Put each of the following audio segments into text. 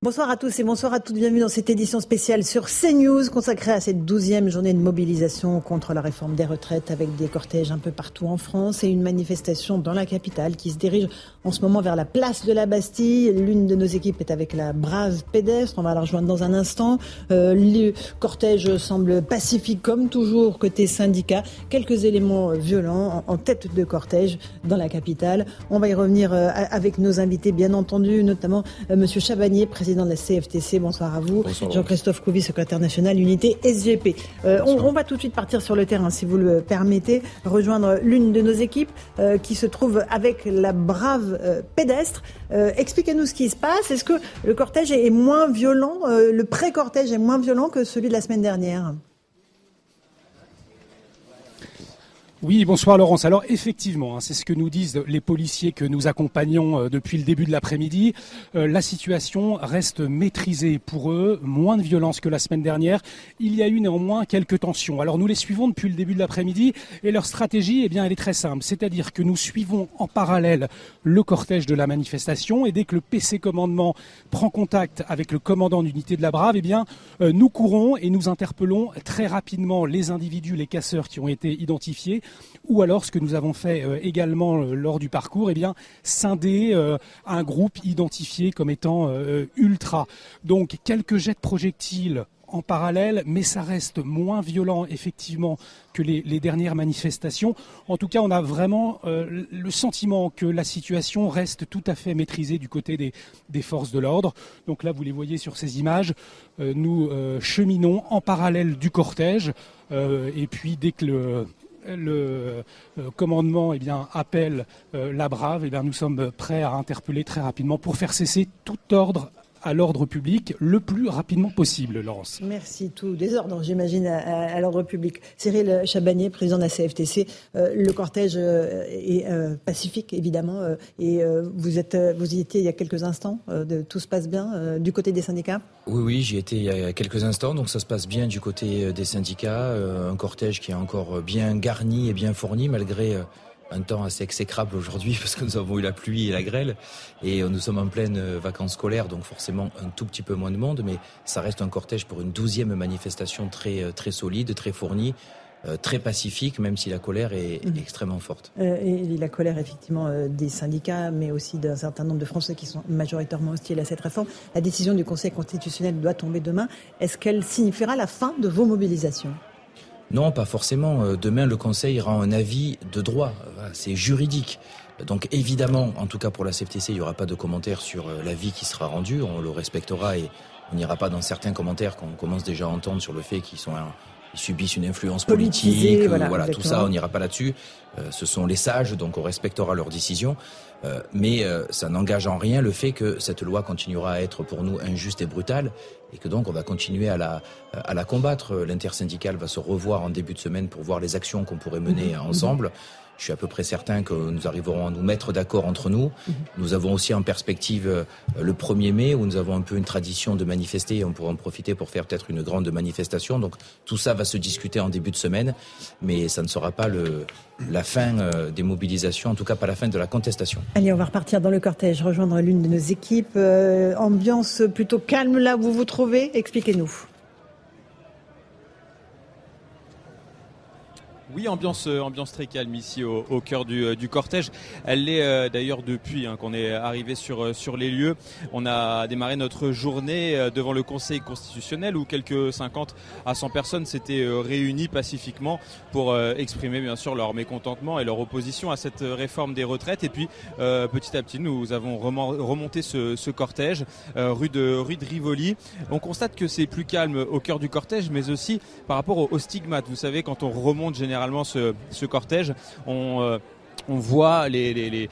Bonsoir à tous et bonsoir à toutes. Bienvenue dans cette édition spéciale sur CNews consacrée à cette douzième journée de mobilisation contre la réforme des retraites avec des cortèges un peu partout en France et une manifestation dans la capitale qui se dirige en ce moment vers la place de la Bastille. L'une de nos équipes est avec la brave pédestre. On va la rejoindre dans un instant. Euh, le cortège semble pacifique comme toujours côté syndicat. Quelques éléments violents en, tête de cortège dans la capitale. On va y revenir euh, avec nos invités bien entendu, notamment euh, Monsieur Chabanier, président de la CFTC. Bonsoir à vous. Jean-Christophe Couvi, secrétaire national unité SGP. Euh, on, on va tout de suite partir sur le terrain, si vous le permettez, rejoindre l'une de nos équipes euh, qui se trouve avec la brave euh, pédestre. Expliquez-nous ce qui se passe. Est-ce que le cortège est moins violent, le pré-cortège est moins violent que celui de la semaine dernière? Oui, bonsoir Laurence. Alors effectivement, hein, c'est ce que nous disent les policiers que nous accompagnons euh, depuis le début de l'après-midi. Euh, la situation reste maîtrisée pour eux, moins de violence que la semaine dernière. Il y a eu néanmoins quelques tensions. Alors nous les suivons depuis le début de l'après-midi et leur stratégie, eh bien, elle est très simple. C'est-à-dire que nous suivons en parallèle le cortège de la manifestation et dès que le PC commandement prend contact avec le commandant d'unité de la Brave, eh bien, euh, nous courons et nous interpellons très rapidement les individus, les casseurs qui ont été identifiés ou alors ce que nous avons fait euh, également euh, lors du parcours, eh bien scinder euh, un groupe identifié comme étant ultra. Donc quelques jets de projectiles en parallèle, mais ça reste moins violent effectivement que les, les dernières manifestations. En tout cas, on a vraiment euh, le sentiment que la situation reste tout à fait maîtrisée du côté des, des forces de l'ordre. Donc là, vous les voyez sur ces images, euh, nous euh, cheminons en parallèle du cortège, et puis dès que le le euh, commandement eh bien, appelle euh, la Brave, eh bien, nous sommes prêts à interpeller très rapidement pour faire cesser tout ordre à l'ordre public le plus rapidement possible, Laurence. Merci. Tout désordre, j'imagine, à, à- à l'ordre public. Cyril Chabanier, président de la CFTC. euh, le cortège euh, est euh, pacifique, évidemment. euh, et euh, vous, êtes, vous y étiez il y a quelques instants. euh, de, tout se passe bien euh, du côté des syndicats? Oui, oui, j'y étais il y a quelques instants, donc ça se passe bien du côté des syndicats. euh, un cortège qui est encore bien garni et bien fourni, malgré euh, un temps assez exécrable aujourd'hui, parce que nous avons eu la pluie et la grêle, et euh, nous sommes en pleine euh, vacances scolaires, donc forcément un tout petit peu moins de monde, mais ça reste un cortège pour une douzième manifestation très, euh, très solide, très fournie, euh, très pacifique, même si la colère est Mhm. extrêmement forte. Euh, et la colère, effectivement, euh, des syndicats, mais aussi d'un certain nombre de Français qui sont majoritairement hostiles à cette réforme. La décision du Conseil constitutionnel doit tomber demain. Est-ce qu'elle signifiera la fin de vos mobilisations? Non, pas forcément. Euh, Demain, le Conseil rend un avis de droit. C'est juridique. Donc évidemment, en tout cas pour la CFTC, il n'y aura pas de commentaires sur euh, l'avis qui sera rendu. On le respectera et on n'ira pas dans certains commentaires qu'on commence déjà à entendre sur le fait qu'ils sont un- ils subissent une influence politique. euh, voilà, voilà, tout ça, on n'ira pas là-dessus. Euh, ce sont les sages, donc on respectera leurs décisions. Euh, mais euh, ça n'engage en rien le fait que cette loi continuera à être pour nous injuste et brutale et que donc on va continuer à la, à la combattre. L'intersyndicale va se revoir en début de semaine pour voir les actions qu'on pourrait mener Mhm, ensemble. Je suis à peu près certain que nous arriverons à nous mettre d'accord entre nous. Mhm. Nous avons aussi en perspective euh, le 1er mai où nous avons un peu une tradition de manifester et on pourra en profiter pour faire peut-être une grande manifestation. Donc tout ça va se discuter en début de semaine, mais ça ne sera pas le, la fin euh, des mobilisations, en tout cas pas la fin de la contestation. Allez, on va repartir dans le cortège, rejoindre l'une de nos équipes. Euh, ambiance plutôt calme là où vous vous trouvez. Expliquez-nous. Oui, ambiance, euh, ambiance très calme ici au, au cœur du, euh, du cortège. Elle l'est euh, d'ailleurs depuis hein, qu'on est arrivé sur, euh, sur les lieux. On a démarré notre journée devant le Conseil constitutionnel où quelques 50 à 100 personnes s'étaient réunies pacifiquement pour euh, exprimer bien sûr leur mécontentement et leur opposition à cette réforme des retraites. Et puis euh, petit à petit, nous avons remonté ce, ce cortège rue, de, rue de Rivoli. On constate que c'est plus calme au cœur du cortège, mais aussi par rapport au, au stigmate. Vous savez, quand on remonte généralement ce, ce cortège, on, euh, on voit les,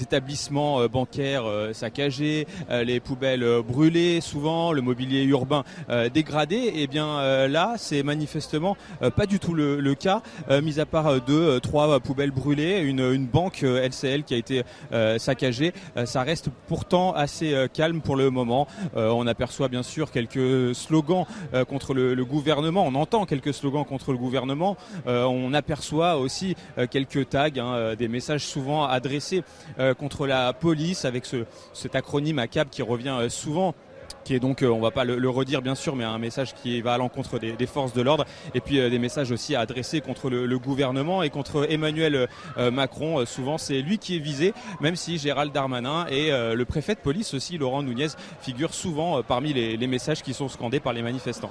établissements euh, bancaires euh, saccagés, euh, les poubelles brûlées souvent, le mobilier urbain dégradé. Et eh bien là, c'est manifestement pas du tout le, cas, mis à part deux, trois poubelles brûlées, une, une banque LCL qui a été saccagée. ça reste pourtant assez calme pour le moment. on aperçoit bien sûr quelques slogans contre le, le, gouvernement. On entend quelques slogans contre le gouvernement. on aperçoit aussi quelques tags. Hein, des messages souvent adressés euh, contre la police avec ce, cet acronyme ACAB qui revient euh, souvent qui est donc, euh, on va pas le, redire bien sûr, mais un message qui va à l'encontre des, forces de l'ordre, et puis des messages aussi adressés contre le, gouvernement et contre Emmanuel Macron. souvent, c'est lui qui est visé, même si Gérald Darmanin et le préfet de police aussi, Laurent Nunez, figurent souvent parmi les messages qui sont scandés par les manifestants.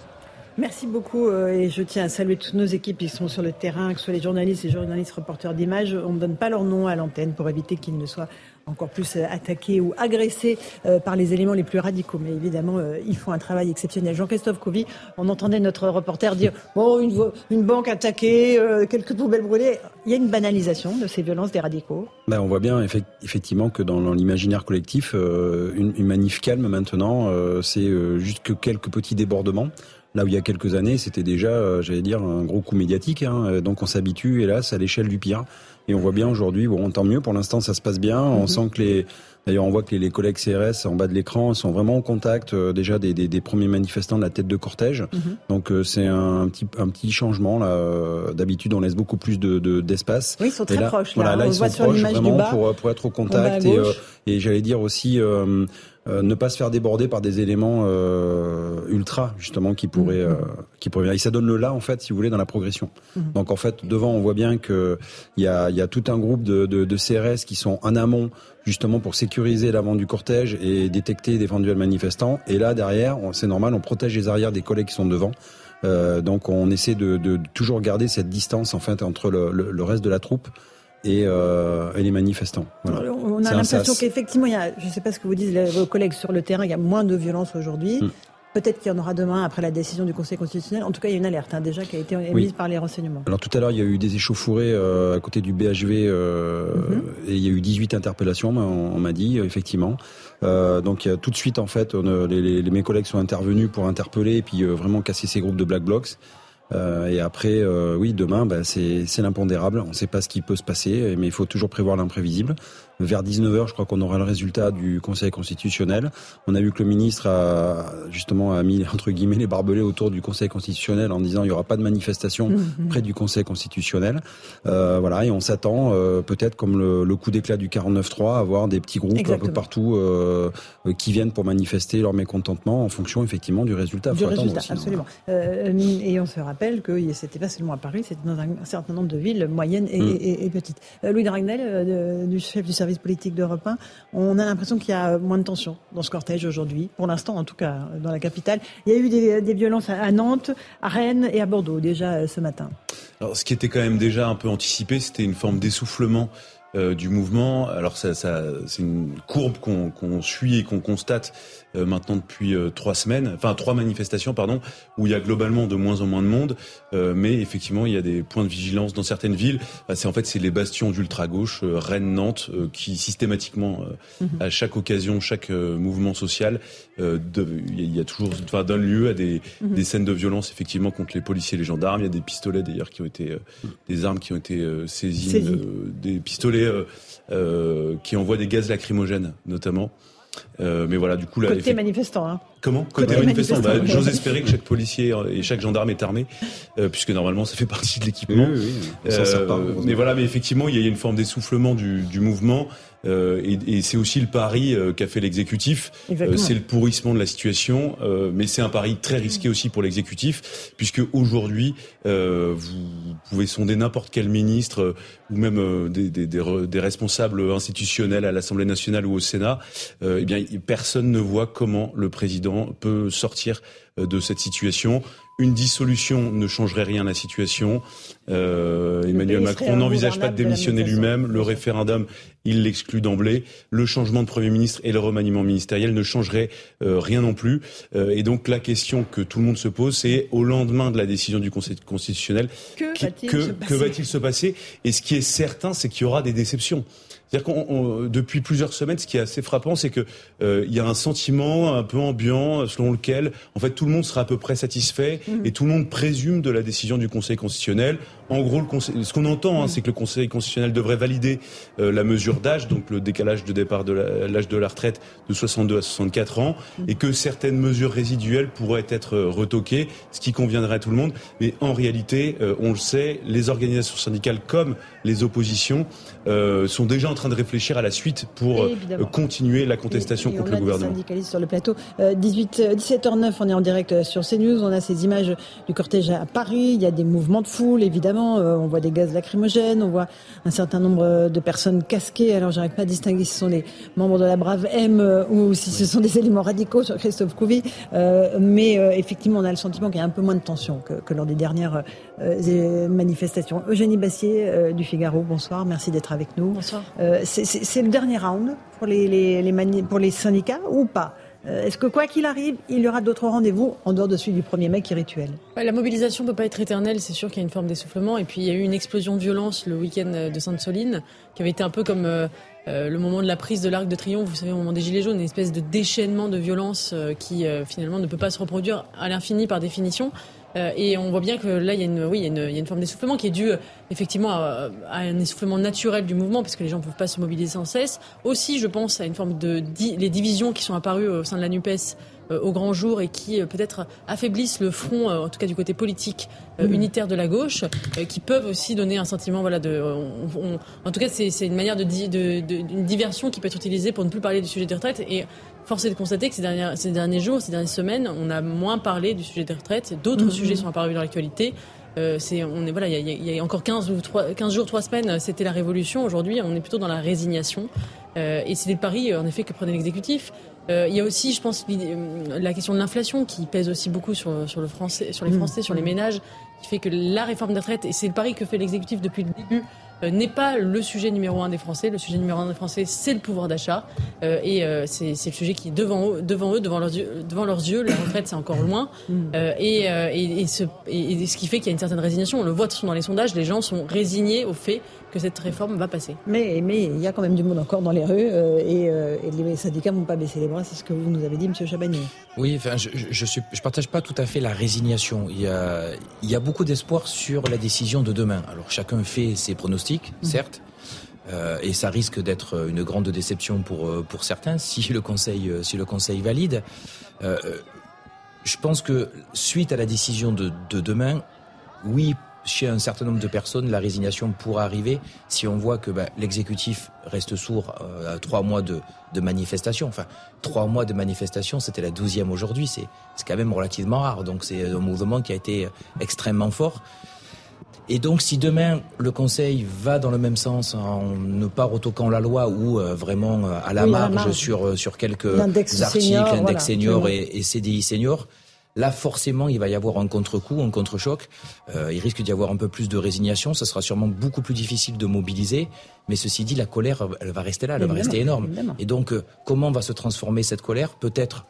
Merci beaucoup euh, et je tiens à saluer toutes nos équipes qui sont sur le terrain, que ce soit les journalistes et journalistes reporters d'images. On ne donne pas leur nom à l'antenne pour éviter qu'ils ne soient encore plus euh, attaqués ou agressés euh, par les éléments les plus radicaux. Mais évidemment, ils font un travail exceptionnel. Jean-Christophe Couvi, on entendait notre reporter dire bon, une, une banque attaquée, quelques poubelles brûlées. Il y a une banalisation de ces violences des radicaux. Ben, on voit bien effectivement que dans l'imaginaire collectif, une, manif calme maintenant, c'est juste que quelques petits débordements. Là où il y a quelques années, c'était déjà, euh, j'allais dire, un gros coup médiatique. Hein. Euh, donc on s'habitue, hélas, à l'échelle du pire. Et on voit bien aujourd'hui, bon, tant mieux, pour l'instant ça se passe bien. On mhm. sent que les, D'ailleurs, on voit que les, collègues CRS en bas de l'écran sont vraiment en contact euh, déjà des, des, des, premiers manifestants de la tête de cortège. Mhm. Donc c'est un, petit un petit changement là. D'habitude, on laisse beaucoup plus de d'espace. oui, ils sont très proches. Là. Voilà, là ils sont proches vraiment pour, pour être au contact et, et j'allais dire aussi. Euh, ne pas se faire déborder par des éléments euh, ultra justement qui pourraient mm-hmm. euh, qui pourraient et ça donne le là en fait si vous voulez dans la progression. Mm-hmm. donc en fait devant on voit bien que il y a, y a tout un groupe de, de, de, CRS qui sont en amont justement pour sécuriser l'avant du cortège et détecter d'éventuels manifestants et là derrière c'est normal on protège les arrières des collègues qui sont devant. Euh, donc on essaie de, de, toujours garder cette distance en fait entre le, le reste de la troupe et, euh, et les manifestants. Voilà. On a l'impression qu'effectivement, il y a, je ne sais pas ce que vous disent vos collègues sur le terrain, il y a moins de violence aujourd'hui. Mm. Peut-être qu'il y en aura demain après la décision du Conseil constitutionnel. En tout cas, il y a une alerte hein, déjà qui a été émise par les renseignements. Alors tout à l'heure, il y a eu des échauffourées euh, à côté du BHV euh, mm-hmm. et il y a eu 18 interpellations, on, m'a dit, effectivement. Euh, donc tout de suite, en fait, les, les, mes collègues sont intervenus pour interpeller et puis euh, vraiment casser ces groupes de Black Blocs. Euh, et après, euh, oui, demain, bah, c'est l'impondérable. On ne sait pas ce qui peut se passer, mais il faut toujours prévoir l'imprévisible. Vers 19h, je crois qu'on aura le résultat du Conseil constitutionnel. On a vu que le ministre a justement a mis entre guillemets les barbelés autour du Conseil constitutionnel en disant il n'y aura pas de manifestation mmh, mmh. près du Conseil constitutionnel. Euh, voilà, et on s'attend peut-être comme le, le coup d'éclat du 49-3 à avoir des petits groupes un peu partout qui viennent pour manifester leur mécontentement en fonction effectivement du résultat. Du résultat, hein. absolument. et on se rappelle que c'était pas seulement à Paris, c'était dans un, certain nombre de villes moyennes et, mmh. et, et petites. Louis Dragnel, du chef du service politique d'Europe 1, on a l'impression qu'il y a moins de tension dans ce cortège aujourd'hui, pour l'instant en tout cas dans la capitale. Il y a eu des, violences à Nantes, à Rennes et à Bordeaux déjà euh, ce matin. Alors, ce qui était quand même déjà un peu anticipé, c'était une forme d'essoufflement euh, du mouvement. Alors ça, ça c'est une courbe qu'on suit et qu'on constate euh, maintenant depuis euh, trois semaines, enfin trois manifestations, pardon, où il y a globalement de moins en moins de monde, mais effectivement il y a des points de vigilance dans certaines villes. c'est en fait c'est les bastions d'ultra gauche, Rennes, Nantes, qui systématiquement mhm. à chaque occasion, chaque mouvement social, il y a toujours, enfin donne lieu à des, mhm. des scènes de violence effectivement contre les policiers et les gendarmes. Il y a des pistolets d'ailleurs qui ont été des armes qui ont été saisies, des pistolets euh, euh, qui envoient des gaz lacrymogènes, notamment. Euh, mais voilà, du coup, là, côté manifestant. Hein. Comment Côté, manifestant. Bah, J'ose espérer que chaque policier et chaque gendarme est armé, puisque normalement ça fait partie de l'équipement. mais voilà, mais effectivement, il y a une forme d'essoufflement du, du mouvement. Euh, et, et c'est aussi le pari euh, qu'a fait l'exécutif. Euh, c'est le pourrissement de la situation, mais c'est un pari très risqué aussi pour l'exécutif, puisque aujourd'hui, vous pouvez sonder n'importe quel ministre ou même des, des, des, responsables institutionnels à l'Assemblée nationale ou au Sénat. eh bien, personne ne voit comment le président peut sortir de cette situation. Une dissolution ne changerait rien à la situation. Euh, Emmanuel Macron n'envisage pas de démissionner lui-même. Le référendum il l'exclut d'emblée. Le changement de Premier ministre et le remaniement ministériel ne changeraient rien non plus. et donc la question que tout le monde se pose, c'est au lendemain de la décision du Conseil constitutionnel, que va-t-il se passer Et ce qui est certain, c'est qu'il y aura des déceptions. C'est-à-dire qu'on, depuis plusieurs semaines, ce qui est assez frappant, c'est que euh, il y a un sentiment un peu ambiant selon lequel, en fait, tout le monde sera à peu près satisfait mmh. et tout le monde présume de la décision du Conseil constitutionnel. En gros, le conseil, ce qu'on entend, hein, c'est que le Conseil constitutionnel devrait valider euh, la mesure d'âge, donc le décalage de départ de l'âge de la retraite de 62 à 64 ans, et que certaines mesures résiduelles pourraient être euh, retoquées, ce qui conviendrait à tout le monde. Mais en réalité, euh, on le sait, les organisations syndicales comme les oppositions sont déjà en train de réfléchir à la suite pour continuer la contestation contre le gouvernement. syndicalistes sur le plateau. 18, 17h09, on est en direct sur CNews. On a ces images du cortège à Paris. Il y a des mouvements de foule, évidemment euh, on voit des gaz lacrymogènes, on voit un certain nombre de personnes casquées. Alors, j'arrive pas à distinguer si ce sont les membres de la Brave M euh, ou si ce sont des éléments radicaux sur Christophe Couvi. Euh, mais effectivement, on a le sentiment qu'il y a un peu moins de tension que, lors des dernières manifestations. Eugénie Bassier du Figaro, bonsoir. Merci d'être avec nous. Bonsoir. C'est le dernier round pour pour les syndicats ou pas? Euh, est-ce que quoi qu'il arrive, il y aura d'autres rendez-vous en dehors de celui du 1er mai qui est rituel La mobilisation ne peut pas être éternelle, c'est sûr qu'il y a une forme d'essoufflement. Et puis il y a eu une explosion de violence le week-end de Sainte-Soline, qui avait été un peu comme euh, euh, le moment de la prise de l'Arc de Triomphe, vous savez, au moment des Gilets jaunes, une espèce de déchaînement de violence qui finalement ne peut pas se reproduire à l'infini par définition. Euh, et on voit bien que là, il y a une, oui, il y a une, il y a une forme d'essoufflement qui est due effectivement à, un essoufflement naturel du mouvement, parce que les gens ne peuvent pas se mobiliser sans cesse. Aussi, je pense à une forme de les divisions qui sont apparues au sein de la Nupes au grand jour et qui euh, peut-être affaiblissent le front, en tout cas du côté politique mmh. unitaire de la gauche, qui peuvent aussi donner un sentiment, voilà, de, en tout cas, c'est une manière de, de, de, une diversion qui peut être utilisée pour ne plus parler du sujet des retraites et Force est de constater que ces, derniers, ces derniers jours, ces dernières semaines, on a moins parlé du sujet des retraites. D'autres mhm. sujets sont apparus dans l'actualité. Euh, c'est, on est voilà, il y, a, encore 15 ou 3, 15 jours, 3 semaines, c'était la révolution. Aujourd'hui, on est plutôt dans la résignation. Euh, et c'est le pari, en effet, que prenait l'exécutif. Euh, il y a aussi, je pense, la question de l'inflation qui pèse aussi beaucoup sur, sur le français, sur les mhm. Français, sur les ménages, qui fait que la réforme des retraites, et c'est le pari que fait l'exécutif depuis le début, euh, n'est pas le sujet numéro un des Français. Le sujet numéro un des Français, c'est le pouvoir d'achat. Euh, et euh, c'est le sujet qui, devant eux, devant, eux, devant, leurs, yeux, devant leurs yeux, la retraite, c'est encore loin. Mm. Et, et, ce, et, ce, qui fait qu'il y a une certaine résignation. On le voit dans les sondages, les gens sont résignés au fait que cette réforme va passer. Mais, mais il y a quand même du monde encore dans les rues et, les syndicats ne vont pas baisser les bras. C'est ce que vous nous avez dit, M. Chabanier. Oui, enfin, je ne je, je partage pas tout à fait la résignation. Il y a, il y a beaucoup d'espoir sur la décision de demain. Alors chacun fait ses pronostics, mm. certes. Euh, et ça risque d'être une grande déception pour euh, pour certains si le Conseil euh, si le Conseil valide. Euh, je pense que suite à la décision de, de demain, oui, chez un certain nombre de personnes, la résignation pourra arriver si on voit que ben, l'exécutif reste sourd à trois mois de, de manifestation. Enfin, trois mois de manifestation, c'était la douzième aujourd'hui. C'est quand même relativement rare. Donc c'est un mouvement qui a été extrêmement fort. Et donc, si demain le Conseil va dans le même sens, en ne pas retoquant la loi ou euh, vraiment euh, à la, marge, sur euh, sur quelques articles, index senior et, et, CDI senior, là forcément il va y avoir un contre-coup, un contre-choc. il risque d'y avoir un peu plus de résignation. Ça sera sûrement beaucoup plus difficile de mobiliser. Mais ceci dit, la colère, elle va rester là, elle va rester énorme. Et donc, comment va se transformer cette colère? Peut-être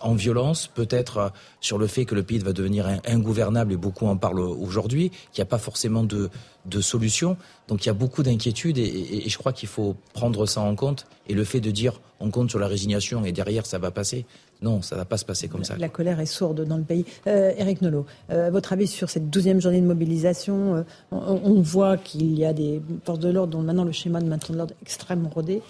en violence, peut-être euh, sur le fait que le pays va devenir ingouvernable, et beaucoup en parlent aujourd'hui, qu'il n'y a pas forcément de, de solution. Donc il y a beaucoup d'inquiétudes, et, je crois qu'il faut prendre ça en compte. Et le fait de dire on compte sur la résignation et derrière ça va passer, non, ça ne va pas se passer comme ça. La colère est sourde dans le pays. Euh, Eric Nolot, euh, votre avis sur cette douzième journée de mobilisation on, voit qu'il y a des forces de l'ordre dont maintenant le schéma de maintien de l'ordre est extrêmement rodé.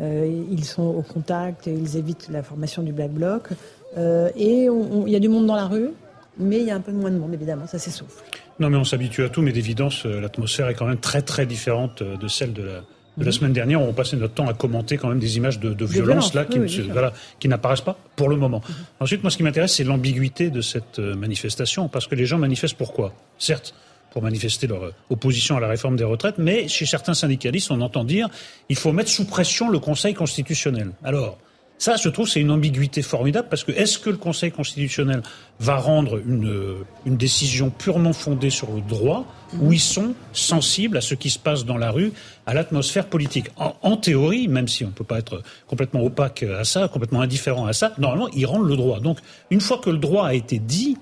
Euh, ils sont au contact, ils évitent la formation du Black Bloc. Euh, et il y a du monde dans la rue, mais il y a un peu moins de monde, évidemment, ça s'essouffle. Non, mais on s'habitue à tout, mais d'évidence, euh, l'atmosphère est quand même très très différente de celle de la, de la mhm. semaine dernière, on passait notre temps à commenter quand même des images de, de violence, là, qui, voilà, qui n'apparaissent pas pour le moment. Mhm. Ensuite, moi, ce qui m'intéresse, c'est l'ambiguïté de cette manifestation, parce que les gens manifestent pourquoi Certes, pour manifester leur opposition à la réforme des retraites, mais chez certains syndicalistes, on entend dire il faut mettre sous pression le Conseil constitutionnel. Alors, Ça, je trouve, c'est une ambiguïté formidable parce que est-ce que le Conseil constitutionnel va rendre une, une décision purement fondée sur le droit ou ils sont sensibles à ce qui se passe dans la rue, à l'atmosphère politique? En, théorie, même si on ne peut pas être complètement opaque à ça, complètement indifférent à ça, normalement, ils rendent le droit. Donc, une fois que le droit a été dit,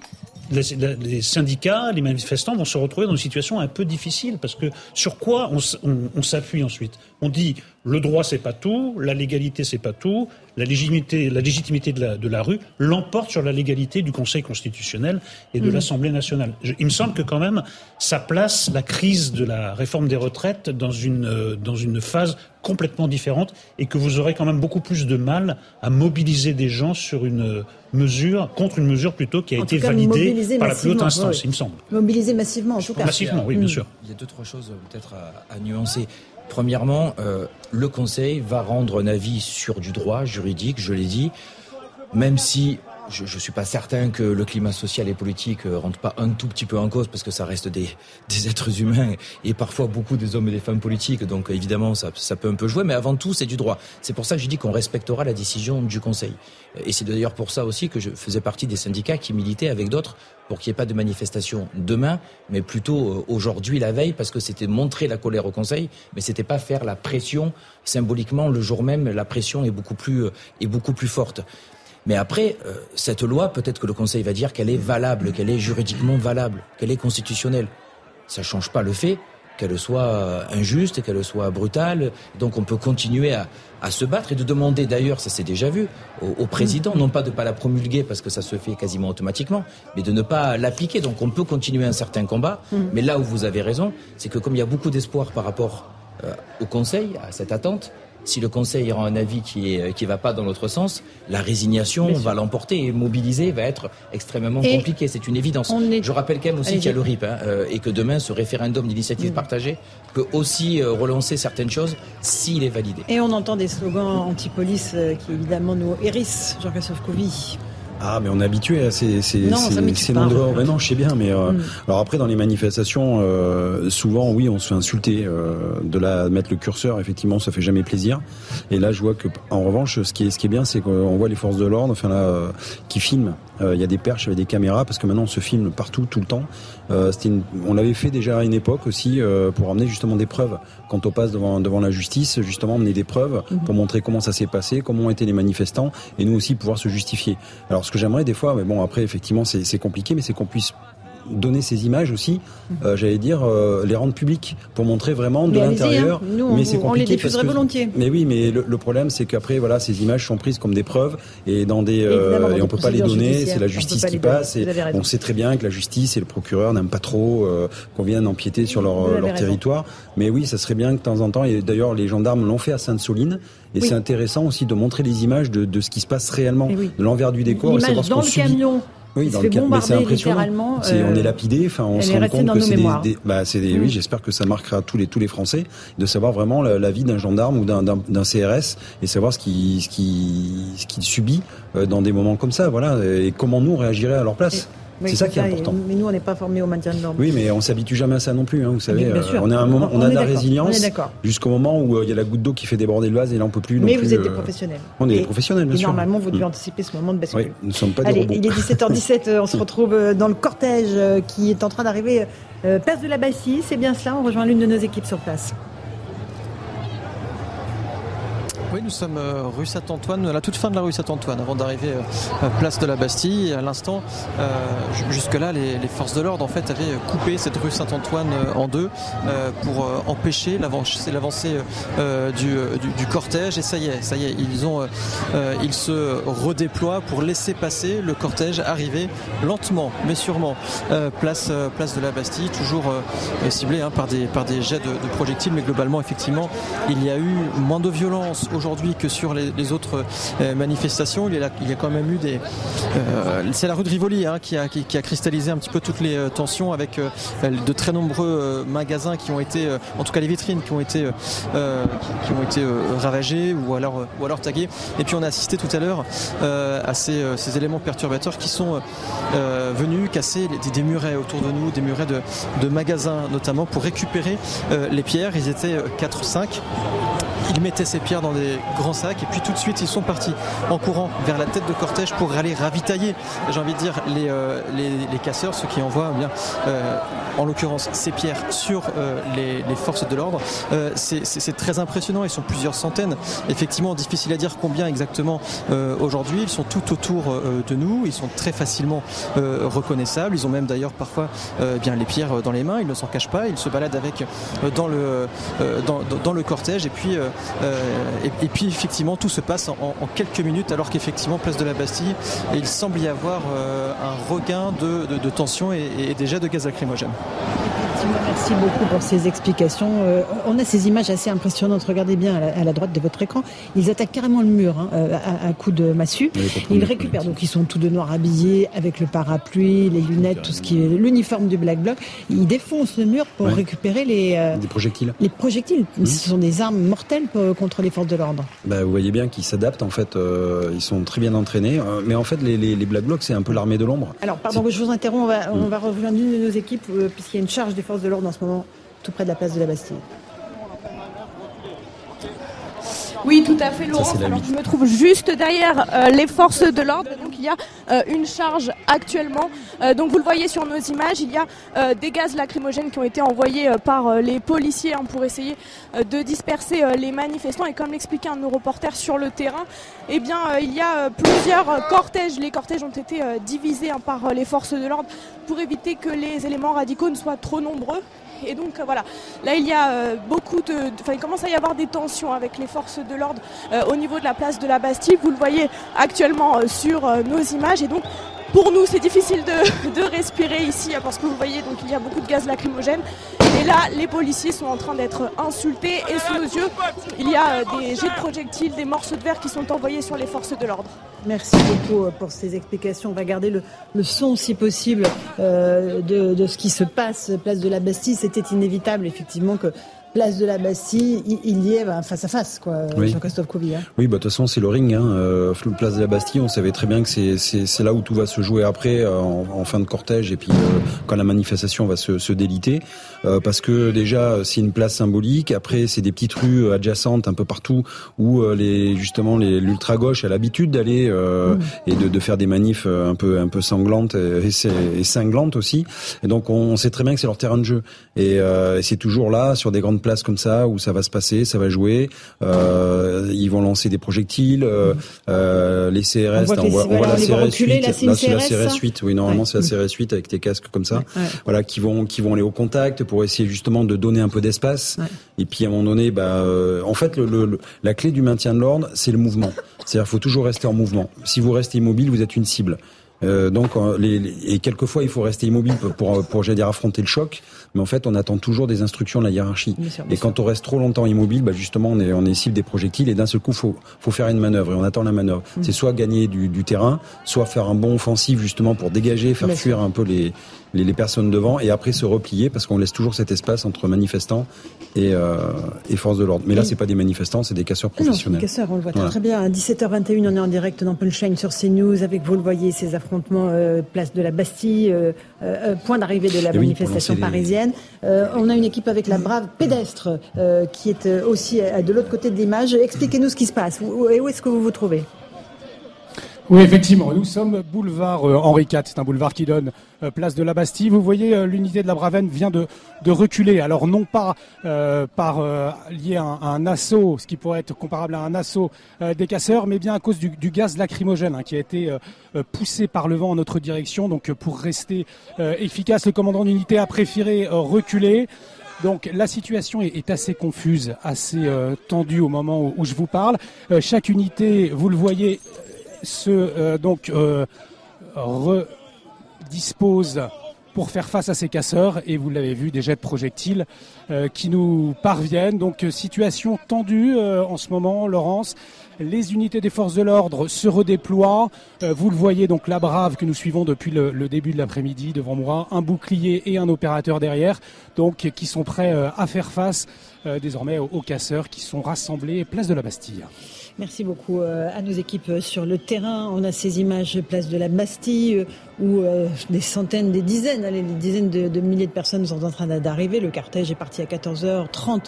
les, syndicats, les manifestants vont se retrouver dans une situation un peu difficile parce que sur quoi on, s'appuie ensuite? On dit le droit c'est pas tout, la légalité c'est pas tout, la légitimité, la légitimité de la, rue l'emporte sur la légalité du Conseil constitutionnel et de mmh. l'Assemblée nationale. il me semble que quand même ça place la crise de la réforme des retraites dans une euh, dans une phase complètement différente et que vous aurez quand même beaucoup plus de mal à mobiliser des gens sur une mesure, contre une mesure plutôt qui a été validée par la plus haute instance, il me semble. Mobiliser massivement, en tout cas. Massivement, oui, bien sûr. Il y a deux, trois choses euh, peut-être à, nuancer. Premièrement, euh, le Conseil va rendre un avis sur du droit juridique, je l'ai dit, même si je ne suis pas certain que le climat social et politique euh, rentre pas un tout petit peu en cause parce que ça reste des, des êtres humains et parfois beaucoup des hommes et des femmes politiques. Donc évidemment, ça, ça peut un peu jouer, mais avant tout, c'est du droit. C'est pour ça que je dis qu'on respectera la décision du Conseil. Et c'est d'ailleurs pour ça aussi que je faisais partie des syndicats qui militaient avec d'autres pour qu'il n'y ait pas de manifestation demain, mais plutôt euh, aujourd'hui, la veille, parce que c'était montrer la colère au Conseil, mais c'était pas faire la pression symboliquement le jour même. La pression est beaucoup plus, euh, est beaucoup plus forte. Mais après, euh, cette loi, peut-être que le Conseil va dire qu'elle est valable, qu'elle est juridiquement valable, qu'elle est constitutionnelle. Ça ne change pas le fait qu'elle soit euh, injuste, qu'elle soit brutale. Donc on peut continuer à, se battre et de demander d'ailleurs, ça s'est déjà vu, au, président, non pas de ne pas la promulguer parce que ça se fait quasiment automatiquement, mais de ne pas l'appliquer. Donc on peut continuer un certain combat. Mm. Mais là où vous avez raison, c'est que comme il y a beaucoup d'espoir par rapport euh, au Conseil, à cette attente, si le Conseil rend un avis qui ne qui va pas dans l'autre sens, la résignation va l'emporter et mobiliser va être extrêmement compliqué. C'est une évidence. Je rappelle quand même aussi qu'il y a le RIP hein, euh, et que demain, ce référendum d'initiative mm. partagée peut aussi euh, relancer certaines choses s'il est validé. Et on entend des slogans anti-police euh, qui évidemment nous hérissent, Jean-Christophe Couvi. Ah, mais on est habitué à ces, ces, non, ces, ces noms de ben non, je sais bien, mais euh, mm. alors après dans les manifestations, euh, souvent oui, on se fait insulter. Euh, de la mettre le curseur, effectivement, ça fait jamais plaisir. Et là, je vois que en revanche, ce qui est, ce qui est bien, c'est qu'on voit les forces de l'ordre, enfin là, euh, qui filment. Euh, il y a des perches avec des caméras parce que maintenant on se filme partout, tout le temps. Une, on l'avait fait déjà à une époque aussi pour emmener justement des preuves. Quand on passe devant, devant la justice, justement emmener des preuves mm-hmm. pour montrer comment ça s'est passé, comment ont été les manifestants, et nous aussi pouvoir se justifier. Alors ce que j'aimerais des fois, mais bon après effectivement c'est compliqué, mais c'est qu'on puisse donner ces images aussi, mhm. euh, j'allais dire, euh, les rendre publiques pour montrer vraiment de l'intérieur. Hein. mais c'est compliqué. On les diffuserait volontiers. Mais oui, mais le, problème, c'est qu'après, voilà, ces images sont prises comme des preuves et dans des euh, et on peut pas les donner. C'est la justice qui passe. Et on sait très bien que la justice et le procureur n'aiment pas trop qu'on vienne empiéter sur leur, leur territoire. Mais oui, ça serait bien que de temps en temps. Et d'ailleurs, les gendarmes l'ont fait à Sainte-Soline. Et c'est intéressant aussi de montrer les images de, de ce qui se passe réellement, de l'envers du décor. L'image dans le camion. Oui, dans. C'est, on est euh, lapidé. Enfin, on se rend compte que c'est des, bah, c'est des, oui, mm. j'espère que ça marquera tous les tous les Français de savoir vraiment la, vie d'un gendarme ou d'un, d'un, CRS et savoir ce qui ce qui ce qu'il subit euh, dans des moments comme ça. Voilà, et comment nous réagirait à leur place c'est ça qui est important. Mais nous, on n'est pas formés au maintien de l'ordre. Oui, mais on s'habitue jamais à ça non plus. Hein, vous savez, euh, on a un moment, on, a de la résilience jusqu'au moment où euh, il y a la goutte d'eau qui fait déborder le vase et là on peut plus. Mais vous êtes des euh, professionnels. On est des professionnels, bien et Normalement, vous devez mm. anticiper ce moment de bascule. Oui, nous ne sommes pas Allez, robots. Il est 17h17. on se retrouve dans le cortège qui est en train d'arriver. place de la Bastille, c'est bien cela. On rejoint l'une de nos équipes sur place. Oui, nous sommes euh, rue Saint-Antoine, à la toute fin de la rue Saint-Antoine, avant d'arriver euh, place de la Bastille. à l'instant, euh, jusque-là, les, forces de l'ordre en fait avaient coupé cette rue Saint-Antoine en deux pour empêcher l'avancée du, cortège. Et ça y est, ça y est, ils se redéploient pour laisser passer le cortège arriver lentement, mais sûrement, place, place de la Bastille, toujours ciblé hein, par des jets de projectiles, mais globalement, effectivement, il y a eu moins de violence aujourd'hui que sur les, autres euh, manifestations. Il y, a, quand même eu des. Euh, c'est la rue de Rivoli hein, qui, a, qui, cristallisé un petit peu toutes les euh, tensions avec de très nombreux magasins qui ont été, en tout cas les vitrines qui ont été, qui, ont été ravagées ou alors, ou alors taguées. Et puis on a assisté tout à l'heure à ces, éléments perturbateurs qui sont venus casser des, murets autour de nous, des murets de, de magasins notamment pour récupérer les pierres. Ils étaient 4-5 il mettait ses pierres dans des grands sacs et puis tout de suite ils sont partis en courant vers la tête de cortège pour aller ravitailler, j'ai envie de dire, les, les, casseurs, ceux qui envoient eh bien, en l'occurrence ces pierres sur les, les, forces de l'ordre. C'est très impressionnant, ils sont plusieurs centaines. Effectivement, difficile à dire combien exactement aujourd'hui. Ils sont tout autour de nous, ils sont très facilement reconnaissables. Ils ont même d'ailleurs parfois bien les pierres dans les mains, ils ne s'en cachent pas, ils se baladent avec dans le, dans le cortège et puis euh, et, puis effectivement, tout se passe en, quelques minutes, alors qu'effectivement, place de la Bastille, il semble y avoir euh, un regain de, tension et, et jets de gaz lacrymogène. Merci beaucoup pour ces explications. Euh, on a ces images assez impressionnantes. Regardez bien à la, droite de votre écran. Ils attaquent carrément le mur hein, à, un coup de massue. ils récupèrent. Donc ils sont tous de noir habillés avec le parapluie, les lunettes, tout ce qui est l'uniforme du Black Bloc. Ils défoncent le mur pour récupérer les projectiles. Les projectiles. Ce sont des armes mortelles contre les forces de l'ordre. Bah, vous voyez bien qu'ils s'adaptent. En fait, euh, ils sont très bien entraînés. Euh, mais en fait, les, les, Black Blocs, c'est un peu l'armée de l'ombre. Alors, pardon, je vous interromps. On va, on va rejoindre une de nos équipes puisqu'il y a une charge des forces de l'ordre en ce moment tout près de la place de la Bastille. Oui, tout à fait, Laurence. Alors, je me trouve juste derrière euh, les forces de l'ordre. Donc, il y a euh, une charge actuellement. Euh, donc, vous le voyez sur nos images, il y a des gaz lacrymogènes qui ont été envoyés par les policiers hein, pour essayer de disperser les manifestants. Et comme l'expliquait un de nos reporters sur le terrain, eh bien, il y a plusieurs cortèges. Les cortèges ont été divisés hein, par les forces de l'ordre pour éviter que les éléments radicaux ne soient trop nombreux. Et donc euh, voilà, là il y a euh, beaucoup de, enfin il commence à y avoir des tensions avec les forces de l'ordre euh, au niveau de la place de la Bastille. Vous le voyez actuellement sur nos images et donc pour nous, c'est difficile de, respirer ici hein, parce que vous voyez, donc il y a beaucoup de gaz lacrymogène. Et là, les policiers sont en train d'être insultés et sous nos yeux, il y a des jets de projectiles, des morceaux de verre qui sont envoyés sur les forces de l'ordre. Merci beaucoup euh, pour ces explications. On va garder le, son, si possible, euh, de, de, ce qui se passe place de la Bastille. C'était inévitable, effectivement, que place de la Bastille, il y est bah, face à face, quoi, Jean-Christophe Couvi. Hein. Oui, bah, de toute façon, c'est le ring. Hein. Euh, place de la Bastille, on savait très bien que c'est là où tout va se jouer après, euh, en, fin de cortège, et puis euh, quand la manifestation va se, se déliter. parce que déjà, c'est une place symbolique. Après, c'est des petites rues adjacentes un peu partout où les justement l'ultra-gauche a l'habitude d'aller mmh. et de, de, faire des manifs un peu, un peu sanglantes et, et cinglantes aussi. Et donc, on, sait très bien que c'est leur terrain de jeu. Et, et c'est toujours là, sur des grandes place comme ça où ça va se passer, ça va jouer. Euh, ils vont lancer des projectiles. Euh, euh les CRS, on voit, on voit, la CRS 8. Là, c'est la CRS 8. Oui, normalement, c'est la CRS 8 avec tes casques comme ça. Voilà, qui vont, qui vont aller au contact pour essayer justement de donner un peu d'espace. Et puis à un moment donné, bah, en fait, le, le, la clé du maintien de l'ordre, c'est le mouvement. C'est-à-dire, faut toujours rester en mouvement. Si vous restez immobile, vous êtes une cible. Euh, donc, les, et quelquefois, il faut rester immobile pour, pour, pour j'allais dire, affronter le choc mais en fait, on attend toujours des instructions de la hiérarchie. et quand on reste trop longtemps immobile, bah justement, on est, on est cible des projectiles et d'un seul coup, faut, faut faire une manœuvre et on attend la manœuvre. Mm. C'est soit gagner du, du, terrain, soit faire un bon offensif justement pour dégager, faire fuir un peu les, les, les, personnes devant et après se replier parce qu'on laisse toujours cet espace entre manifestants et, euh, et forces de l'ordre. Mais là, c'est pas des manifestants, c'est des casseurs professionnels. Non, des casseurs, on le voit très bien. À 17h21, on est en direct dans Punchline sur CNews avec, vous le voyez, ces affrontements euh, place de la Bastille, euh, euh point d'arrivée de la manifestation parisienne. Euh, on a une équipe avec la brave pédestre euh, qui est euh, aussi de l'autre côté de l'image. Expliquez-nous ce qui se passe. Et où est-ce que vous vous trouvez? Oui, effectivement, nous sommes boulevard Henri IV, c'est un boulevard qui donne place de la Bastille. Vous voyez, l'unité de la Bravenne vient de, reculer. Alors non pas par lié à un, assaut, ce qui pourrait être comparable à un assaut des casseurs, mais bien à cause du, gaz lacrymogène hein, qui a été poussé par le vent en notre direction. Donc pour rester efficace, le commandant d'unité a préféré reculer. Donc la situation est, assez confuse, assez tendue au moment où, je vous parle. chaque unité, vous le voyez, se euh, donc euh, redispose pour faire face à ces casseurs et vous l'avez vu des jets de projectiles euh, qui nous parviennent donc situation tendue en ce moment Laurence les unités des forces de l'ordre se redéploient. vous le voyez donc la brave que nous suivons depuis le, début de l'après-midi devant moi, un bouclier et un opérateur derrière, donc qui sont prêts à faire face désormais aux, casseurs qui sont rassemblés place de la Bastille. Merci beaucoup à nos équipes sur le terrain. On a ces images place de la Bastille où des centaines, des dizaines, des dizaines de, milliers de personnes sont en train d'arriver. Le cortège est parti à 14h30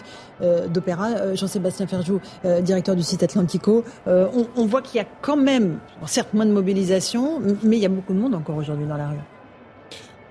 d'opéra. Jean-Sébastien Ferjou, directeur du site Atlantico. On, on voit qu'il y a quand même, certes moins de mobilisation, mais il y a beaucoup de monde encore aujourd'hui dans la rue.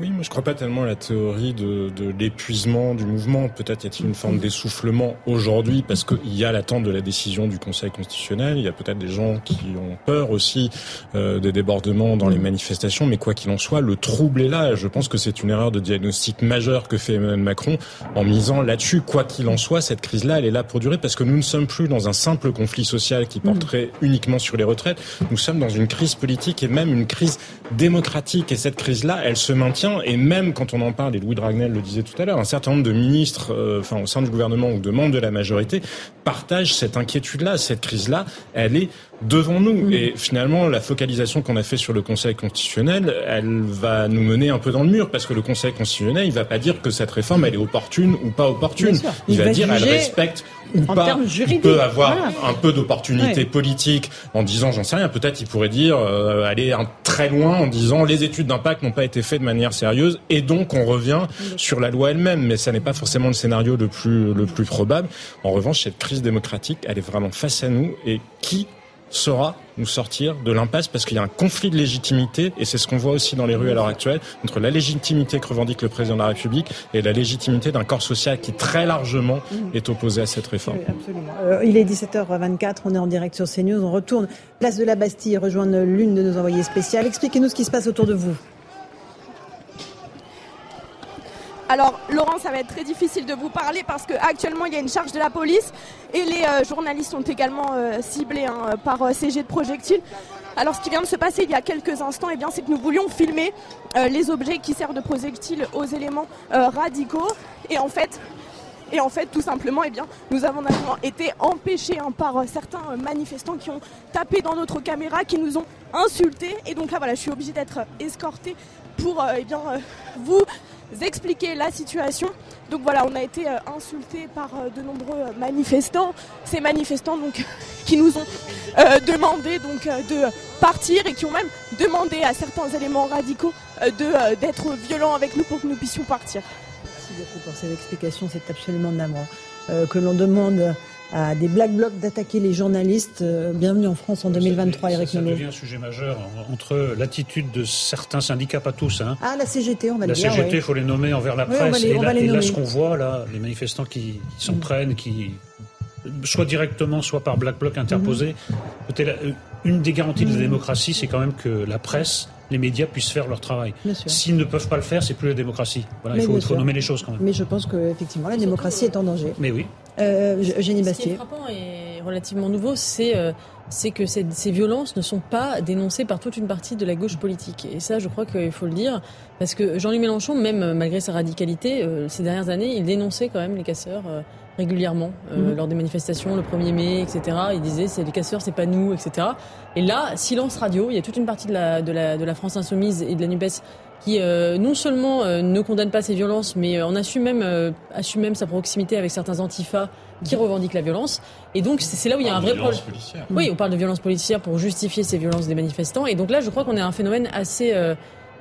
Oui, moi je crois pas tellement à la théorie de, de l'épuisement du mouvement. Peut-être y a-t-il une forme d'essoufflement aujourd'hui parce qu'il y a l'attente de la décision du Conseil constitutionnel. Il y a peut-être des gens qui ont peur aussi euh, des débordements dans les manifestations. Mais quoi qu'il en soit, le trouble est là. Je pense que c'est une erreur de diagnostic majeure que fait Emmanuel Macron en misant là-dessus. Quoi qu'il en soit, cette crise-là, elle est là pour durer parce que nous ne sommes plus dans un simple conflit social qui porterait uniquement sur les retraites. Nous sommes dans une crise politique et même une crise démocratique. Et cette crise-là, elle se maintient et même quand on en parle, et Louis Dragnel le disait tout à l'heure, un certain nombre de ministres, euh, enfin au sein du gouvernement ou de membres de la majorité, partagent cette inquiétude-là, cette crise-là, elle est devant nous. Mm. Et finalement, la focalisation qu'on a fait sur le Conseil constitutionnel, elle va nous mener un peu dans le mur, parce que le Conseil constitutionnel, il va pas dire que cette réforme, elle est opportune ou pas opportune. Il, va, dire, elle respecte ou pas. Il peut avoir un peu d'opportunité politique en disant, j'en sais rien, peut-être il pourrait dire, euh, aller un, très loin en disant, les études d'impact n'ont pas été faites de manière sérieuse, et donc on revient sur la loi elle-même. Mais ça n'est pas forcément le scénario le plus, le plus probable. En revanche, cette crise démocratique, elle est vraiment face à nous, et qui saura nous sortir de l'impasse parce qu'il y a un conflit de légitimité et c'est ce qu'on voit aussi dans les rues à l'heure actuelle entre la légitimité que revendique le président de la République et la légitimité d'un corps social qui très largement mmh. est opposé à cette réforme. absolument. Euh, il est 17h24, on est en direct sur CNews, on retourne place de la Bastille rejoindre l'une de nos envoyées spéciales. Expliquez-nous ce qui se passe autour de vous. Alors Laurent, ça va être très difficile de vous parler parce qu'actuellement il y a une charge de la police et les euh, journalistes sont également euh, ciblés hein, par euh, ces jets de projectiles. Alors ce qui vient de se passer il y a quelques instants, eh bien, c'est que nous voulions filmer les objets qui servent de projectiles aux éléments radicaux et en fait tout simplement, eh bien, nous avons été empêchés hein, par certains manifestants qui ont tapé dans notre caméra, qui nous ont insultés. Et donc là, voilà, je suis obligée d'être escortée pour eh bien, vous expliquer la situation. Donc voilà, on a été euh, insultés par euh, de nombreux manifestants. Ces manifestants donc qui nous ont euh, demandé donc de partir et qui ont même demandé à certains éléments radicaux d'être violents avec nous pour que nous puissions partir. Merci beaucoup pour ces explications, c'est absolument navrant que l'on demande à des black blocs d'attaquer les journalistes. Euh, bienvenue en France en 2023, Eric Ça, ça devient un sujet majeur entre l'attitude de certains syndicats, pas tous. Hein. Ah, la CGT, on va le dire. La CGT, il faut les nommer envers la presse. et, là, ce qu'on voit, là, les manifestants qui, s'en mm. prennent, qui soit directement, soit par black bloc interposé. Euh, une des garanties de la démocratie, c'est quand même que la presse les médias puissent faire leur travail. S'ils ne peuvent pas le faire, c'est plus la démocratie. Voilà, il faut, nommer les choses quand même. Mais je pense qu'effectivement, la démocratie est en danger. Mais oui. Euh, Bastier. Ce qui est frappant et relativement nouveau, c'est euh, que ces, ces, violences ne sont pas dénoncées par toute une partie de la gauche politique. Et ça, je crois qu'il faut le dire, parce que Jean-Luc Mélenchon, même euh, malgré sa radicalité, euh, ces dernières années, il dénonçait quand même les casseurs régulièrement mhm. lors des manifestations, le 1er mai, etc. Il disait c'est les casseurs, c'est pas nous, etc. Et là, silence radio. Il y a toute une partie de la, de la, de la France insoumise et de la Nupes qui euh, non seulement euh, ne condamne pas ces violences, mais euh, en assume même, assume même sa proximité avec certains antifas qui revendiquent la violence. Et donc c'est là où il y a un vrai problème. Oui, on parle de violence policière pour justifier ces violences des manifestants. Et donc là, je crois qu'on a un phénomène assez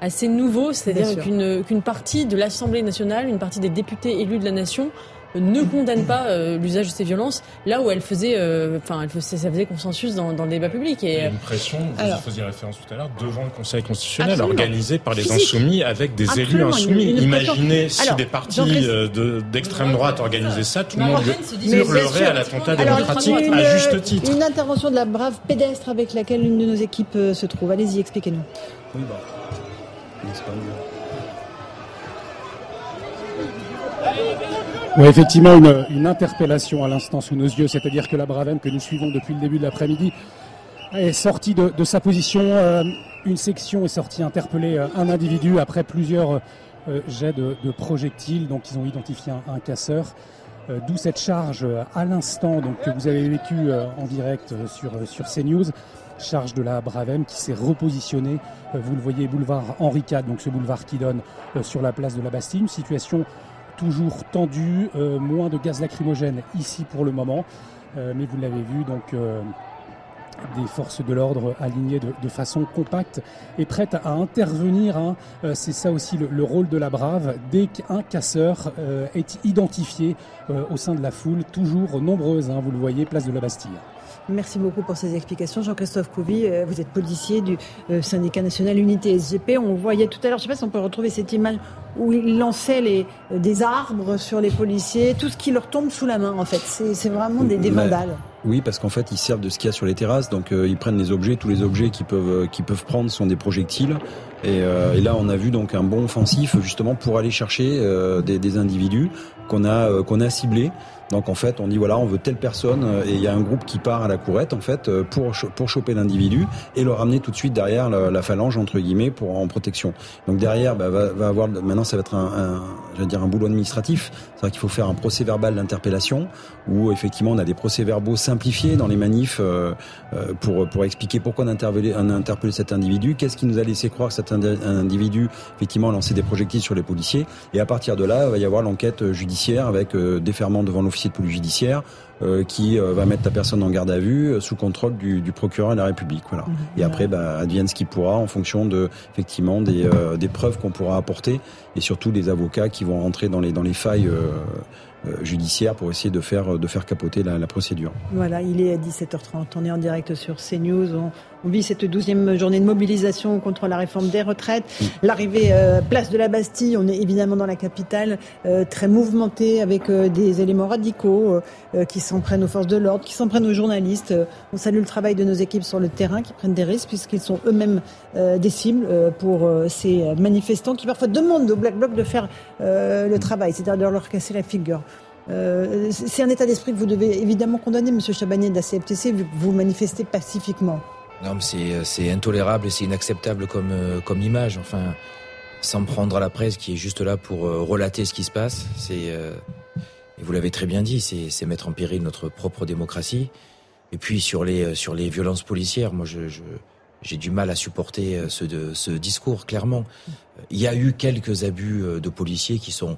assez nouveau, c'est-à-dire qu'une qu'une partie de l'Assemblée nationale, une partie des députés élus de la nation ne condamne pas euh, l'usage de ces violences là où elle faisait, euh, enfin, faisait, ça faisait consensus dans, dans, le débat public. Et, il y a une pression, vous y faisiez référence tout à l'heure, devant le Conseil constitutionnel, organisée par les insoumis avec des élus insoumis. Imaginez si des partis euh, d'extrême droite organisaient ça, tout le monde hurlerait à l'attentat démocratique à juste titre. Une intervention de la brave pédestre avec laquelle une de nos équipes se trouve. Allez-y, expliquez-nous. Oui, bah, n'est-ce pas Oui, effectivement, une, une, interpellation à l'instant sous nos yeux, c'est-à-dire que la Bravem que nous suivons depuis le début de l'après-midi est sortie de, de sa position. Euh, une section est sortie interpeller euh, un individu après plusieurs euh, jets de, de, projectiles, donc ils ont identifié un, un casseur. D'où cette charge à l'instant donc que vous avez vécu en direct sur sur CNews, charge de la Bravem qui s'est repositionnée. Vous le voyez, boulevard Henri IV, donc ce boulevard qui donne sur la place de la Bastille, une situation toujours tendu, moins de gaz lacrymogène ici pour le moment, mais vous l'avez vu donc des forces de l'ordre alignées de, façon compacte et prêtes à intervenir. Hein. Euh, c'est ça aussi le, rôle de la Brave. Dès qu'un casseur euh, est identifié euh, au sein de la foule, toujours nombreuse, hein, vous le voyez, place de la Bastille. Merci beaucoup pour ces explications. Jean-Christophe Couvi, vous êtes policier du syndicat national Unité SGP. On voyait tout à l'heure, je ne sais pas si on peut retrouver cette image où il lançait les, des arbres sur les policiers, tout ce qui leur tombe sous la main en fait. C'est vraiment des, des vandales. Oui, parce qu'en fait, ils servent de ce qu'il y a sur les terrasses, donc euh, ils prennent les objets. Tous les objets qu'ils peuvent, euh, qu'ils peuvent prendre sont des projectiles. Et, euh, et, là, on a vu donc un bon offensif justement pour aller chercher des, des, individus qu'on a qu'on a ciblés. Donc en fait, on dit voilà, on veut telle personne et il y a un groupe qui part à la courette en fait pour pour choper l'individu et le ramener tout de suite derrière la, phalange entre guillemets pour en protection. Donc derrière, bah, va, avoir maintenant ça va être un, un dire un boulot administratif. C'est-à-dire qu'il faut faire un procès verbal d'interpellation où effectivement on a des procès verbaux simplifiés dans les manifs euh, euh, pour pour expliquer pourquoi on a interpellé cet individu, qu'est-ce qui nous a laissé croire que cet individu effectivement a lancé des projectiles sur les policiers et à partir de là il va y avoir l'enquête judiciaire avec euh, déferment devant l'officier de police judiciaire euh, qui euh, va mettre la personne en garde à vue euh, sous contrôle du, du, procureur de la République. Voilà. Mhm. Et après, bah, advienne ce qui pourra en fonction de effectivement des, des preuves qu'on pourra apporter et surtout des avocats qui vont rentrer dans les dans les failles judiciaires pour essayer de faire de faire capoter la, la, procédure. Voilà, il est à 17h30. On est en direct sur CNews. On, on vit cette douzième journée de mobilisation contre la réforme des retraites. L'arrivée euh, place de la Bastille, on est évidemment dans la capitale, euh, très mouvementée avec euh, des éléments radicaux qui s'en prennent aux forces de l'ordre, qui s'en prennent aux journalistes. on salue le travail de nos équipes sur le terrain qui prennent des risques puisqu'ils sont eux-mêmes des cibles pour ces manifestants qui parfois demandent aux Black Blocs de faire le travail, c'est-à-dire de leur casser la figure. C'est un état d'esprit que vous devez évidemment condamner, Monsieur Chabanier de la CFTC, vu que vous manifestez pacifiquement. Non, mais c'est intolérable et c'est inacceptable comme, euh, comme image. Enfin, sans prendre à la presse qui est juste là pour euh, relater ce qui se passe. C'est, euh, et vous l'avez très bien dit, c'est mettre en péril notre propre démocratie. Et puis sur les sur les violences policières, moi j'ai du mal à supporter ce, de, ce discours. Clairement, il y a eu quelques abus de policiers qui sont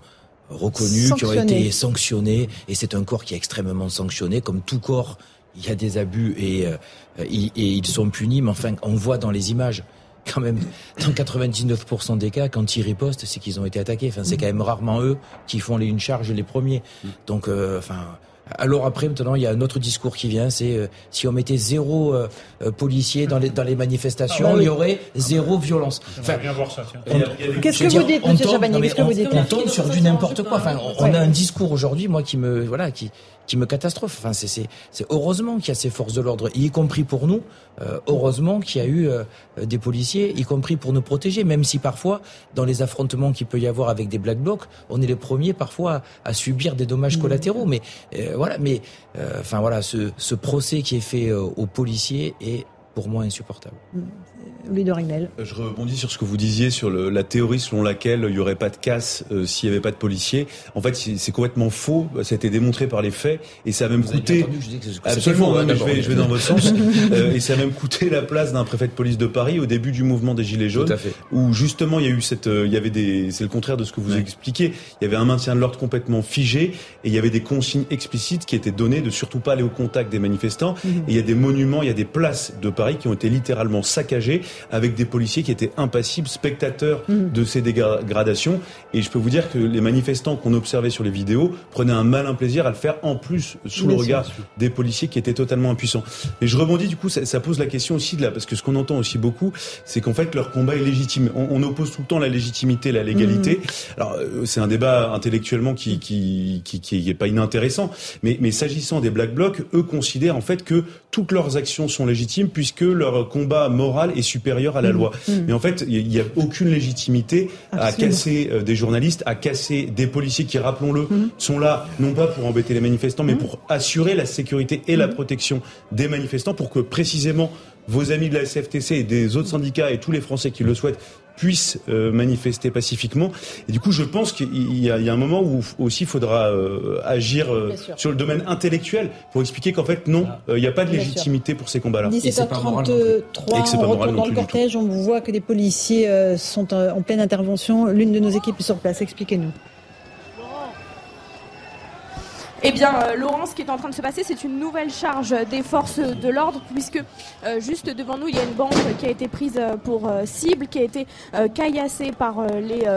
reconnus, qui ont été sanctionnés, et c'est un corps qui est extrêmement sanctionné, comme tout corps il y a des abus et, euh, et, ils sont punis, mais enfin, on voit dans les images quand même, dans 99% des cas, quand ils ripostent, c'est qu'ils ont été attaqués. Enfin, c'est quand même rarement eux qui font les, une charge les premiers. Donc, euh, enfin, alors après, maintenant, il y a un autre discours qui vient, c'est euh, si on mettait zéro euh, euh, policier dans les, dans les manifestations, ah bah il y aurait zéro violence. Enfin, bien voir ça. Qu'est-ce que vous dites, M. Chabanier Qu'est-ce que vous dites On tombe sur du n'importe quoi. Enfin, on, a un discours aujourd'hui, moi, qui me voilà, qui qui me catastrophe. Enfin, c'est c'est heureusement qu'il y a ces forces de l'ordre, y compris pour nous. heureusement qu'il y a eu des policiers, y compris pour nous protéger, même si parfois, dans les affrontements qu'il peut y avoir avec des black blocs, on est les premiers parfois à, subir des dommages mmh. collatéraux. Mais voilà, mais euh, enfin voilà, ce, ce, procès qui est fait euh, aux policiers est pour moi insupportable. Mmh. Louis de Ragnel. Euh, je rebondis sur ce que vous disiez sur le, la théorie selon laquelle il n'y aurait pas de casse euh, s'il n'y avait pas de policiers. En fait, c'est complètement faux. Ça a été démontré par les faits et ça a même coûté. Absolument, faux, je, vais, je vais dans votre sens. euh, et ça a même coûté la place d'un préfet de police de Paris au début du mouvement des Gilets jaunes, où justement il y a eu cette, il y avait des, c'est le contraire de ce que vous expliquez. Il y avait un maintien de l'ordre complètement figé et il y avait des consignes explicites qui étaient données de surtout pas aller au contact des manifestants. Mhm. Et il y a des monuments, il y a des places de Paris qui ont été littéralement saccagées avec des policiers qui étaient impassibles, spectateurs mm. de ces dégradations. Et je peux vous dire que les manifestants qu'on observait sur les vidéos prenaient un malin plaisir à le faire en plus sous le regard des policiers qui étaient totalement impuissants. Et je rebondis du coup, ça, ça pose la question aussi de là, parce que ce qu'on entend aussi beaucoup, c'est qu'en fait leur combat est légitime. On, on, oppose tout le temps la légitimité, la légalité. Mm. Alors euh, c'est un débat intellectuellement qui qui qui, qui est pas inintéressant, mais mais s'agissant des black blocs, eux considèrent en fait que toutes leurs actions sont légitimes puisque leur combat moral est supérieur supérieur à la mm. loi. Mm. Mais en fait, il n'y a aucune légitimité à casser euh, des journalistes, à casser des policiers qui, rappelons-le, mm. sont là non pas pour embêter les manifestants, mais pour assurer la sécurité et la protection des manifestants pour que précisément vos amis de la SFTC et des autres syndicats et tous les Français qui le souhaitent puissent euh, manifester pacifiquement. Et du coup, je pense qu'il y, a un moment où aussi il faudra euh, agir euh, sur le domaine intellectuel pour expliquer qu'en fait, non, ah. il n'y a pas de légitimité pour ces combats-là. 17h33, on retourne dans le cortège, on voit que des policiers sont en pleine intervention. L'une de nos équipes est sur place. Expliquez-nous. Eh bien, euh, Laurent, ce qui est en train de se passer, c'est une nouvelle charge des forces de l'ordre, puisque euh, juste devant nous, il y a une banque qui a été prise euh, pour cible, qui a été caillassée par les,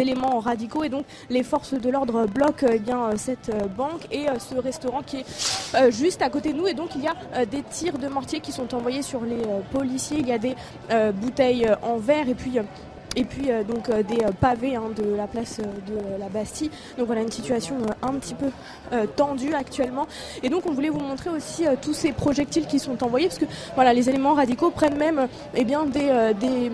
éléments radicaux, et donc les forces de l'ordre bloquent eh bien cette banque et ce restaurant qui est juste à côté de nous. Et donc, il y a des tirs de mortier qui sont envoyés sur les policiers. Il y a des bouteilles en verre et puis et puis euh, donc euh, des euh, pavés hein, de la place de la Bastille. Donc voilà une situation un petit peu tendue actuellement. Et donc on voulait vous montrer aussi tous ces projectiles qui sont envoyés parce que voilà les éléments radicaux prennent même eh bien des, des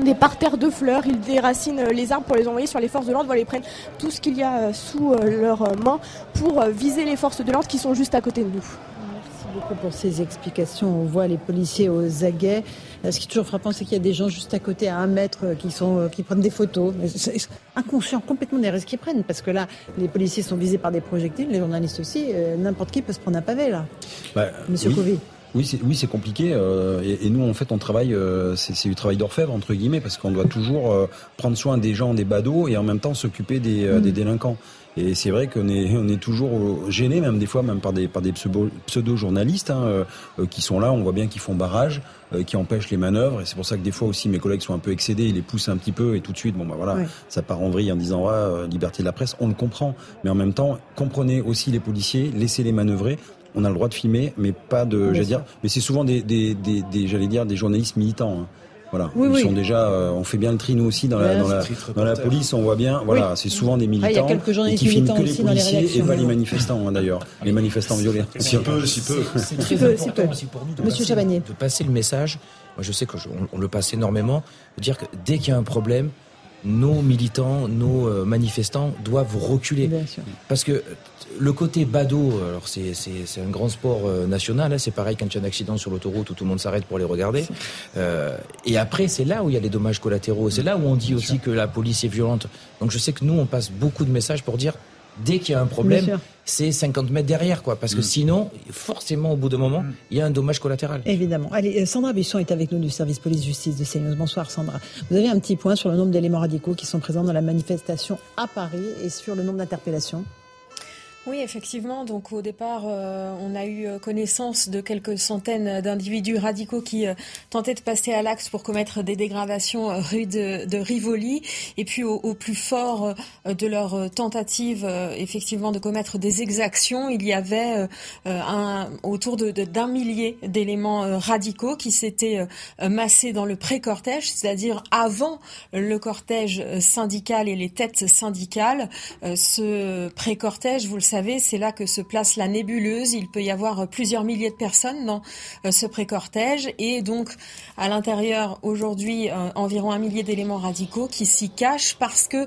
des parterres de fleurs, ils déracinent les arbres pour les envoyer sur les forces de l'ordre, voilà, ils prennent tout ce qu'il y a sous leurs mains pour viser les forces de l'ordre qui sont juste à côté de nous beaucoup pour ces explications. On voit les policiers aux aguets. Euh, ce qui est toujours frappant, c'est qu'il y a des gens juste à côté, à un mètre, euh, qui, sont, euh, qui prennent des photos. Inconscients complètement des risques qu'ils prennent. Parce que là, les policiers sont visés par des projectiles, les journalistes aussi. N'importe qui peut se prendre un pavé, là. Bah, Monsieur oui. Oui, c'est oui, c'est compliqué. et, nous, en fait, on travaille, c'est du travail d'orfèvre entre guillemets, parce qu'on doit toujours prendre soin des gens, des badauds, et en même temps s'occuper des, des, délinquants. Et c'est vrai qu'on est, on est toujours gêné, même des fois, même par des, par des pseudo-journalistes hein, euh, qui sont là. On voit bien qu'ils font barrage, euh, qui empêchent les manœuvres. Et c'est pour ça que des fois aussi, mes collègues sont un peu excédés, ils les poussent un petit peu et tout de suite, bon bah voilà, ça part en vrille en disant euh, liberté de la presse. On le comprend, mais en même temps, comprenez aussi les policiers, laissez-les manœuvrer on a le droit de filmer, mais pas de, j'allais dire, mais c'est souvent des, des, des, j'allais dire, des journalistes militants. Hein. Voilà. Ils sont déjà, euh, on fait bien le tri nous aussi dans la, dans la, dans la police, on voit bien. Voilà, c'est souvent des militants ah, qui filment que les policiers et pas les manifestants hein, d'ailleurs, les manifestants violents. Si peu, si peu. C'est très important aussi pour nous de Monsieur passer, de passer le message. Moi, je sais qu'on on le passe énormément, de dire que dès qu'il y a un problème, nos militants, nos euh, manifestants doivent reculer. Parce que le côté badaud, alors c'est, un grand sport euh, national, hein, c'est pareil quand il y a un accident sur l'autoroute où tout le monde s'arrête pour les regarder. Euh, et après, c'est là où il y a les dommages collatéraux, c'est là où on dit aussi que la police est violente. Donc je sais que nous, on passe beaucoup de messages pour dire dès qu'il y a un problème, c'est 50 mètres derrière, quoi. Parce que mm. sinon, forcément, au bout d'un moment, mm. il y a un dommage collatéral. Évidemment. Allez, euh, Sandra Buisson est avec nous du service police-justice de CNews. Bonsoir, Sandra. Vous avez un petit point sur le nombre d'éléments radicaux qui sont présents dans la manifestation à Paris et sur le nombre d'interpellations oui, effectivement. Donc au départ, euh, on a eu euh, connaissance de quelques centaines d'individus radicaux qui euh, tentaient de passer à l'axe pour commettre des dégradations rue de, Rivoli. Et puis au, plus fort de leur tentative, effectivement, de commettre des exactions, il y avait autour de, d'un millier d'éléments radicaux qui s'étaient massés dans le pré-cortège, c'est-à-dire avant le cortège syndical et les têtes syndicales. ce pré-cortège, vous le savez, savez, c'est là que se place la nébuleuse. Il peut y avoir euh, plusieurs milliers de personnes dans euh, ce pré-cortège. Et donc à l'intérieur aujourd'hui euh, environ un millier d'éléments radicaux qui s'y cachent parce que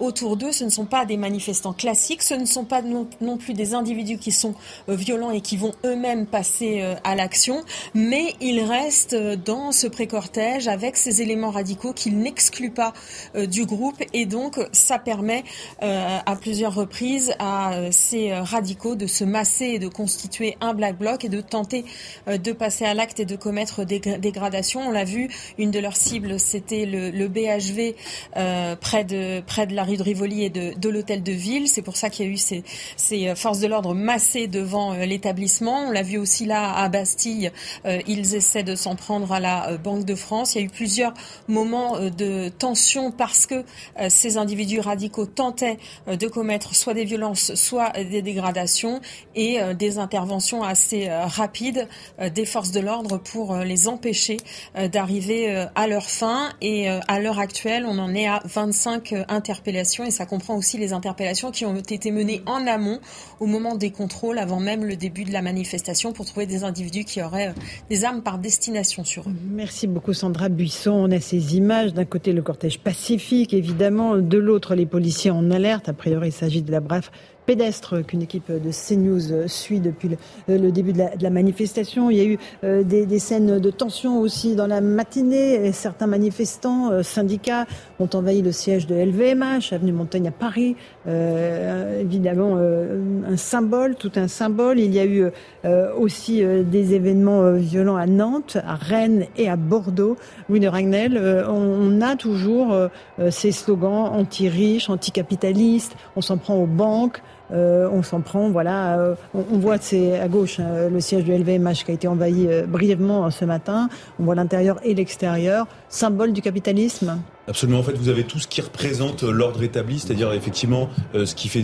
autour d'eux, ce ne sont pas des manifestants classiques, ce ne sont pas non, plus des individus qui sont violents et qui vont eux-mêmes passer à l'action, mais ils restent dans ce pré-cortège avec ces éléments radicaux qu'ils n'excluent pas du groupe. Et donc ça permet à plusieurs reprises à ces euh, radicaux de se masser et de constituer un black bloc et de tenter euh, de passer à l'acte et de commettre des dégradations. On l'a vu, une de leurs cibles, c'était le, BHV euh, près de près de la rue de Rivoli et de, l'hôtel de ville. C'est pour ça qu'il y a eu ces forces de l'ordre massées devant l'établissement. On l'a vu aussi là à Bastille. ils essaient de s'en prendre à la Banque de France. Il y a eu plusieurs moments de tension parce que ces individus radicaux tentaient de commettre soit des violences, soit des dégradations et euh, des interventions assez euh, rapides euh, des forces de l'ordre pour les empêcher d'arriver à leur fin. Et à l'heure actuelle, on en est à 25 interpellations et ça comprend aussi les interpellations qui ont été menées en amont au moment des contrôles avant même le début de la manifestation pour trouver des individus qui auraient des armes par destination sur eux. Merci beaucoup Sandra Buisson. On a ces images. D'un côté le cortège pacifique évidemment, de l'autre les policiers en alerte. A priori il s'agit de la bref pédestre qu'une équipe de CNews suit depuis le, début de la, manifestation. Il y a eu euh, des, scènes de tension aussi dans la matinée. certains manifestants, euh, syndicats, ont envahi le siège de LVMH, avenue Montaigne à Paris. Euh, évidemment, un symbole, tout un symbole. Il y a eu aussi des événements violents à Nantes, à Rennes et à Bordeaux. Louis de Ragnel, on, a toujours ces slogans anti-riches, anti-capitalistes. On s'en prend aux banques. On s'en prend, voilà. on, voit, c'est à gauche, hein, le siège du LVMH qui a été envahi brièvement ce matin. On voit l'intérieur et l'extérieur, symbole du capitalisme. Absolument. En fait, vous avez tout ce qui représente l'ordre établi, c'est-à-dire effectivement ce qui fait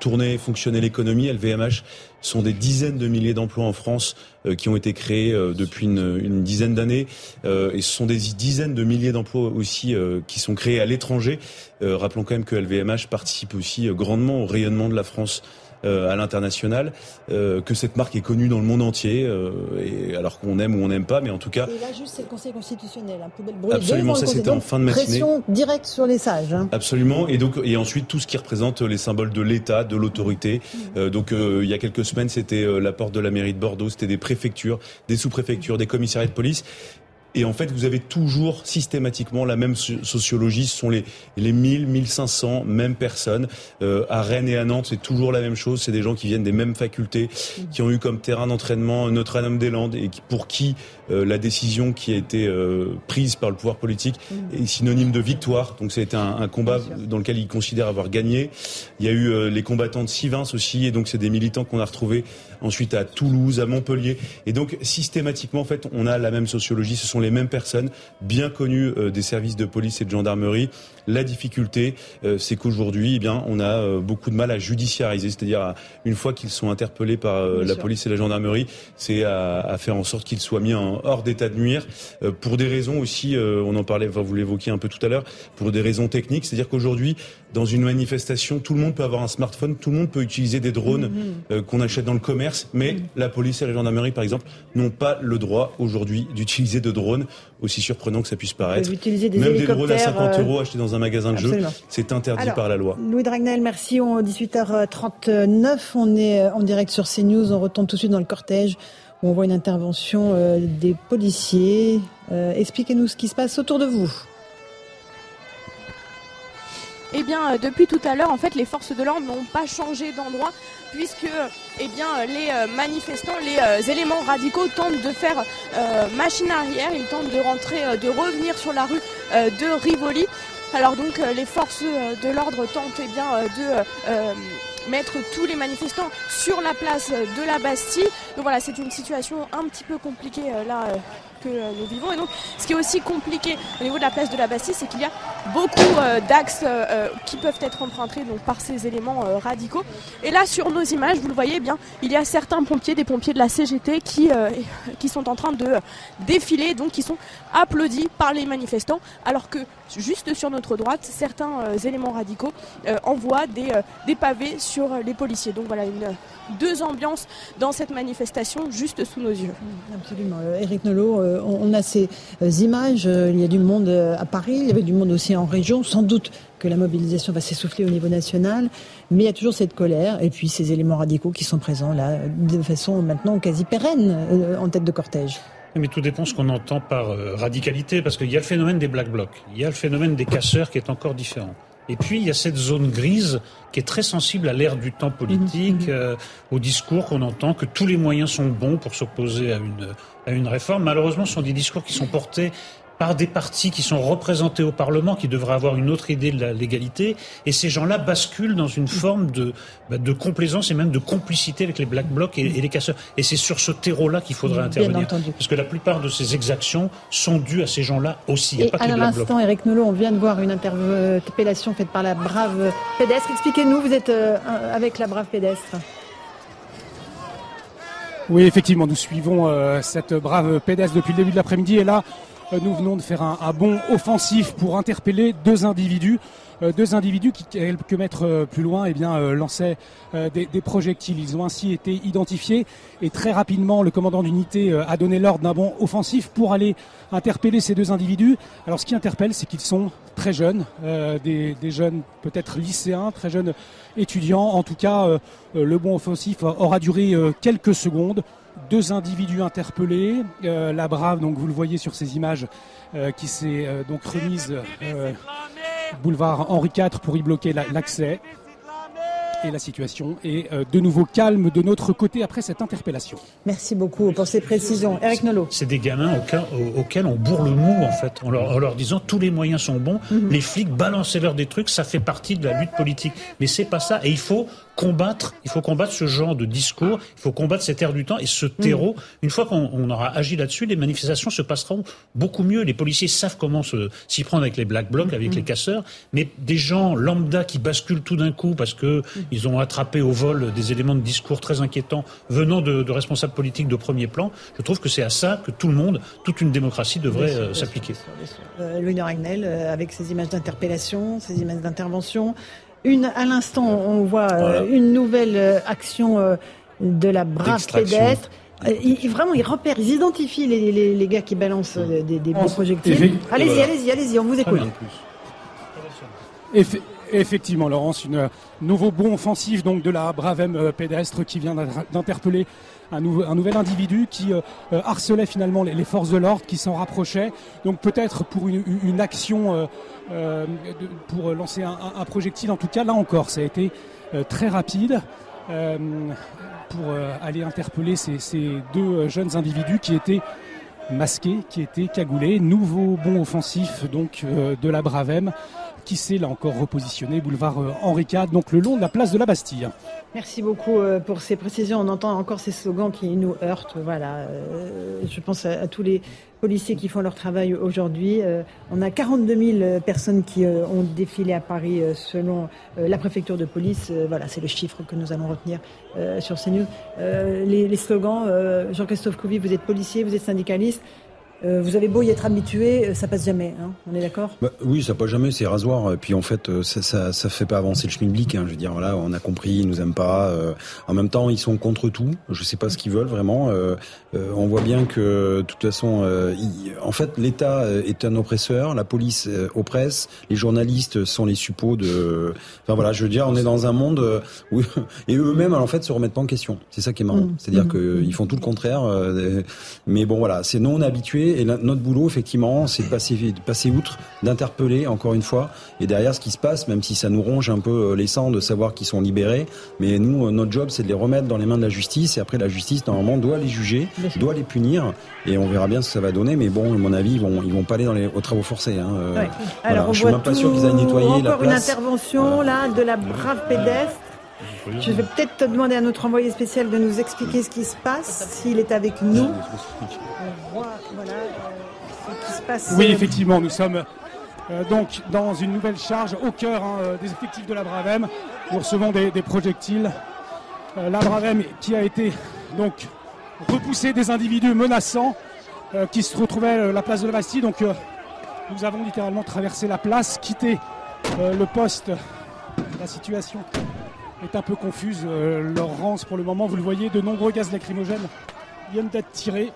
tourner, fonctionner l'économie. LVMH sont des dizaines de milliers d'emplois en France qui ont été créés depuis une, une dizaine d'années, et ce sont des dizaines de milliers d'emplois aussi qui sont créés à l'étranger. rappelons quand même que LVMH participe aussi grandement au rayonnement de la France euh, à l'international, euh, que cette marque est connue dans le monde entier, euh, et alors qu'on aime ou on n'aime pas, mais en tout cas. Et là, juste, c'est le Conseil constitutionnel, un peu Absolument, ça c'était en fin de matinée. Pression directe sur les sages. Hein. Absolument, et donc et ensuite tout ce qui représente les symboles de l'État, de l'autorité. Mmh. donc il y a quelques semaines, c'était la porte de la mairie de Bordeaux, c'était des préfectures, des sous-préfectures, des commissariats de police. Et en fait, vous avez toujours systématiquement la même sociologie. Ce sont les, les 1000, 1500 mêmes personnes. Euh, à Rennes et à Nantes, c'est toujours la même chose. C'est des gens qui viennent des mêmes facultés, qui ont eu comme terrain d'entraînement Notre-Dame-des-Landes et qui, pour qui euh, la décision qui a été euh, prise par le pouvoir politique est synonyme de victoire. Donc été un, un combat dans lequel ils considèrent avoir gagné. Il y a eu euh, les combattants de Sivins aussi, et donc c'est des militants qu'on a retrouvés ensuite à Toulouse, à Montpellier. Et donc systématiquement, en fait, on a la même sociologie. Ce sont les mêmes personnes, bien connues euh, des services de police et de gendarmerie. La difficulté, c'est qu'aujourd'hui, eh bien, on a beaucoup de mal à judiciariser, c'est-à-dire une fois qu'ils sont interpellés par la police et la gendarmerie, c'est à, à, faire en sorte qu'ils soient mis en hors d'état de nuire pour des raisons aussi. on en parlait, enfin, vous l'évoquiez un peu tout à l'heure, pour des raisons techniques, c'est-à-dire qu'aujourd'hui, dans une manifestation, tout le monde peut avoir un smartphone, tout le monde peut utiliser des drones mm-hmm. qu'on achète dans le commerce, mais mm-hmm. la police et la gendarmerie, par exemple, n'ont pas le droit aujourd'hui d'utiliser de drones aussi surprenant que ça puisse paraître. Des Même des drôles à 50 euh, euros achetés dans un magasin de jeux, c'est interdit par la loi. Louis Dragnel, merci. On 18h39, on est euh, en direct sur CNews. On retombe tout de suite dans le cortège on voit une intervention euh, des policiers. Expliquez-nous ce qui se passe autour de vous. Eh bien, depuis tout à l'heure, en fait, les forces de l'ordre n'ont pas changé d'endroit puisque eh bien, les euh, manifestants, les euh, éléments radicaux tentent de faire euh, machine arrière, ils tentent de rentrer, de revenir sur la rue de Rivoli. Alors donc les forces de l'ordre tentent eh bien, de mettre tous les manifestants sur la place de la Bastille. Donc voilà, c'est une situation un petit peu compliquée là que euh, nous vivons. Et donc, ce qui est aussi compliqué au niveau de la place de la Bastille, c'est qu'il y a beaucoup euh, d'axes euh, qui peuvent être empruntés donc, par ces éléments radicaux. Et là, sur nos images, vous le voyez eh bien, il y a certains pompiers, des pompiers de la CGT, qui, qui sont en train de défiler, donc qui sont applaudis par les manifestants, alors que juste sur notre droite, certains éléments radicaux envoient des, des pavés sur les policiers. Donc voilà, deux ambiances dans cette manifestation juste sous nos yeux. Absolument. Eric Nolot, euh, on a ces euh, images, euh, il y a du monde à Paris, il y avait du monde aussi en région, sans doute que la mobilisation va s'essouffler au niveau national, mais il y a toujours cette colère et puis ces éléments radicaux qui sont présents là de façon maintenant quasi pérenne en tête de cortège. Mais tout dépend ce qu'on entend par radicalité, parce qu'il y a le phénomène des black blocs, il y a le phénomène des casseurs qui est encore différent. Et puis il y a cette zone grise qui est très sensible à l'ère du temps politique, mhm, mhm. au discours qu'on entend que tous les moyens sont bons pour s'opposer à une à une réforme. Malheureusement, ce sont des discours qui sont portés par des partis qui sont représentés au Parlement, qui devraient avoir une autre idée de la légalité, et ces gens-là basculent dans une forme de, bah, de complaisance et même de complicité avec les Black Blocs et, les casseurs. Et c'est sur ce terreau-là qu'il faudrait intervenir. Parce que la plupart de ces exactions sont dues à ces gens-là aussi. Et à l'instant, Eric Nolot, on vient de voir une interpellation faite par la brave pédestre. Expliquez-nous, vous êtes euh, avec la brave pédestre. Oui, effectivement, nous suivons euh, cette brave pédestre depuis le début de l'après-midi. Et là, nous venons de faire un, un offensif pour interpeller deux individus euh, deux individus qui, quelques mètres euh, plus loin, eh bien, lançaient des, des, projectiles. Ils ont ainsi été identifiés et très rapidement, le commandant d'unité a donné l'ordre d'un bond offensif pour aller interpeller ces deux individus. Alors, ce qui interpelle, c'est qu'ils sont très jeunes, des, des, jeunes peut-être lycéens, très jeunes étudiants. En tout cas, le bond offensif aura duré quelques secondes deux individus interpellés. Euh, la Brave, donc vous le voyez sur ces images, euh, qui s'est euh, donc remise boulevard Henri IV pour y bloquer l'accès. Et la situation est de nouveau calme de notre côté après cette interpellation. Merci beaucoup pour ces précisions. Eric Nolot. C'est des gamins auxquels, on bourre le mou, en fait, en leur, disant tous les moyens sont bons. Mhm. Les flics, balancez-leur des trucs, ça fait partie de la lutte politique. Mais c'est pas ça. Et il faut combattre, il faut combattre ce genre de discours, il faut combattre cet air du temps et ce terreau. Mm. Une fois qu'on aura agi là-dessus, les manifestations se passeront beaucoup mieux. Les policiers savent comment s'y prendre avec les black blocs, avec les casseurs, mais des gens lambda qui basculent tout d'un coup parce que mm. ils ont attrapé au vol des éléments de discours très inquiétants venant de, de responsables politiques de premier plan. Je trouve que c'est à ça que tout le monde, toute une démocratie devrait euh, s'appliquer. Euh, Louis Ragnel, euh, avec ses images d'interpellation, ses images d'intervention. Une, à l'instant, on voit une nouvelle action de la brave pédestre. vraiment, ils repèrent, ils identifient les, gars qui balancent des, des projectiles. Allez-y, allez-y, allez-y, on vous écoute. Effectivement, Laurence, une nouveau bon offensif donc de la Bravem pédestre qui vient d'interpeller un, nouvel individu qui euh, euh, harcelait finalement les, forces de l'ordre, qui s'en rapprochait. Donc peut-être pour une, action, euh, pour lancer un, projectile, en tout cas là encore, ça a été très rapide. pour aller interpeller ces, ces, deux jeunes individus qui étaient masqués, qui étaient cagoulés. Nouveau bon offensif donc de la Bravem qui s'est là encore repositionné, boulevard euh, Henri IV, donc le long de la place de la Bastille. Merci beaucoup euh, pour ces précisions. On entend encore ces slogans qui nous heurtent. Voilà, euh, je pense à, tous les policiers qui font leur travail aujourd'hui. on a 42 000 personnes qui ont défilé à Paris selon la préfecture de police. voilà, c'est le chiffre que nous allons retenir sur CNews. Les, les, slogans, Jean-Christophe Couvi, vous êtes policier, vous êtes syndicaliste. Euh, vous avez beau y être habitué, euh, ça passe jamais. Hein on est d'accord? Bah, Oui, ça passe jamais, c'est rasoir. Et puis en fait, euh, ça, ça, ça fait pas avancer le schmilblick. Hein. Je veux dire, voilà, on a compris, ils nous aiment pas. en même temps, ils sont contre tout. Je sais pas ce qu'ils veulent vraiment. on voit bien que, de toute façon, en fait, l'État est un oppresseur, la police oppresse, les journalistes sont les suppôts de. Enfin voilà, je veux dire, on est dans un monde où et eux-mêmes, en fait, se remettent pas en question. C'est ça qui est marrant. Mmh. C'est-à-dire mmh. qu'ils font tout le contraire. mais bon, voilà, c'est non habitué et notre boulot, effectivement, c'est de passer, de passer outre, d'interpeller, encore une fois. Et derrière, ce qui se passe, même si ça nous ronge un peu euh, les sangs de savoir qu'ils sont libérés, mais nous, euh, notre job, c'est de les remettre dans les mains de la justice. Et après, la justice, normalement, doit les juger, doit les punir. Et on verra bien ce que ça va donner. Mais bon, à mon avis, ils vont, ils vont pas aller dans les, aux travaux forcés. Hein. Euh, Alors, on je suis même pas sûr qu'ils aillent nettoyer la place. Encore une intervention, là, de la brave pédestre. Je vais peut-être te demander à notre envoyé spécial de nous expliquer ce qui se passe, s'il est avec nous. Voilà, euh, ce qui se passe. Oui, effectivement, nous sommes euh, donc dans une nouvelle charge au cœur hein, euh, des effectifs de la Bravem. Nous recevons des, projectiles. la Bravem qui a été donc repoussé des individus menaçants qui se retrouvaient à la place de la Bastille. Donc nous avons littéralement traversé la place, quitté le poste. La situation est un peu confuse. Euh, leur rance pour le moment, vous le voyez, de nombreux gaz lacrymogènes viennent d'être tirés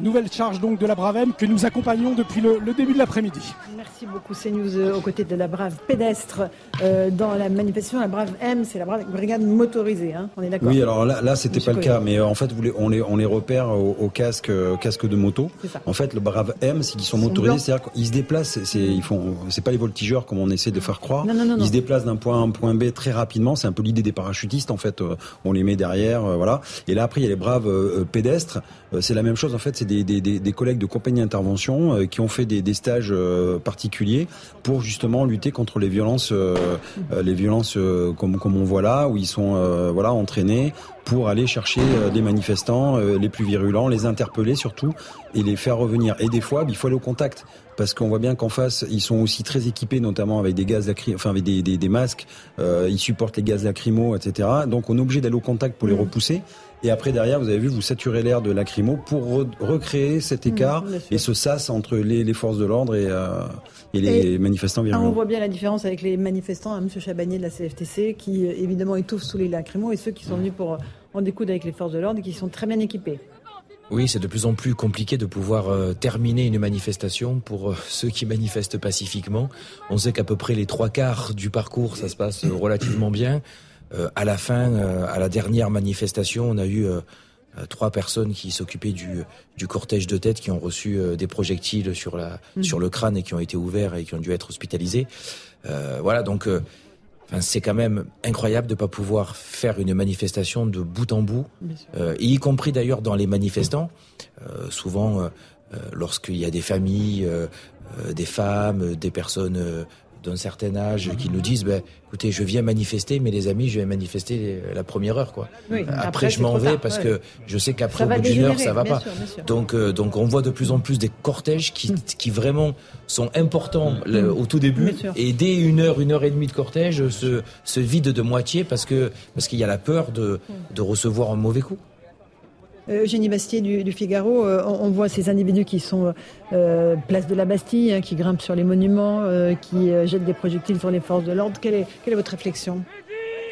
Nouvelle charge donc de la Bravem que nous accompagnons depuis le, début de l'après-midi. Merci beaucoup CNews euh, aux côtés de la Brave pédestre euh, dans la manifestation. La Brave M, c'est la Brave brigade motorisée. Hein on est d'accord Oui, alors là, là c'était pas le cas, mais euh, en fait, on les, on les repère au, casque, casque de moto. En fait, le Brave M, c'est qu'ils sont motorisés, c'est-à-dire qu'ils se déplacent. C'est ils font, c'est pas les voltigeurs comme on essaie de faire croire. ils se déplacent d'un point A à un point B très rapidement. C'est un peu l'idée des parachutistes en fait. On les met derrière, voilà. Et là après, il y a les braves pédestres. c'est la même chose en fait c'est des, collègues de compagnie d'intervention euh, qui ont fait des, stages euh, particuliers pour justement lutter contre les violences, euh, les violences comme, comme on voit là, où ils sont voilà entraînés pour aller chercher des manifestants les plus virulents, les interpeller surtout et les faire revenir. Et des fois, il faut aller au contact parce qu'on voit bien qu'en face, ils sont aussi très équipés, notamment avec des gaz enfin avec des, des, masques. ils supportent les gaz lacrymaux, etc. Donc on est obligé d'aller au contact pour les mmh. repousser. Et après, derrière, vous avez vu, vous saturez l'air de lacrymo pour recréer cet mmh, écart et ce sas entre les, forces de l'ordre et, euh, et, les manifestants virulents. On voit bien la différence avec les manifestants, hein, M. Chabanier de la CFTC, qui euh, évidemment étouffent sous les lacrymos, et ceux qui sont venus pour en découdre avec les forces de l'ordre et qui sont très bien équipés. Oui, c'est de plus en plus compliqué de pouvoir euh, terminer une manifestation pour ceux qui manifestent pacifiquement. On sait qu'à peu près les trois quarts du parcours, ça se passe relativement bien. Euh, à la fin, euh, à la dernière manifestation, on a eu euh, trois personnes qui s'occupaient du, du cortège de tête qui ont reçu des projectiles sur la mmh. sur le crâne et qui ont été ouverts et qui ont dû être hospitalisés. voilà, donc c'est quand même incroyable de pas pouvoir faire une manifestation de bout en bout, y compris d'ailleurs dans les manifestants. souvent, lorsqu'il y a des familles, des femmes, des personnes d'un certain âge qui nous disent ben, écoutez, je viens manifester, mais les amis, je vais manifester la première heure. Quoi. après, je m'en vais parce que je sais qu'après, au bout d'une heure, ça va pas. Donc, euh, donc, on voit de plus en plus des cortèges qui, hmm. qui vraiment sont importants hmm. au tout début. Et dès une heure, une heure et demie de cortège, se, se vident de moitié parce que parce qu'il y a la peur de, de recevoir un mauvais coup. Euh, Eugénie Bastier du, Figaro, euh, on, voit ces individus qui sont euh, place de la Bastille, hein, qui grimpent sur les monuments, qui jettent des projectiles sur les forces de l'ordre. quelle est votre réflexion?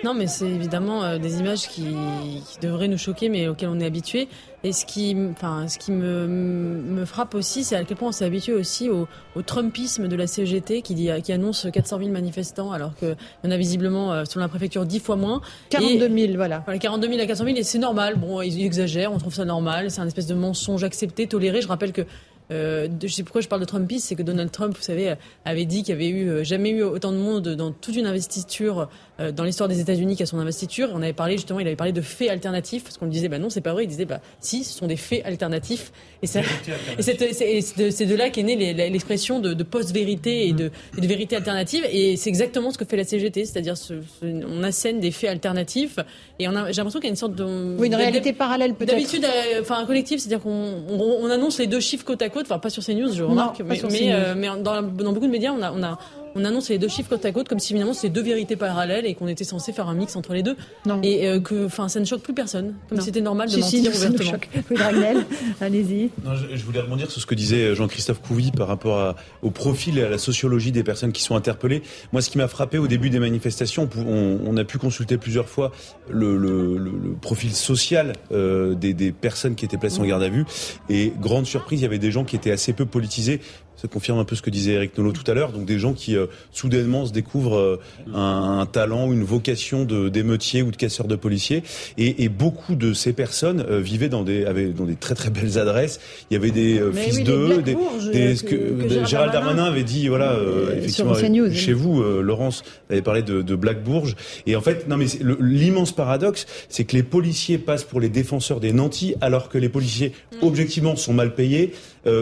Non, mais c'est évidemment euh, des images qui, qui, devraient nous choquer, mais auxquelles on est habitué. Et ce qui, enfin, ce qui me, me frappe aussi, c'est à quel point on s'est habitué aussi au, au, Trumpisme de la CGT qui, dit, qui annonce 400 000 manifestants, alors qu'il y en a visiblement, euh, sur la préfecture, 10 fois moins. 42 000, voilà. voilà 42 000 à 400 000, et c'est normal. Bon, ils exagèrent, on trouve ça normal. C'est un espèce de mensonge accepté, toléré. Je rappelle que euh, je sais pourquoi je parle de Trumpisme, c'est que Donald Trump, vous savez, avait dit qu'il y avait eu euh, jamais eu autant de monde dans toute une investiture euh, dans l'histoire des États-Unis qu'à son investiture. On avait parlé justement, il avait parlé de faits alternatifs, parce qu'on lui disait, bah non, c'est pas vrai. Il disait, bah si, ce sont des faits alternatifs. Et, c'est de, là qu'est née l'expression de, post-vérité et de, vérité alternative. Et c'est exactement ce que fait la CGT, c'est-à-dire on assène des faits alternatifs et on a, j'ai l'impression qu'il y a une sorte de oui, une réalité parallèle peut-être. D'habitude, euh, enfin un collectif, c'est-à-dire qu'on on, annonce les deux chiffres côte à côte, enfin pas sur CNews, je remarque, mais, mais, euh, mais dans, dans, beaucoup de médias, on a, on a on annonce les deux chiffres côte à côte comme si finalement c'est deux vérités parallèles et qu'on était censé faire un mix entre les deux. Non. Et euh, que, enfin, ça ne choque plus personne, comme si c'était normal de mentir si, ouvertement. Oui, allez-y. Je, je, voulais rebondir sur ce que disait Jean-Christophe Couvi par rapport au profil et à la sociologie des personnes qui sont interpellées. Moi, ce qui m'a frappé au début des manifestations, on, a pu consulter plusieurs fois le, le, le, profil social euh, des, des, personnes qui étaient placées en garde à vue. Et grande surprise, il y avait des gens qui étaient assez peu politisés ça confirme un peu ce que disait Eric Nolot tout à l'heure. Donc des gens qui euh, soudainement se découvrent euh, un, un, talent, une vocation de d'émeutier ou de casseur de policiers. Et, et, beaucoup de ces personnes euh, vivaient dans des avaient dans des très très belles adresses. Il y avait des fils d'eux, des, des que, que Gérald Darmanin avait dit voilà effectivement chez vous Laurence avait parlé de, de Black Bourges. Et en fait non mais l'immense paradoxe c'est que les policiers passent pour les défenseurs des nantis alors que les policiers mm. objectivement sont mal payés.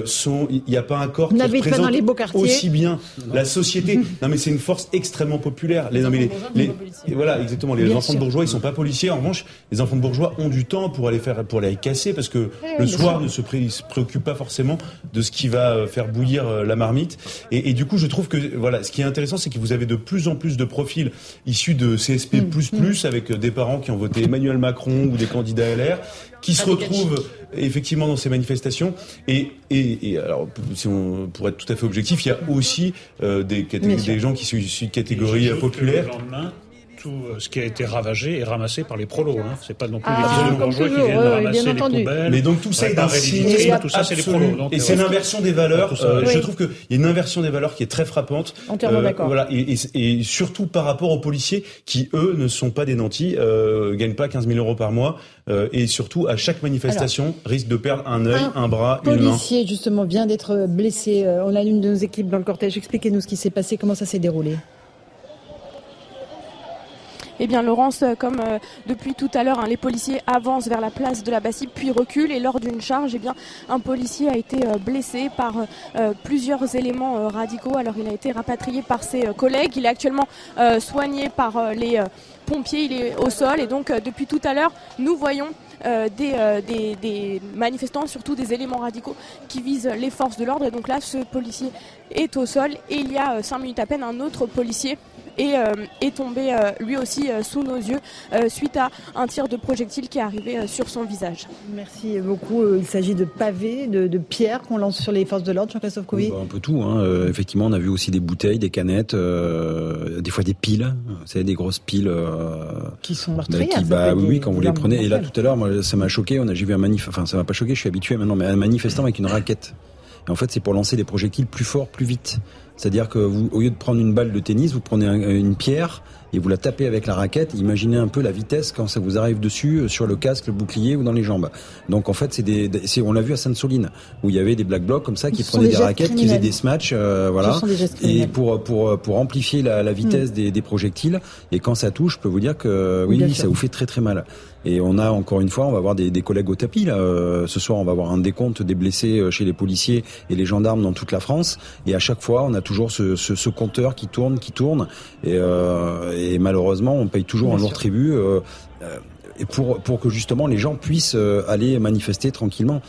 Sont il n'y a pas un corps qui représente aussi bien la société. non mais c'est une force extrêmement populaire. Les, les, les, voilà exactement. Les enfants de bourgeois ils sont pas policiers. En revanche, les enfants de bourgeois ont du temps pour aller faire pour aller casser parce que le soir ne se, préoccupe pas forcément de ce qui va euh, faire bouillir euh, la marmite. Et, et, du coup, je trouve que voilà, ce qui est intéressant, c'est que vous avez de plus en plus de profils issus de CSP++ mm. mm. avec euh, des parents qui ont voté Emmanuel Macron ou des candidats LR qui se retrouvent effectivement dans ces manifestations. Et, et, et, alors, si on, pour être tout à fait objectif, il y a aussi euh, des, des gens qui sont issus de catégories populaires tout euh, ce qui a été ravagé est ramassé par les prolos. Hein. C'est pas non plus ah, les bourgeois qui viennent de ramasser les poubelles. Mais donc tout ça est un signe, tout ça c'est les prolos. et c'est euh, l'inversion des valeurs. Euh, je trouve qu'il y a une inversion des valeurs qui est très frappante. Entièrement d'accord. Voilà, et, et, surtout par rapport aux policiers qui eux ne sont pas des nantis, euh, gagnent pas 15 000 euros par mois et surtout à chaque manifestation risquent de perdre un œil, un, bras, une main. Un policier justement vient d'être blessé. On a l'une de nos équipes dans le cortège. Expliquez-nous ce qui s'est passé, comment ça s'est déroulé. Eh bien, Laurence, euh, comme euh, depuis tout à l'heure, hein, les policiers avancent vers la place de la Bastille, puis reculent. Et lors d'une charge, eh bien, un policier a été euh, blessé par plusieurs éléments radicaux. Alors, il a été rapatrié par ses collègues. Il est actuellement soigné par les pompiers. Il est au sol. Et donc, depuis tout à l'heure, nous voyons des, des, manifestants, surtout des éléments radicaux qui visent les forces de l'ordre. Et donc là, ce policier est au sol. Et il y a cinq minutes à peine, un autre policier et euh, est tombé euh, lui aussi euh, sous nos yeux suite à un tir de projectile qui est arrivé sur son visage. Merci beaucoup. Il s'agit de pavés, de, pierres qu'on lance sur les forces de l'ordre, Jean-Christophe Couy bah, Un peu tout. Hein. effectivement, on a vu aussi des bouteilles, des canettes, des fois des piles. C'est des grosses piles. qui sont meurtrières. Qui, bah, oui, quand vous les prenez. Et là, tout à l'heure, ça m'a choqué. On a, j'ai vu un manif, enfin, ça m'a pas choqué, je suis habitué maintenant, mais un manifestant avec une raquette. Et en fait, c'est pour lancer des projectiles plus forts, plus vite. C'est-à-dire que vous, au lieu de prendre une balle de tennis, vous prenez une pierre et vous la tapez avec la raquette. Imaginez un peu la vitesse quand ça vous arrive dessus euh, sur le casque, le bouclier ou dans les jambes. Donc en fait, c'est des, on l'a vu à Sainte-Soline où il y avait des black blocs comme ça qui prenaient des, raquettes, qui faisaient des smatchs, euh, voilà, et pour pour pour amplifier la, la vitesse des, des, projectiles. Et quand ça touche, je peux vous dire que oui, ça vous fait très très mal. Et on a encore une fois, on va avoir des, des collègues au tapis là. Euh, ce soir, on va avoir un décompte des blessés chez les policiers et les gendarmes dans toute la France. Et à chaque fois, on a toujours ce, ce, ce, compteur qui tourne, qui tourne, et, euh, et malheureusement, on paye toujours un lourd tribut. Euh, et pour, pour que justement les gens puissent aller manifester tranquillement.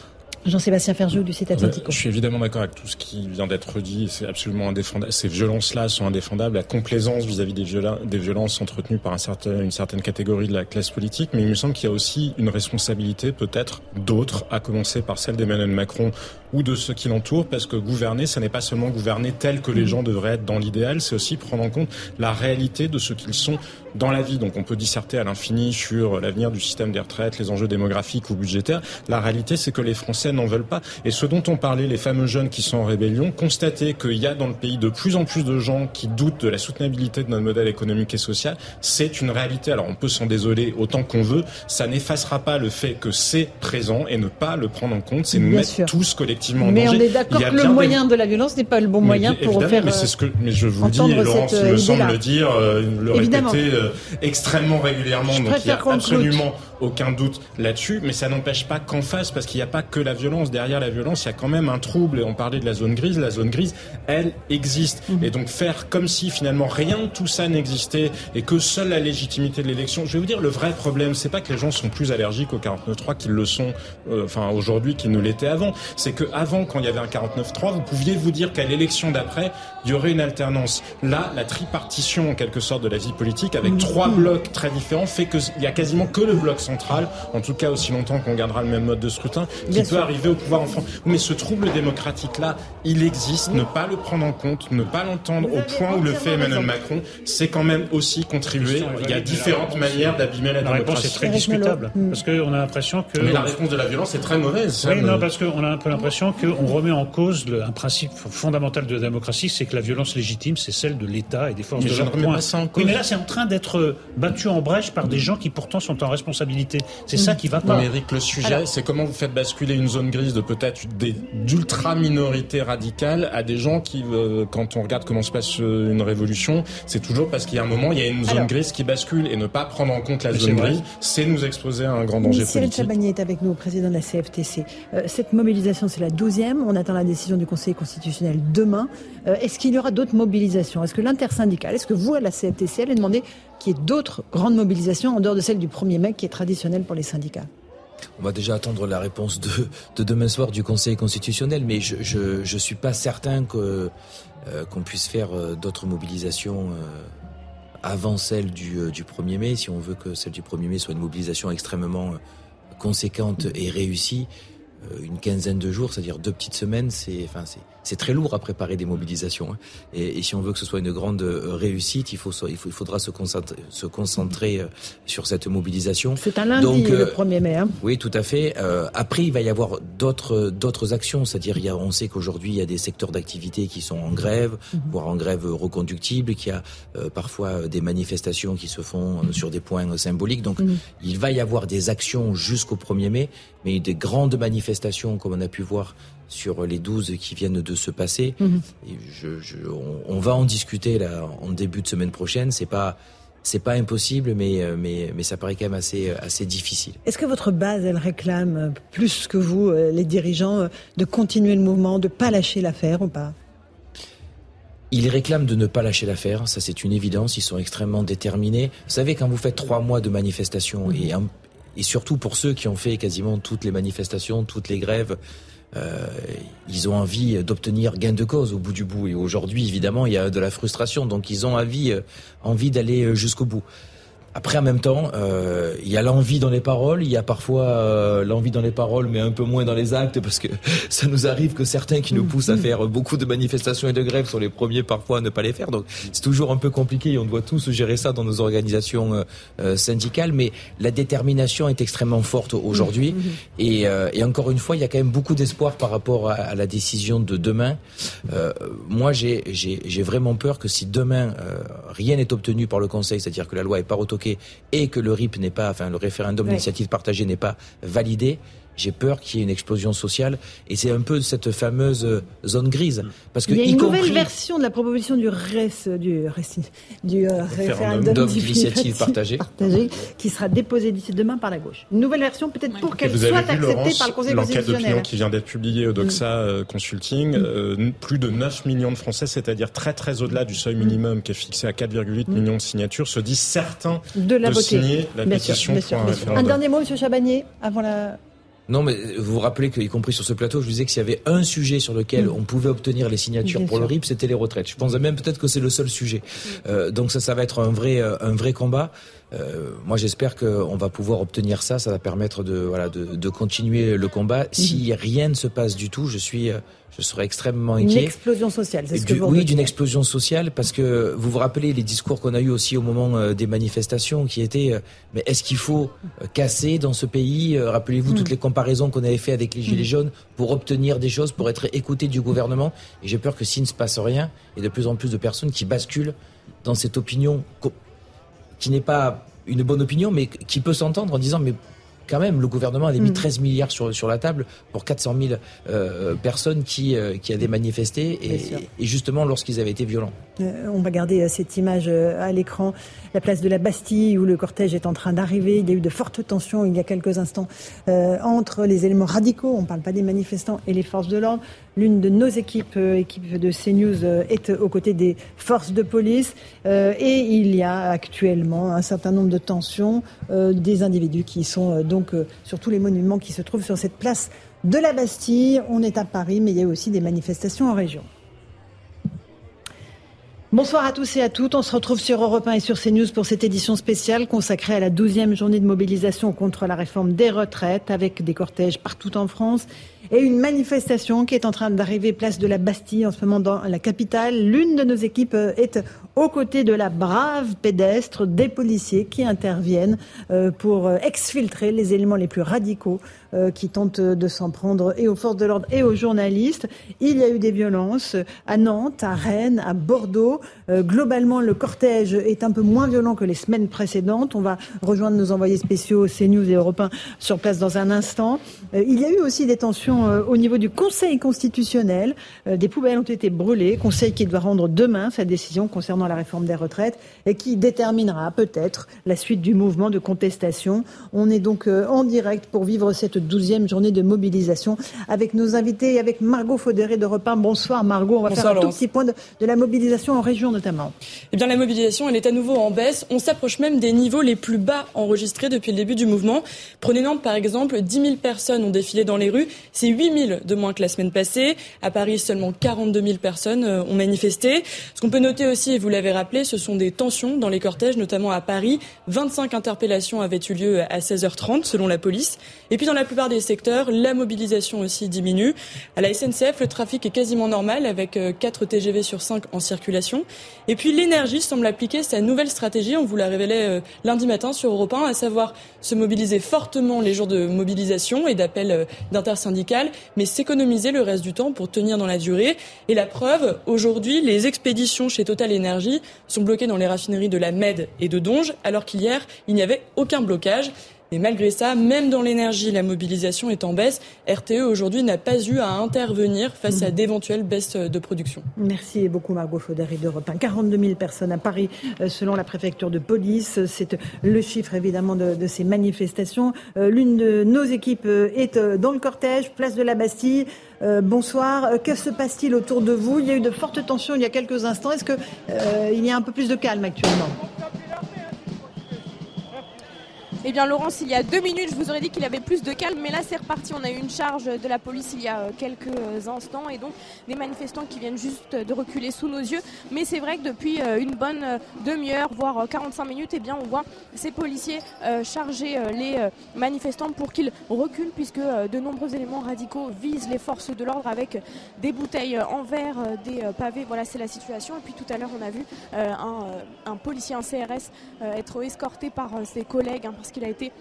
Jean-Sébastien Ferjou du site. Je suis évidemment d'accord avec tout ce qui vient d'être dit. C'est absolument indéfendable. Ces violences-là sont indéfendables. La complaisance vis-à-vis des, des, violences entretenues par un certain, une certaine catégorie de la classe politique. Mais il me semble qu'il y a aussi une responsabilité, peut-être d'autres, à commencer par celle d'Emmanuel Macron ou de ceux qui l'entourent, parce que gouverner, ce n'est pas seulement gouverner tel que les mm. gens devraient être dans l'idéal, c'est aussi prendre en compte la réalité de ce qu'ils sont dans la vie. Donc on peut disserter à l'infini sur l'avenir du système des retraites, les enjeux démographiques ou budgétaires. La réalité, c'est que les Français n'en veulent pas. Et ce dont on parlait, les fameux jeunes qui sont en rébellion, constater qu'il y a dans le pays de plus en plus de gens qui doutent de la soutenabilité de notre modèle économique et social, c'est une réalité. Alors on peut s'en désoler autant qu'on veut, ça n'effacera pas le fait que c'est présent et ne pas le prendre en compte, c'est nous mettre tous collectivement en mais danger. Mais on est d'accord que le moyen de la violence n'est pas le bon moyen pour faire. Mais c'est ce que, mais je vous dis, Laurence me semble le dire, euh, le répéter euh, extrêmement régulièrement. donc il y a absolument aucun doute là-dessus, mais ça n'empêche pas qu'en face, parce qu'il n'y a pas que la violence, derrière la violence, il y a quand même un trouble, et on parlait de la zone grise, la zone grise, elle existe. Mhm. Et donc faire comme si finalement rien de tout ça n'existait, et que seule la légitimité de l'élection, je vais vous dire, le vrai problème, c'est pas que les gens sont plus allergiques au 49.3 qu'ils le sont, euh, enfin aujourd'hui qu'ils ne l'étaient avant, c'est que avant, quand il y avait un 49.3, vous pouviez vous dire qu'à l'élection d'après, il y aurait une alternance. Là, la tripartition, en quelque sorte, de la vie politique, avec mhm. trois blocs très différents, fait qu'il y a quasiment que le bloc centrale, en tout cas aussi longtemps qu'on gardera le même mode de scrutin, qui peut arriver au pouvoir en France. Mais ce trouble démocratique-là, il existe. Ne pas le prendre en compte, ne pas l'entendre au point où le fait Emmanuel Macron, c'est quand même aussi contribuer. Il y a différentes manières d'abîmer la, la réponse est très discutable, parce qu'on a l'impression que... Mais la réponse de la violence est très mauvaise. Oui, non, parce qu'on a un peu l'impression qu'on remet en cause le, un principe fondamental de la démocratie, c'est que la violence légitime, c'est celle de l'État et des forces de l'ordre. Oui, mais là, c'est en train d'être battu en brèche par des gens qui pourtant sont en responsabilité c'est ça qui va pas. Mais Eric, le sujet, c'est comment vous faites basculer une zone grise de peut-être d'ultra minorités radicales à des gens qui, euh, quand on regarde comment se passe euh, une révolution, c'est toujours parce qu'il y a un moment, il y a une zone grise qui bascule et ne pas prendre en compte la zone grise, c'est nous exposer à un grand danger politique. Chabagnier est avec nous, président de la CFTC. Euh, cette mobilisation, c'est la douzième. On attend la décision du Conseil constitutionnel demain. est-ce qu'il y aura d'autres mobilisations? Est-ce que l'intersyndicale, est-ce que vous, à la CFTC, allez demander qu'il y ait d'autres grandes mobilisations en dehors de celle du 1er mai qui est traditionnelle pour les syndicats? On va déjà attendre la réponse de, demain soir du Conseil constitutionnel, mais je ne suis pas certain euh, qu'on puisse faire euh, d'autres mobilisations euh, avant celle du, du 1er mai, si on veut que celle du 1er mai soit une mobilisation extrêmement conséquente et réussie. une quinzaine de jours, c'est-à-dire deux petites semaines, c'est enfin c'est c'est très lourd à préparer des mobilisations. Hein. Et, si on veut que ce soit une grande euh, réussite, il, faut, il, faut, il faudra se concentrer, se concentrer euh, sur cette mobilisation. C'est un lundi, Donc, le 1er euh, mai. Hein. Oui, tout à fait. après, il va y avoir d'autres d'autres actions. C'est-à-dire, il y a, on sait qu'aujourd'hui, il y a des secteurs d'activité qui sont en grève, mhm. voire en grève reconductible, qu'il y a parfois des manifestations qui se font sur des points symboliques. Donc, mhm. il va y avoir des actions jusqu'au 1er mai, mais des grandes manifestations, comme on a pu voir sur les 12 qui viennent de se passer. Mhm. on, va en discuter là en début de semaine prochaine. C'est pas c'est pas impossible, mais, euh, mais, mais ça paraît quand même assez, assez difficile. Est-ce que votre base, elle réclame euh, plus que vous, euh, les dirigeants, de continuer le mouvement, de pas lâcher l'affaire ou pas? Ils réclament de ne pas lâcher l'affaire, ça c'est une évidence, ils sont extrêmement déterminés. Vous savez, quand vous faites trois mois de manifestations, mhm. et, et surtout pour ceux qui ont fait quasiment toutes les manifestations, toutes les grèves, euh, ils ont envie d'obtenir gain de cause au bout du bout. Et aujourd'hui, évidemment, il y a de la frustration. Donc, ils ont envie, euh, envie d'aller jusqu'au bout. Après, en même temps, euh, il y a l'envie dans les paroles, il y a parfois euh, l'envie dans les paroles, mais un peu moins dans les actes, parce que ça nous arrive que certains qui nous poussent à mm. faire beaucoup de manifestations et de grèves sont les premiers parfois à ne pas les faire. Donc c'est toujours un peu compliqué et on doit tous gérer ça dans nos organisations euh, euh syndicales, mais la détermination est extrêmement forte aujourd'hui. Mm. Mm. Et, euh, et, encore une fois, il y a quand même beaucoup d'espoir par rapport à, à, la décision de demain. moi, j'ai vraiment peur que si demain rien n'est obtenu par le Conseil, c'est-à-dire que la loi est pas et que le RIP n'est pas, enfin le référendum d'initiative partagée n'est pas validé, j'ai peur qu'il y ait une explosion sociale. Et c'est un peu cette fameuse euh, zone grise. Parce que, Il y a une nouvelle version de la proposition du, RES, du, du euh, référendum d'initiative partagée. partagée, qui sera déposé d'ici demain par la gauche. Une nouvelle version peut-être pour qu'elle soit acceptée par le Conseil constitutionnel. L'enquête d'opinion qui vient d'être publiée au Doxa mm. Consulting, mm. plus de 9 millions de Français, c'est-à-dire très très au-delà du seuil minimum qui est fixé à 4,8 mm. millions de signatures, se disent certains de, la signer la pétition pour un dernier mot, M. Chabanier, avant la non, mais vous vous rappelez qu'y compris sur ce plateau, je vous disais que s'il y avait un sujet sur lequel mm. on pouvait obtenir les signatures pour le RIP, c'était les retraites. Je pense même peut-être que c'est le seul sujet. Mm. Euh, donc ça, ça va être un vrai, euh, un vrai combat. Euh, moi, j'espère qu'on va pouvoir obtenir ça. Ça va permettre de, voilà, de, de continuer le combat. Si mm. rien ne se passe du tout, je suis je serais extrêmement inquiet. Une explosion sociale, c'est ce que vous Oui, d'une explosion sociale, parce que vous vous rappelez les discours qu'on a eu aussi au moment euh, des manifestations, qui étaient euh, mais est-ce qu'il faut euh, casser dans ce pays Rappelez-vous toutes mm. les comparaisons qu'on avait fait avec les gilets mm. jaunes pour obtenir des choses, pour être écouté du gouvernement? Et j'ai peur que s'il ne se passe rien, il y ait de plus en plus de personnes qui basculent dans cette opinion qui n'est pas une bonne opinion, mais qui peut s'entendre en disant mais quand même, le gouvernement avait mis 13 mm. milliards sur, sur la table pour 400 000 euh, personnes qui, euh, qui avaient manifesté, et, et justement lorsqu'ils avaient été violents. Euh, on va garder cette image à l'écran, la place de la Bastille où le cortège est en train d'arriver. Il y a eu de fortes tensions il y a quelques instants entre les éléments radicaux, on ne parle pas des manifestants, et les forces de l'ordre. L'une de nos équipes, équipe de CNews, est aux côtés des forces de police. et il y a actuellement un certain nombre de tensions, des individus qui sont donc euh, sur tous les monuments qui se trouvent sur cette place de la Bastille. On est à Paris, mais il y a aussi des manifestations en région. Bonsoir à tous et à toutes. On se retrouve sur Europe 1 et sur CNews pour cette édition spéciale consacrée à la 12e journée de mobilisation contre la réforme des retraites avec des cortèges partout en France et une manifestation qui est en train d'arriver place de la Bastille en ce moment dans la capitale. L'une de nos équipes euh, est aux côtés de la brave pédestre des policiers qui interviennent euh, pour euh, exfiltrer les éléments les plus radicaux qui tentent de s'en prendre et aux forces de l'ordre et aux journalistes. Il y a eu des violences à Nantes, à Rennes, à Bordeaux. Globalement, le cortège est un peu moins violent que les semaines précédentes. On va rejoindre nos envoyés spéciaux CNews et Européens sur place dans un instant. Il y a eu aussi des tensions euh, au niveau du Conseil constitutionnel. Euh, des poubelles ont été brûlées. Conseil qui doit rendre demain sa décision concernant la réforme des retraites et qui déterminera peut-être la suite du mouvement de contestation. On est donc euh, en direct pour vivre cette douzième journée de mobilisation avec nos invités et avec Margot Faudéré de Repas. Bonsoir Margot. On va faire un tout petit point de, de, la mobilisation en région notamment. Eh bien la mobilisation elle est à nouveau en baisse. On s'approche même des niveaux les plus bas enregistrés depuis le début du mouvement. Prenez Nantes par exemple, 10 000 personnes ont défilé dans les rues. C'est 8 000 de moins que la semaine passée. À Paris, seulement 42 000 personnes euh, ont manifesté. Ce qu'on peut noter aussi, et vous l'avez rappelé, ce sont des tensions dans les cortèges, notamment à Paris. 25 interpellations avaient eu lieu à 16h30 selon la police. Et puis dans la plupart des secteurs, la mobilisation aussi diminue. À la SNCF, le trafic est quasiment normal avec 4 euh, TGV sur 5 en circulation. Et puis l'énergie semble appliquer sa nouvelle stratégie, on vous l'a révélé euh, lundi matin sur Europe 1, à savoir se mobiliser fortement les jours de mobilisation et d'appel d'intersyndicats mais s'économiser le reste du temps pour tenir dans la durée. Et la preuve, aujourd'hui, les expéditions chez Total Energy sont bloquées dans les raffineries de la Med et de Donge, alors qu'hier, il n'y avait aucun blocage. Mais malgré ça, même dans l'énergie, la mobilisation est en baisse. RTE aujourd'hui n'a pas eu à intervenir face à d'éventuelles baisses de production. Merci beaucoup Margot Faudary d'Europe 1. 42 000 personnes à Paris euh, selon la préfecture de police. C'est le chiffre évidemment de, ces manifestations. Euh, l'une de nos équipes euh, est dans le cortège, place de la Bastille. bonsoir. Que se passe-t-il autour de vous? Il y a eu de fortes tensions il y a quelques instants. Est-ce qu'il y a un peu plus de calme actuellement? Eh bien, Laurence, il y a deux minutes, je vous aurais dit qu'il avait plus de calme, mais là, c'est reparti. On a eu une charge de la police il y a euh, quelques instants et donc des manifestants qui viennent juste de reculer sous nos yeux. Mais c'est vrai que depuis euh, une bonne euh, demi-heure, voire 45 minutes, eh bien, on voit ces policiers charger les manifestants pour qu'ils reculent, puisque de nombreux éléments radicaux visent les forces de l'ordre avec des bouteilles en verre, des pavés. Voilà, c'est la situation. Et puis tout à l'heure, on a vu un, policier, un CRS, être escorté par ses collègues, parce qu'il a été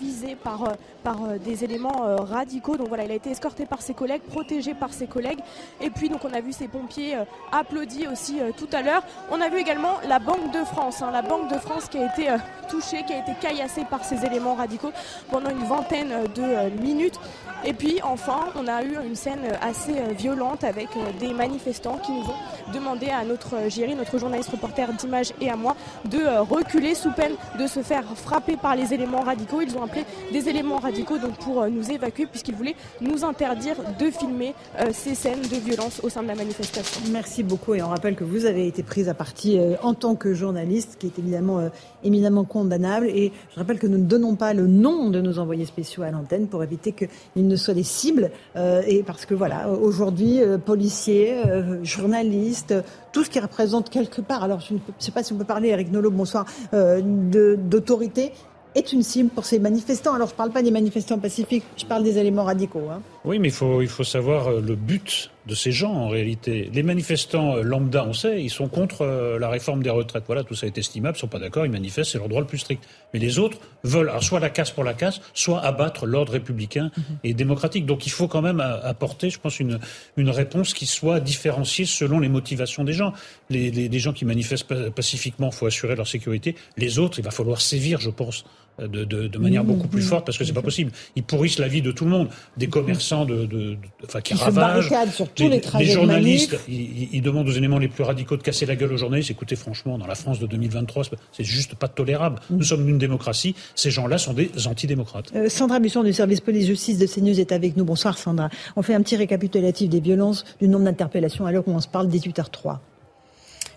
visé par, par des éléments radicaux. Donc voilà, il a été escorté par ses collègues, protégé par ses collègues. Et puis donc on a vu ces pompiers applaudis aussi tout à l'heure. On a vu également la Banque de France, hein, la Banque de France qui a été touchée, qui a été caillassée par ces éléments radicaux pendant une vingtaine de minutes. Et puis enfin, on a eu une scène assez violente avec des manifestants qui nous ont demandé à notre Géry, notre journaliste reporter d'image et à moi, de reculer sous peine de se faire frapper par les éléments radicaux. Ils ont appelé des éléments radicaux donc pour nous évacuer puisqu'ils voulaient nous interdire de filmer ces scènes de violence au sein de la manifestation. Merci beaucoup et on rappelle que vous avez été prise à partie en tant que journaliste, qui est évidemment éminemment condamnable. Et je rappelle que nous ne donnons pas le nom de nos envoyés spéciaux à l'antenne pour éviter qu'ils ne soient des cibles. et parce que voilà, aujourd'hui, policiers, journalistes, tout ce qui représente quelque part, alors je ne sais pas si on peut parler, Eric Nolot, bonsoir, d'autorité, est une cible pour ces manifestants. Alors je ne parle pas des manifestants pacifiques, je parle des éléments radicaux. Hein. Oui, mais il faut, il faut savoir le but de ces gens en réalité. Les manifestants lambda, on sait, ils sont contre la réforme des retraites. Voilà, tout ça est estimable, ils sont pas d'accord, ils manifestent, c'est leur droit le plus strict. Mais les autres veulent alors, soit la casse pour la casse, soit abattre l'ordre républicain et démocratique. Donc il faut quand même apporter, je pense, une, une réponse qui soit différenciée selon les motivations des gens. Les, les, les gens qui manifestent pacifiquement, il faut assurer leur sécurité. Les autres, il va falloir sévir, je pense de, de, de manière beaucoup plus forte parce que c'est pas possible. Ils pourrissent la vie de tout le monde, des commerçants de, de, enfin qui, ravagent, sur tous les, les, les journalistes. Ils, ils, demandent aux éléments les plus radicaux de casser la gueule aux journalistes. Écoutez, franchement, dans la France de 2023, c'est juste pas tolérable. Nous sommes une démocratie. Ces gens-là sont des antidémocrates. Euh, Sandra Busson du service police-justice de CNews est avec nous. Bonsoir Sandra. On fait un petit récapitulatif des violences, du nombre d'interpellations à l'heure où on se parle, 18h03.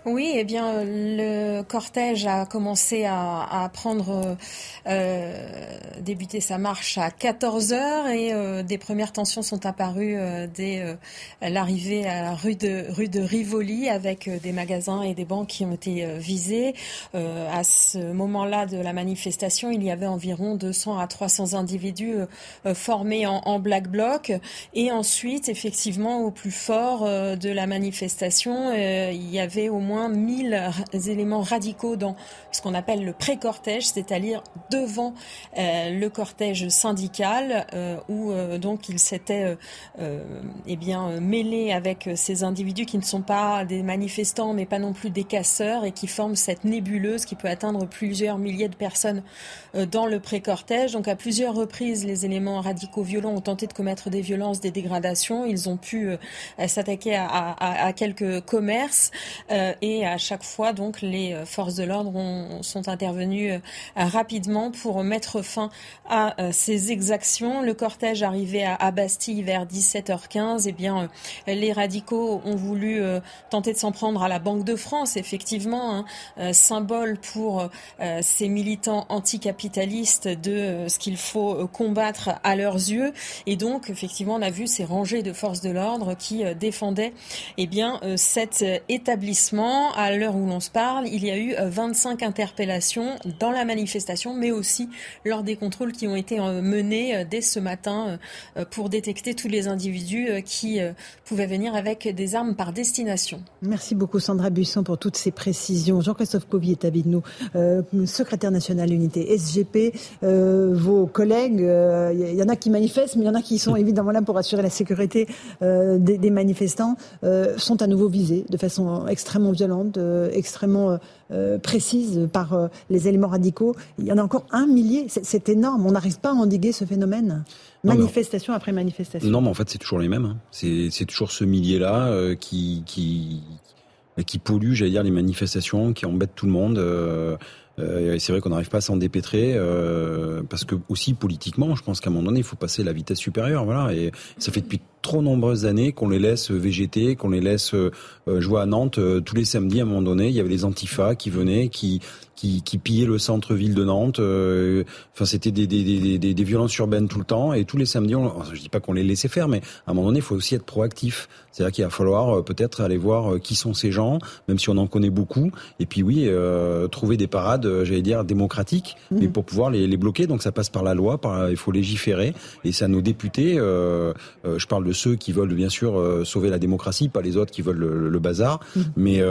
Oui, eh bien, le cortège a commencé à, à prendre, euh, débuter sa marche à 14 heures et euh, des premières tensions sont apparues euh, dès euh, l'arrivée à la rue de, rue de Rivoli avec euh, des magasins et des banques qui ont été euh, visés. à ce moment-là de la manifestation, il y avait environ 200 à 300 individus formés en, en, black bloc et ensuite, effectivement, au plus fort de la manifestation, il y avait au moins moins 1000 éléments radicaux dans ce qu'on appelle le pré-cortège, c'est-à-dire devant euh, le cortège syndical, euh, où euh, donc il s'était eh mêlé avec ces individus qui ne sont pas des manifestants, mais pas non plus des casseurs, et qui forment cette nébuleuse qui peut atteindre plusieurs milliers de personnes dans le pré-cortège. Donc à plusieurs reprises, les éléments radicaux violents ont tenté de commettre des violences, des dégradations. Ils ont pu s'attaquer à, quelques commerces et à chaque fois, donc, les euh, forces de l'ordre sont intervenues euh, rapidement pour mettre fin à euh, ces exactions. Le cortège arrivé à, Bastille vers 17h15, et eh bien, les radicaux ont voulu tenter de s'en prendre à la Banque de France, effectivement, hein, symbole pour ces militants anticapitalistes de ce qu'il faut combattre à leurs yeux. Et donc, effectivement, on a vu ces rangées de forces de l'ordre qui défendaient, eh bien, cet établissement à l'heure où l'on se parle, il y a eu 25 euh, interpellations dans la manifestation, mais aussi lors des contrôles qui ont été euh, menés euh, dès ce matin pour détecter tous les individus qui pouvaient venir avec des armes par destination. Merci beaucoup Sandra Busson pour toutes ces précisions. Jean-Christophe Covy est avec nous, secrétaire national unité SGP. Vos collègues, il y en a qui manifestent, mais il y en a qui sont évidemment là pour assurer la sécurité des, manifestants, sont à nouveau visés de façon extrêmement violente violente, euh, extrêmement euh, précise par euh, les éléments radicaux. Il y en a encore un millier. C'est énorme. On n'arrive pas à endiguer ce phénomène. Manifestation après manifestation. Non, mais en fait, c'est toujours les mêmes. Hein. C'est toujours ce millier-là qui, qui, qui pollue, j'allais dire, les manifestations, qui embête tout le monde. Euh, c'est vrai qu'on n'arrive pas à s'en dépêtrer euh, parce que aussi politiquement, je pense qu'à un moment donné, il faut passer la vitesse supérieure. Voilà, et ça fait depuis trop nombreuses années qu'on les laisse végéter, qu'on les laisse euh, jouer à Nantes tous les samedis. À un moment donné, il y avait les antifas qui venaient, qui qui, qui pillaient le centre-ville de Nantes. Enfin, c'était des, des, des, des, des violences urbaines tout le temps. Et tous les samedis, on, je dis pas qu'on les laissait faire, mais à un moment donné, il faut aussi être proactif. C'est-à-dire qu'il va falloir peut-être aller voir qui sont ces gens, même si on en connaît beaucoup. Et puis oui, trouver des parades j'allais dire démocratiques, mmh. mais pour pouvoir les, les, bloquer. Donc ça passe par la loi, par, il faut légiférer, et c'est à nos députés. je parle de ceux qui veulent bien sûr sauver la démocratie, pas les autres qui veulent le, bazar, mmh. mais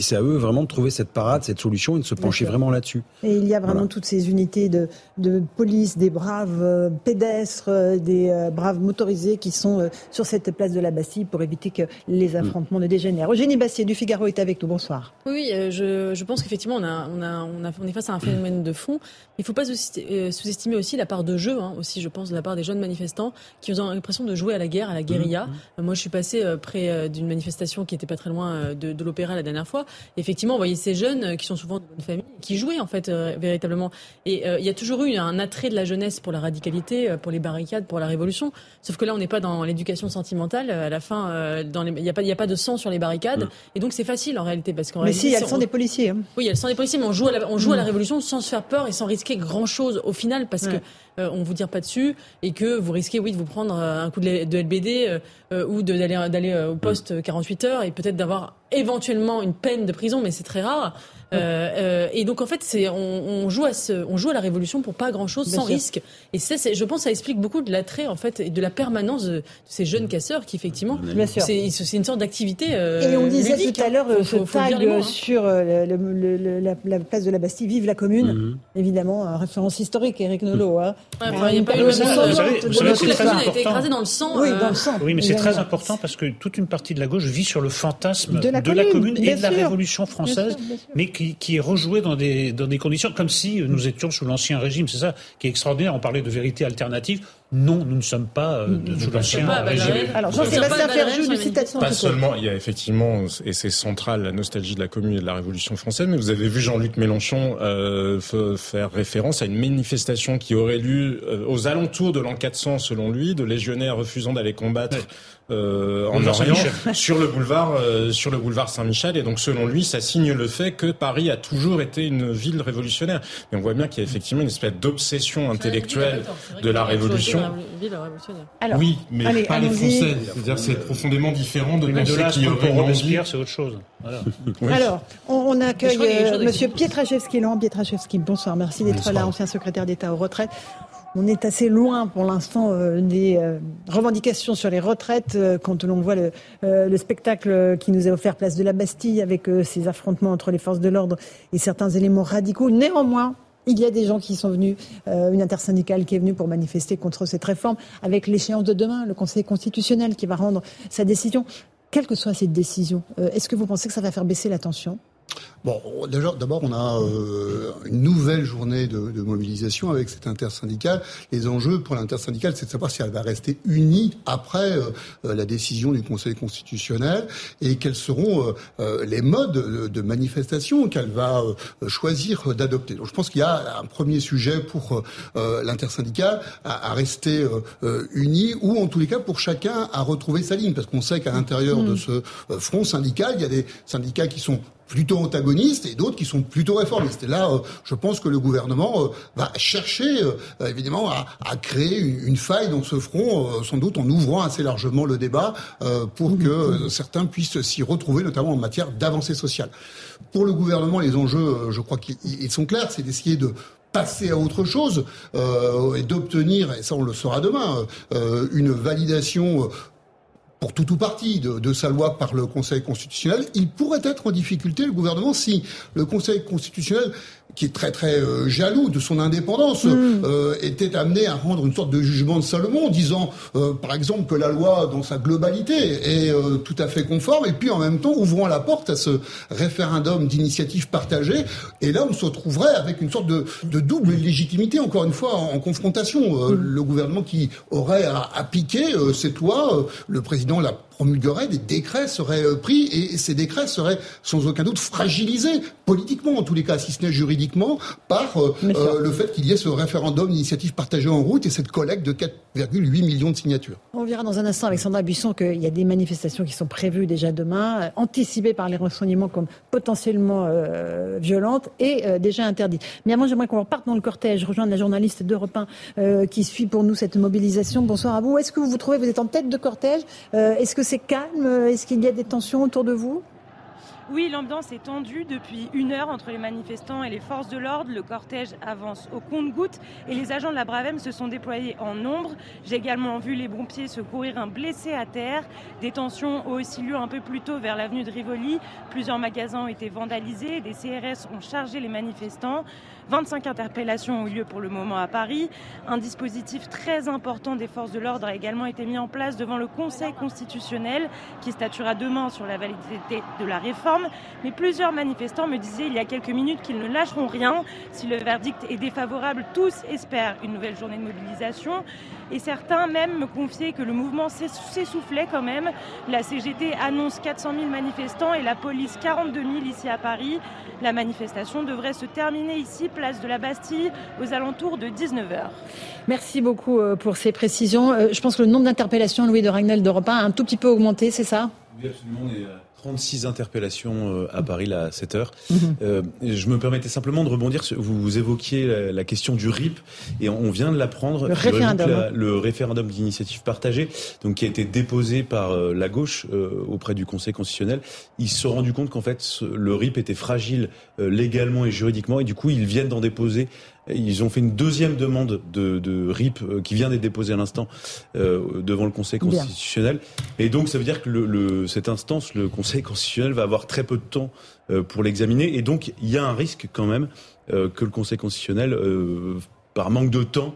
c'est à eux vraiment de trouver cette parade, cette solution se pencher vraiment là-dessus. Et il y a vraiment toutes ces unités de, de police, des braves pédestres, des braves motorisés qui sont sur cette place de la Bastille pour éviter que les mm. affrontements ne dégénèrent. Eugénie Bastier du Figaro est avec nous. Bonsoir. Oui, euh, je, je pense qu'effectivement, on, a, on, a, on, a, on est face à un phénomène de fond. Il ne faut pas euh, sous-estimer aussi la part de jeu, hein, aussi, je pense, de la part des jeunes manifestants qui ont l'impression de jouer à la guerre, à la guérilla. Mm. Moi, je suis passée euh, près d'une manifestation qui n'était pas très loin de, de l'opéra la dernière fois. effectivement, on voyait ces jeunes qui sont souvent de bonne famille, qui jouaient en fait véritablement. Et il y a toujours eu un attrait de la jeunesse pour la radicalité, pour les barricades, pour la révolution. Sauf que là, on n'est pas dans l'éducation sentimentale. À la fin, il n'y a, pas, a pas de sang sur les barricades. Mm. Et donc, c'est facile en réalité. Parce qu'en mais si, elles sont des policiers. Hein. Oui, elles sont des policiers, mais on joue à la, on joue à la mm. révolution sans se faire peur et sans risquer grand-chose au final. Parce que euh, on vous tire pas dessus et que vous risquez oui de vous prendre euh, un coup de, LBD euh, ou d'aller d'aller au poste 48 heures et peut-être d'avoir éventuellement une peine de prison, mais c'est très rare. Euh, euh, et donc en fait, c'est on, joue à ce, on joue à la révolution pour pas grand chose, sans risque. Et c'est, je pense, ça explique beaucoup de l'attrait en fait et de la permanence de, ces jeunes casseurs qui effectivement, c'est, c'est une sorte d'activité. Euh, et on disait tout à l'heure ce tag sur le, la, place de la Bastille, vive la commune, mhm. évidemment, référence historique, Eric Nolot. Hein. il n'y a pas eu le a été écrasée dans le sang. Oui, dans le sang. Oui, mais c'est très important parce que toute une partie de la gauche vit sur le fantasme de la commune, et de la Révolution française, mais qui, est rejoué dans des, dans des conditions comme si nous étions sous l'ancien régime. C'est ça qui est extraordinaire. On parlait de vérité alternative. Non, nous ne sommes pas euh, sous l'ancien régime. Alors Jean-Sébastien Ferjou, de citation. Pas seulement, il y a effectivement, et c'est central, la nostalgie de la commune et de la Révolution française, mais vous avez vu Jean-Luc Mélenchon euh, faire référence à une manifestation qui aurait lieu euh, aux alentours de l'an 400, selon lui, de légionnaires refusant d'aller combattre euh, en Orient sur le boulevard euh, sur le boulevard Saint-Michel. Et donc selon lui ça signe le fait que Paris a toujours été une ville révolutionnaire. Mais on voit bien qu'il y a effectivement une espèce d'obsession intellectuelle de la révolution oui mais pas les Français. C'est-à-dire c'est profondément différent de penser qu'il y aurait c'est autre chose. Alors on, accueille euh, monsieur Pietraszewski Laurent Pietraszewski. Bonsoir merci d'être là ancien secrétaire d'État aux retraites. On est assez loin pour l'instant euh, des euh, revendications sur les retraites euh, quand on voit le, spectacle qui nous est offert place de la Bastille avec ces affrontements entre les forces de l'ordre et certains éléments radicaux. Néanmoins, il y a des gens qui sont venus, une intersyndicale qui est venue pour manifester contre cette réforme, avec l'échéance de demain, le Conseil constitutionnel qui va rendre sa décision. Quelle que soit cette décision, est-ce que vous pensez que ça va faire baisser la tension? Bon, d'abord, on a euh, une nouvelle journée de, mobilisation avec cette intersyndicale. Les enjeux pour l'intersyndicale, c'est de savoir si elle va rester unie après euh, la décision du Conseil constitutionnel et quels seront euh, les modes de, manifestation qu'elle va choisir d'adopter. Donc, je pense qu'il y a un premier sujet pour l'intersyndicale à, à, rester unie ou en tous les cas pour chacun à retrouver sa ligne, parce qu'on sait qu'à l'intérieur de mm. ce front syndical, il y a des syndicats qui sont plutôt antagonistes et d'autres qui sont plutôt réformistes. Et là, euh, je pense que le gouvernement euh, va chercher, euh, évidemment, à, à créer une, faille dans ce front, sans doute en ouvrant assez largement le débat pour que certains puissent s'y retrouver, notamment en matière d'avancée sociale. Pour le gouvernement, les enjeux, je crois qu'ils sont clairs, c'est d'essayer de passer à autre chose et d'obtenir, et ça on le saura demain, une validation pour tout ou partie de, de, sa loi par le Conseil constitutionnel, il pourrait être en difficulté, le gouvernement, si le Conseil constitutionnel qui est très très euh, jaloux de son indépendance, mm. euh, était amené à rendre une sorte de jugement de Salomon, disant euh, par exemple que la loi dans sa globalité est tout à fait conforme, et puis en même temps ouvrant la porte à ce référendum d'initiative partagée. Et là, on se retrouverait avec une sorte de, de double légitimité, encore une fois, en, confrontation. Mm. Le gouvernement qui aurait à appliquer cette loi, le président l'a promulguerait, des décrets seraient euh, pris et ces décrets seraient sans aucun doute fragilisés politiquement, en tous les cas, si ce n'est juridiquement, par euh, euh, le fait qu'il y ait ce référendum d'initiative partagée en route et cette collecte de 4,8 millions de signatures. On verra dans un instant avec Sandra Buisson qu'il y a des manifestations qui sont prévues déjà demain, anticipées par les renseignements comme potentiellement violentes et déjà interdites. Mais avant, j'aimerais qu'on reparte dans le cortège, rejoindre la journaliste d'Europe 1 qui suit pour nous cette mobilisation. Bonsoir à vous. Est-ce que vous vous trouvez, vous êtes en tête de cortège? Est-ce que c'est calme? Est-ce qu'il y a des tensions autour de vous? Oui, l'ambiance est tendue depuis une heure entre les manifestants et les forces de l'ordre. Le cortège avance au compte-gouttes et les agents de la Bravem se sont déployés en nombre. J'ai également vu les pompiers secourir un blessé à terre. Des tensions ont aussi lieu un peu plus tôt vers l'avenue de Rivoli. Plusieurs magasins ont été vandalisés. Des CRS ont chargé les manifestants. 25 interpellations ont eu lieu pour le moment à Paris. Un dispositif très important des forces de l'ordre a également été mis en place devant le Conseil constitutionnel qui statuera demain sur la validité de la réforme. Mais plusieurs manifestants me disaient il y a quelques minutes qu'ils ne lâcheront rien. Si le verdict est défavorable, tous espèrent une nouvelle journée de mobilisation. Et certains même me confiaient que le mouvement s'essoufflait quand même. La CGT annonce 400 000 manifestants et la police 42 000 ici à Paris. La manifestation devrait se terminer ici, place de la Bastille, aux alentours de 19h. Merci beaucoup euh, pour ces précisions. Euh, je pense que le nombre d'interpellations, Louis de Ragnel d'Europe 1, a un tout petit peu augmenté, c'est ça? Oui, absolument. On est 36 interpellations euh, à Paris là, à 7 heures. Mhm. Euh, je me permettais simplement de rebondir. Vous évoquiez la, question du RIP et on vient de l'apprendre. Le référendum. le référendum d'initiative partagée, donc qui a été déposé par euh, la gauche auprès du Conseil constitutionnel. Ils se sont rendus compte qu'en fait le RIP était fragile légalement et juridiquement et du coup ils viennent d'en déposer ils ont fait une deuxième demande de, de RIP euh, qui vient d'être déposée à l'instant euh, devant le Conseil constitutionnel. Et donc ça veut dire que le, le, cette instance, le Conseil constitutionnel, va avoir très peu de temps euh, pour l'examiner. Et donc il y a un risque quand même euh, que le Conseil constitutionnel, euh, par manque de temps,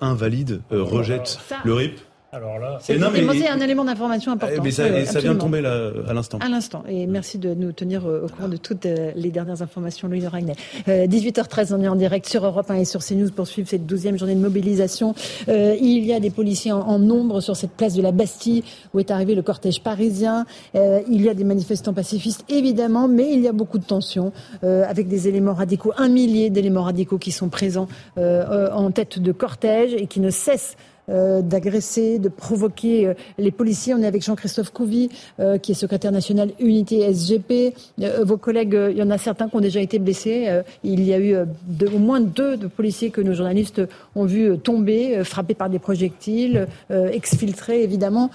invalide, rejette le RIP. Alors là, c'est un élément d'information important. Eh, mais ça, ça vient de tomber là, à l'instant. À l'instant. Et merci de nous tenir euh, au courant de toutes euh, les dernières informations, Louis de Ragnel. 18h13, on est en direct sur Europe 1 et sur CNews pour suivre cette douzième journée de mobilisation. Euh, il y a des policiers en, nombre sur cette place de la Bastille où est arrivé le cortège parisien. Euh, il y a des manifestants pacifistes, évidemment, mais il y a beaucoup de tensions euh, avec des éléments radicaux, un millier d'éléments radicaux qui sont présents en tête de cortège et qui ne cessent euh, d'agresser, de provoquer euh, les policiers. On est avec Jean-Christophe Couvi, euh, qui est secrétaire national unité SGP. vos collègues, il y en a certains qui ont déjà été blessés. il y a eu au moins deux de policiers que nos journalistes ont vu tomber, frappés par des projectiles, exfiltrés évidemment.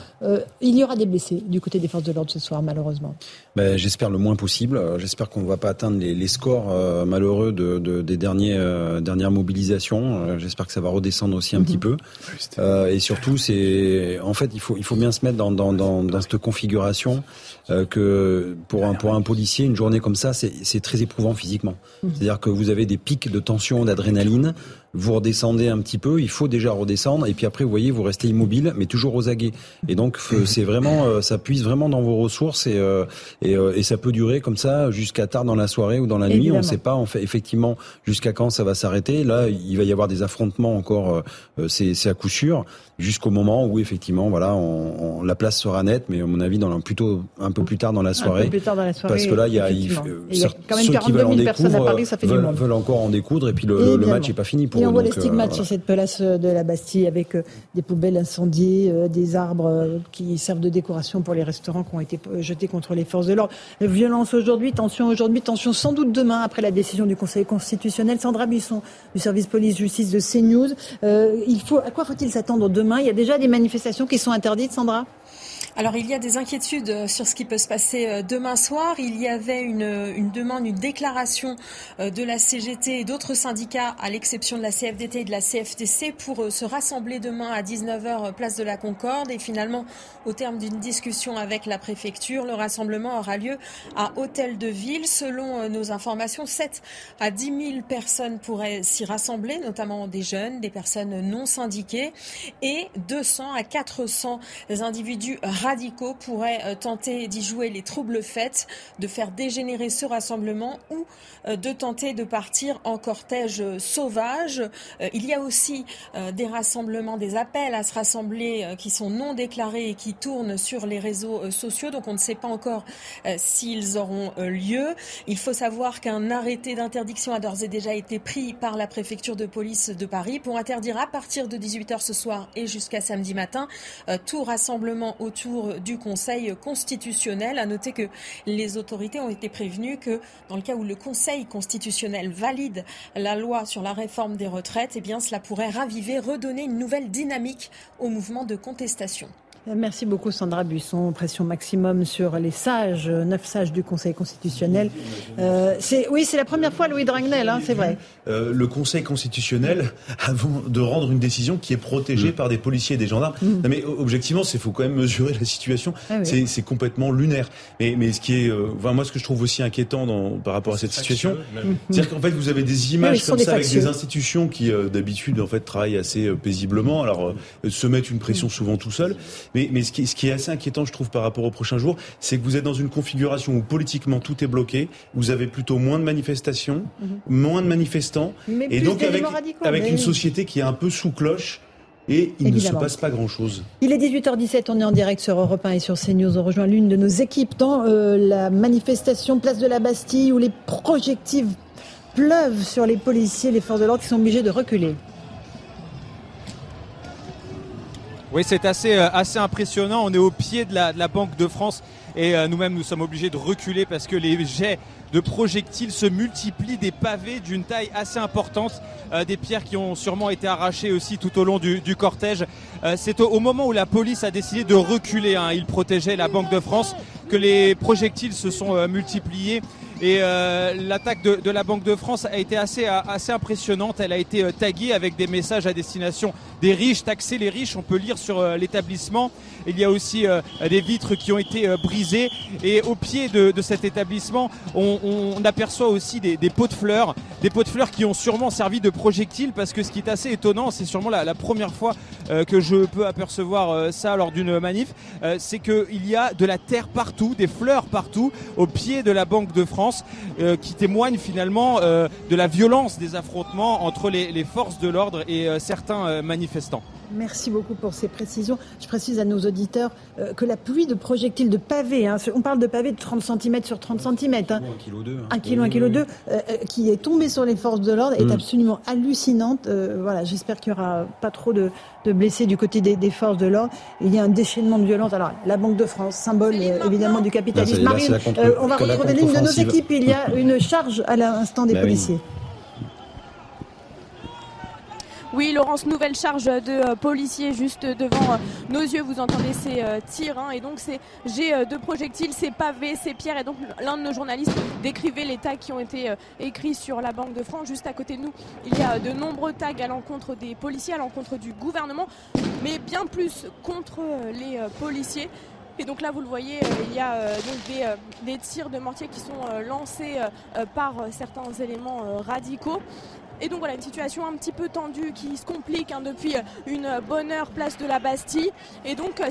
il y aura des blessés du côté des forces de l'ordre ce soir, malheureusement. Ben, J'espère le moins possible. J'espère qu'on ne va pas atteindre les, scores malheureux de, des derniers, dernières mobilisations. J'espère que ça va redescendre aussi un mhm. petit peu. Euh, et surtout, c'est en fait, il faut il faut bien se mettre dans dans dans, dans cette configuration euh, que pour un pour un policier, une journée comme ça, c'est c'est très éprouvant physiquement. Mmh. C'est-à-dire que vous avez des pics de tension, d'adrénaline vous redescendez un petit peu, il faut déjà redescendre, et puis après, vous voyez, vous restez immobile, mais toujours aux aguets. Et donc, c'est vraiment, euh, ça puise vraiment dans vos ressources, et, euh, et, euh, et, ça peut durer comme ça jusqu'à tard dans la soirée ou dans la nuit. On ne sait pas, en fait, effectivement, jusqu'à quand ça va s'arrêter. Là, il va y avoir des affrontements encore, c'est à coup sûr, jusqu'au moment où, effectivement, voilà, on, la place sera nette, mais à mon avis, dans plutôt un peu plus tard dans la soirée. Un peu plus tard dans la soirée. Parce que là, il y a, il, y a quand même 42 000 personnes à Paris, ça fait veulent, du monde. veulent encore en découdre, et puis le, le match n'est pas fini pour on voit les stigmates euh, sur cette place de la Bastille avec euh, des poubelles incendiées, euh, des arbres qui servent de décoration pour les restaurants qui ont été jetés contre les forces de l'ordre. Violence aujourd'hui, tension aujourd'hui, tension sans doute demain après la décision du Conseil constitutionnel. Sandra Buisson du service police-justice de CNews. il faut, à quoi faut-il s'attendre demain? Il y a déjà des manifestations qui sont interdites, Sandra? Alors il y a des inquiétudes euh, sur ce qui peut se passer euh, demain soir. Il y avait une, une demande, une déclaration euh, de la CGT et d'autres syndicats, à l'exception de la CFDT et de la CFTC, pour se rassembler demain à 19h place de la Concorde. Et finalement, au terme d'une discussion avec la préfecture, le rassemblement aura lieu à Hôtel de Ville. Selon nos informations, 7 à 10 000 personnes pourraient s'y rassembler, notamment des jeunes, des personnes non syndiquées, et 200 à 400 individus radicaux pourraient euh, tenter d'y jouer les troubles faits, de faire dégénérer ce rassemblement ou euh, de tenter de partir en cortège sauvage. Euh, il y a aussi des rassemblements, des appels à se rassembler qui sont non déclarés et qui tournent sur les réseaux sociaux. Donc on ne sait pas encore s'ils auront lieu. Il faut savoir qu'un arrêté d'interdiction a d'ores et déjà été pris par la préfecture de police de Paris pour interdire à partir de 18h ce soir et jusqu'à samedi matin tout rassemblement autour du Conseil constitutionnel. À noter que les autorités ont été prévenues que dans le cas où le Conseil constitutionnel valide la loi sur la réforme des retraites, eh cela pourrait raviver, redonner une nouvelle dynamique au mouvement de contestation. Merci beaucoup Sandra Buisson. Pression maximum sur les sages, neuf sages du Conseil constitutionnel. Euh, c'est oui, c'est la première fois Louis Dragnel, hein, c'est vrai. Euh, le Conseil constitutionnel avant de rendre une décision qui est protégée mm. par des policiers et des gendarmes. Mm. Non, mais objectivement, c'est faut quand même mesurer la situation. Ah c'est complètement lunaire. Mais, mais ce qui est, euh, moi, ce que je trouve aussi inquiétant dans, par rapport à cette situation, c'est-à-dire qu'en fait, vous avez des images comme ça avec des institutions qui d'habitude en fait travaillent assez paisiblement. Alors se mettent une pression souvent tout seul. Mais, mais ce, qui, ce qui est assez inquiétant, je trouve, par rapport aux prochains jours, c'est que vous êtes dans une configuration où politiquement tout est bloqué, vous avez plutôt moins de manifestations, mhm. moins de manifestants, et donc avec, avec une société qui est un peu sous cloche. Et il ne se passe pas grand-chose. Il est 18h17, on est en direct sur Europe 1 et sur CNews. On rejoint l'une de nos équipes dans euh, la manifestation Place de la Bastille où les projectiles pleuvent sur les policiers, les forces de l'ordre qui sont obligés de reculer. Oui, c'est assez, euh, assez impressionnant. On est au pied de la, Banque de France et euh, nous-mêmes, nous sommes obligés de reculer parce que les jets de projectiles se multiplient, des pavés d'une taille assez importante, euh, des pierres qui ont sûrement été arrachées aussi tout au long du, cortège. c'est au, moment où la police a décidé de reculer, hein, il protégeait la Banque de France, que les projectiles se sont multipliés. Et euh, l'attaque de, la Banque de France a été assez, assez impressionnante. Elle a été euh, taguée avec des messages à destination des riches, taxer les riches. On peut lire sur euh, l'établissement. Il y a aussi des vitres qui ont été brisées. Et au pied de, cet établissement, on, aperçoit aussi des, des, pots de fleurs, des pots de fleurs qui ont sûrement servi de projectiles. Parce que ce qui est assez étonnant, c'est sûrement la, la, première fois que je peux apercevoir ça lors d'une manif, c'est qu'il y a de la terre partout, des fleurs partout, au pied de la Banque de France. Euh, qui témoigne finalement euh, de la violence des affrontements entre les, forces de l'ordre et euh, certains manifestants. Merci beaucoup pour ces précisions. Je précise à nos auditeurs que la pluie de projectiles de pavés, hein, on parle de pavés de 30 cm sur 30 cm, hein, 1 kg 2, 1 kg 2, qui est tombé sur les forces de l'ordre, est mm. absolument hallucinante. voilà, j'espère qu'il n'y aura pas trop de, blessés du côté des, forces de l'ordre. Il y a un déchaînement de violence. Alors, la Banque de France, symbole évidemment du capitalisme. Marine, on va retrouver l'une de nos équipes. Il y a une charge à l'instant des bah policiers. Oui, Laurence, nouvelle charge de euh, policiers juste devant euh, nos yeux. Vous entendez ces euh, tirs hein, et donc ces jets de projectiles, ces pavés, ces pierres. Et donc l'un de nos journalistes décrivait les tags qui ont été écrits sur la Banque de France. Juste à côté de nous, il y a de nombreux tags à l'encontre des policiers, à l'encontre du gouvernement, mais bien plus contre les policiers. Et donc là, vous le voyez, il y a des, tirs de mortier qui sont lancés par certains éléments radicaux. Et donc voilà, une situation un petit peu tendue qui se complique hein, depuis une bonne heure place de la Bastille. Et donc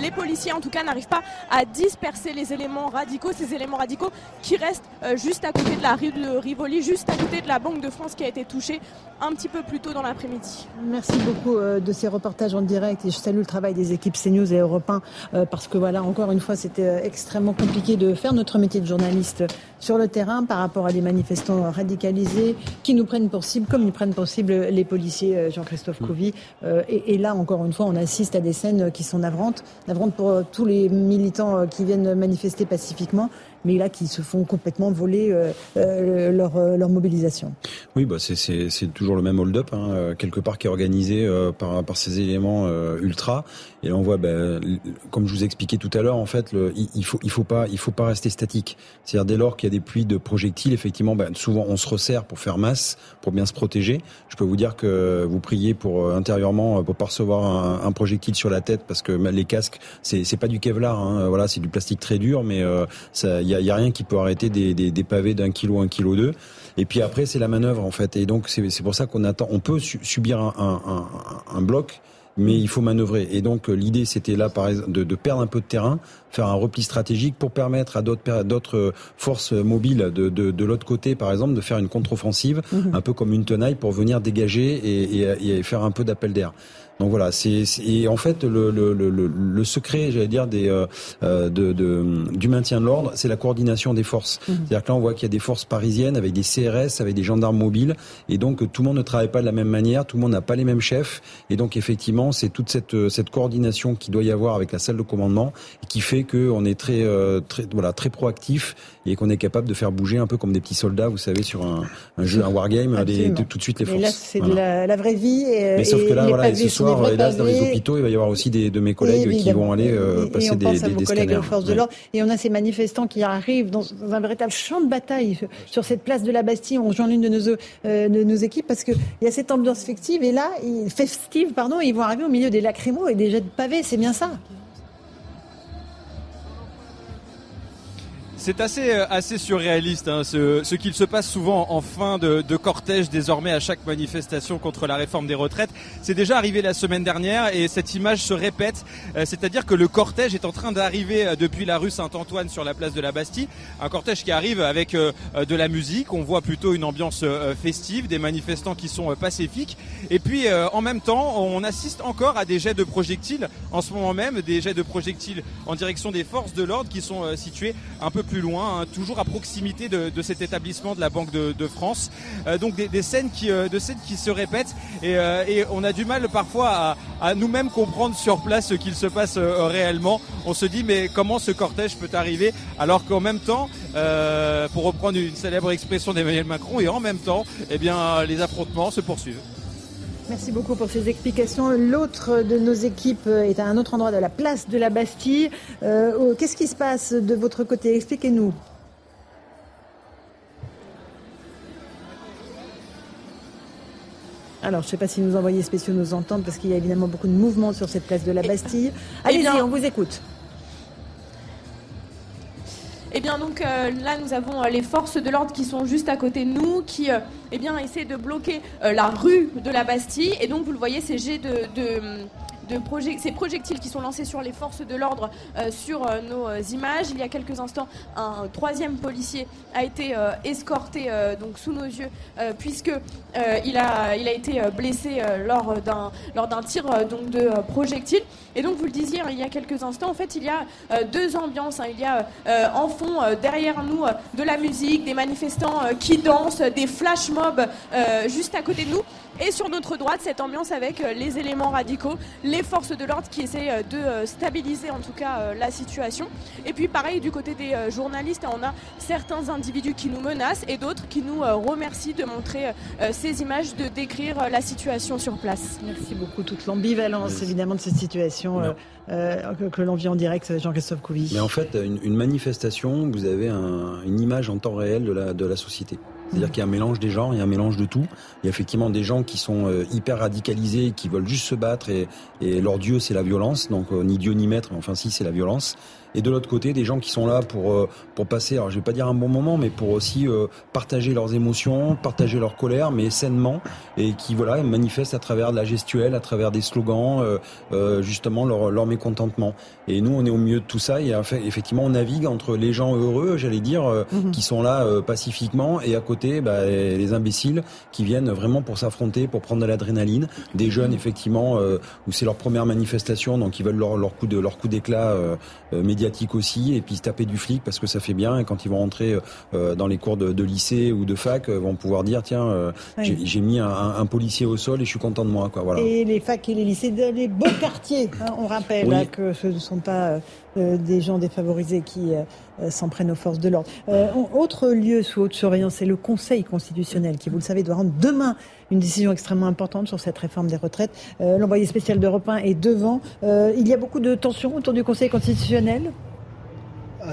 les policiers en tout cas n'arrivent pas à disperser les éléments radicaux, ces éléments radicaux qui restent euh, juste à côté de la rue de Rivoli, juste à côté de la Banque de France qui a été touchée un petit peu plus tôt dans l'après-midi. Merci beaucoup euh, de ces reportages en direct et je salue le travail des équipes CNews et Europe 1 euh, parce que voilà, encore une fois, c'était extrêmement compliqué de faire notre métier de journaliste sur le terrain par rapport à des manifestants radicalisés qui nous prennent pour cible, comme ils prennent pour cible les policiers euh, Jean-Christophe mm. Couvi. Euh, et, là, encore une fois, on assiste à des scènes qui sont navrantes, navrantes pour euh, tous les militants qui viennent manifester pacifiquement mais là qui se font complètement voler leur, leur mobilisation. Oui, bah c'est toujours le même hold-up, hein, quelque part qui est organisé par, par ces éléments ultra. Et là, on voit, bah, comme je vous expliquais tout à l'heure, en fait, il, faut faut pas il faut pas rester statique. C'est-à-dire dès lors qu'il y a des pluies de projectiles, effectivement, bah, souvent on se resserre pour faire masse, pour bien se protéger. Je peux vous dire que vous priez pour euh, intérieurement euh, pour pas recevoir un, projectile sur la tête parce que les casques, c'est c'est pas du Kevlar, hein, voilà, c'est du plastique très dur, mais euh, il a, y, a, rien qui peut arrêter des, pavés d'un kilo, un kilo deux. Et puis après, c'est la manœuvre en fait. Et donc c'est pour ça qu'on attend. On peut subir un, bloc, mais il faut manœuvrer. Et donc l'idée, c'était là, par exemple, de, de, perdre un peu de terrain, faire un repli stratégique pour permettre à d'autres d'autres forces mobiles de, de, de l'autre côté, par exemple, de faire une contre-offensive, mhm. un peu comme une tenaille pour venir dégager et, et, et faire un peu d'appel d'air. Donc voilà, c'est et en fait le, le, le, le secret, j'allais dire, des euh, euh de, de, du maintien de l'ordre, c'est la coordination des forces. Mhm. C'est-à-dire que là, on voit qu'il y a des forces parisiennes avec des CRS, avec des gendarmes mobiles, et donc tout le monde ne travaille pas de la même manière, tout le monde n'a pas les mêmes chefs, et donc effectivement, c'est toute cette cette coordination qui doit y avoir avec la salle de commandement qui fait qu'on est très euh, très voilà très proactif et qu'on est capable de faire bouger un peu comme des petits soldats, vous savez, sur un, un jeu, un wargame, tout de suite les forces. Mais là, c'est de la, vraie vie. Et, Mais sauf que là, voilà, ce soir, hélas, dans les hôpitaux, il va y avoir aussi des, de mes collègues qui vont aller euh, passer et on des, pense à vos collègues aux forces de l'ordre. Et on a ces manifestants qui arrivent dans, un véritable champ de bataille sur cette place de la Bastille. On rejoint l'une de nos, euh, de nos équipes parce qu'il y a cette ambiance festive. Et là, festive, pardon, ils vont arriver au milieu des lacrymos et des jets de pavés. C'est bien ça. C'est assez, euh, assez surréaliste hein, ce, ce qu'il se passe souvent en fin de, de, cortège désormais à chaque manifestation contre la réforme des retraites. C'est déjà arrivé la semaine dernière et cette image se répète. Euh, c'est-à-dire que le cortège est en train d'arriver euh, depuis la rue Saint-Antoine sur la place de la Bastille. Un cortège qui arrive avec de la musique. On voit plutôt une ambiance festive, des manifestants qui sont pacifiques. Et puis en même temps, on assiste encore à des jets de projectiles en ce moment même, des jets de projectiles en direction des forces de l'ordre qui sont situés un peu plus loin, hein, toujours à proximité de, cet établissement de la Banque de, France. Euh, donc des, scènes qui, euh, scènes qui se répètent euh, et, on a du mal parfois à, nous-mêmes comprendre sur place ce qu'il se passe réellement. On se dit mais comment ce cortège peut arriver alors qu'en même temps, pour reprendre une célèbre expression d'Emmanuel Macron, et en même temps, eh les affrontements se poursuivent. Merci beaucoup pour ces explications. L'autre de nos équipes est à un autre endroit de la place de la Bastille. Euh, oh, qu'est-ce qui se passe de votre côté? Expliquez-nous. Alors, je ne sais pas si nos envoyés spéciaux nous entendent parce qu'il y a évidemment beaucoup de mouvements sur cette place de la Bastille. Eh Allez-y, on vous écoute. Eh bien donc euh, là nous avons euh, les forces de l'ordre qui sont juste à côté de nous, qui euh, eh essaient de bloquer la rue de la Bastille. Et donc vous le voyez, ces jets de ces projectiles qui sont lancés sur les forces de l'ordre euh, sur euh, nos euh, images. Il y a quelques instants, un troisième policier a été escorté donc sous nos yeux puisque il a il a été blessé lors d'un lors d'un tir donc de projectiles. Et donc vous le disiez hein, il y a quelques instants, en fait il y a deux ambiances. Hein. Il y a en fond derrière nous de la musique, des manifestants qui dansent, des flash mobs juste à côté de nous. Et sur notre droite, cette ambiance avec euh, les éléments radicaux, les forces de l'ordre qui essaient euh, de euh, stabiliser en tout cas la situation. Et puis pareil, du côté des journalistes, on a certains individus qui nous menacent et d'autres qui nous remercient de montrer ces images, de décrire la situation sur place. Merci beaucoup. Toute l'ambivalence évidemment de cette situation que, l'on vit en direct, Jean-Christophe Couvi. Mais en fait, une, manifestation, vous avez une image en temps réel de la, de la société. C'est-à-dire qu'il y a un mélange des genres, il y a un mélange de tout. Il y a effectivement des gens qui sont euh, hyper radicalisés, qui veulent juste se battre et, et leur Dieu c'est la violence. Donc euh, ni Dieu ni maître, mais enfin si c'est la violence et de l'autre côté des gens qui sont là pour euh, pour passer alors je vais pas dire un bon moment mais pour aussi euh, partager leurs émotions partager leur colère mais sainement et qui voilà manifestent à travers de la gestuelle à travers des slogans euh, justement leur, leur mécontentement et nous on est au milieu de tout ça et effectivement on navigue entre les gens heureux j'allais dire mhm. qui sont là pacifiquement et à côté bah, les imbéciles qui viennent vraiment pour s'affronter pour prendre de l'adrénaline des jeunes effectivement où c'est leur première manifestation donc ils veulent leur, leur coup de leur coup d'éclat médiatique aussi, et puis se taper du flic parce que ça fait bien. Et quand ils vont rentrer euh, dans les cours de, lycée ou de fac, euh, vont pouvoir dire tiens, euh, j'ai mis un, policier au sol et je suis content de moi. Quoi, voilà. Et les facs et les lycées dans les beaux quartiers, hein, on rappelle hein, que ce ne sont pas des gens défavorisés qui s'en prennent aux forces de l'ordre. autre lieu sous haute surveillance, c'est le Conseil constitutionnel qui, vous le savez, doit rendre demain une décision extrêmement importante sur cette réforme des retraites. L'envoyé spécial d'Europe 1 est devant. il y a beaucoup de tensions autour du Conseil constitutionnel? euh,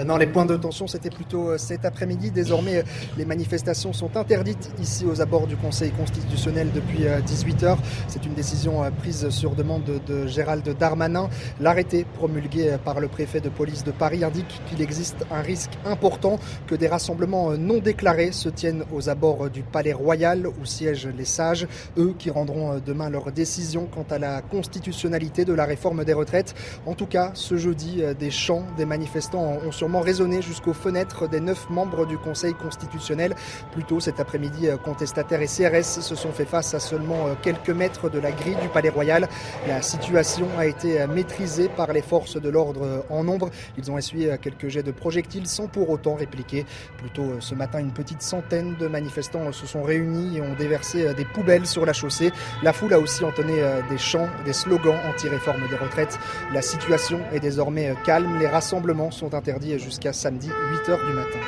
non, les points de tension, c'était plutôt euh, cet après-midi. Désormais, euh, les manifestations sont interdites ici aux abords du Conseil constitutionnel depuis 18h. C'est une décision prise sur demande de Gérald Darmanin. L'arrêté promulgué par le préfet de police de Paris indique qu'il existe un risque important que des rassemblements non déclarés se tiennent aux abords du Palais Royal où siègent les sages, eux qui rendront demain leur décision quant à la constitutionnalité de la réforme des retraites. En tout cas, ce jeudi, des chants des manifestants ont sûrement résonné jusqu'aux fenêtres des neuf membres du Conseil constitutionnel. Plus tôt cet après-midi, euh, contestataires et CRS se sont fait face à seulement euh, quelques mètres de la grille du Palais Royal. La situation a été euh, maîtrisée par les forces de l'ordre en nombre. Ils ont essuyé quelques jets de projectiles sans pour autant répliquer. Plus tôt ce matin, une petite centaine de manifestants se sont réunis et ont déversé des poubelles sur la chaussée. La foule a aussi entonné des chants, des slogans anti-réforme des retraites. La situation est désormais calme. Les rassemblements sont interdits Paris jusqu'à samedi 8h du matin.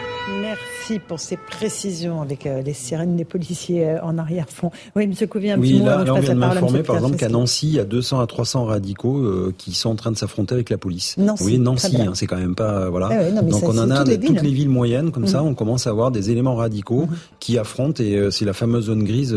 Merci pour ces précisions avec euh, les sirènes des policiers euh, en arrière-fond. Oui, M. Couvier, un oui, petit mot. Là, là on vient de m'informer, par exemple, qu'à Nancy, il y a 200 à 300 radicaux euh, qui sont en train de s'affronter avec la police. Nancy, oui, Nancy, hein, c'est quand même pas voilà. Ah ouais, non, Donc ça, on en a toutes les, toutes les villes. villes moyennes comme Mmh. ça, on commence à avoir des éléments radicaux mmh. qui affrontent et euh, c'est la fameuse zone grise.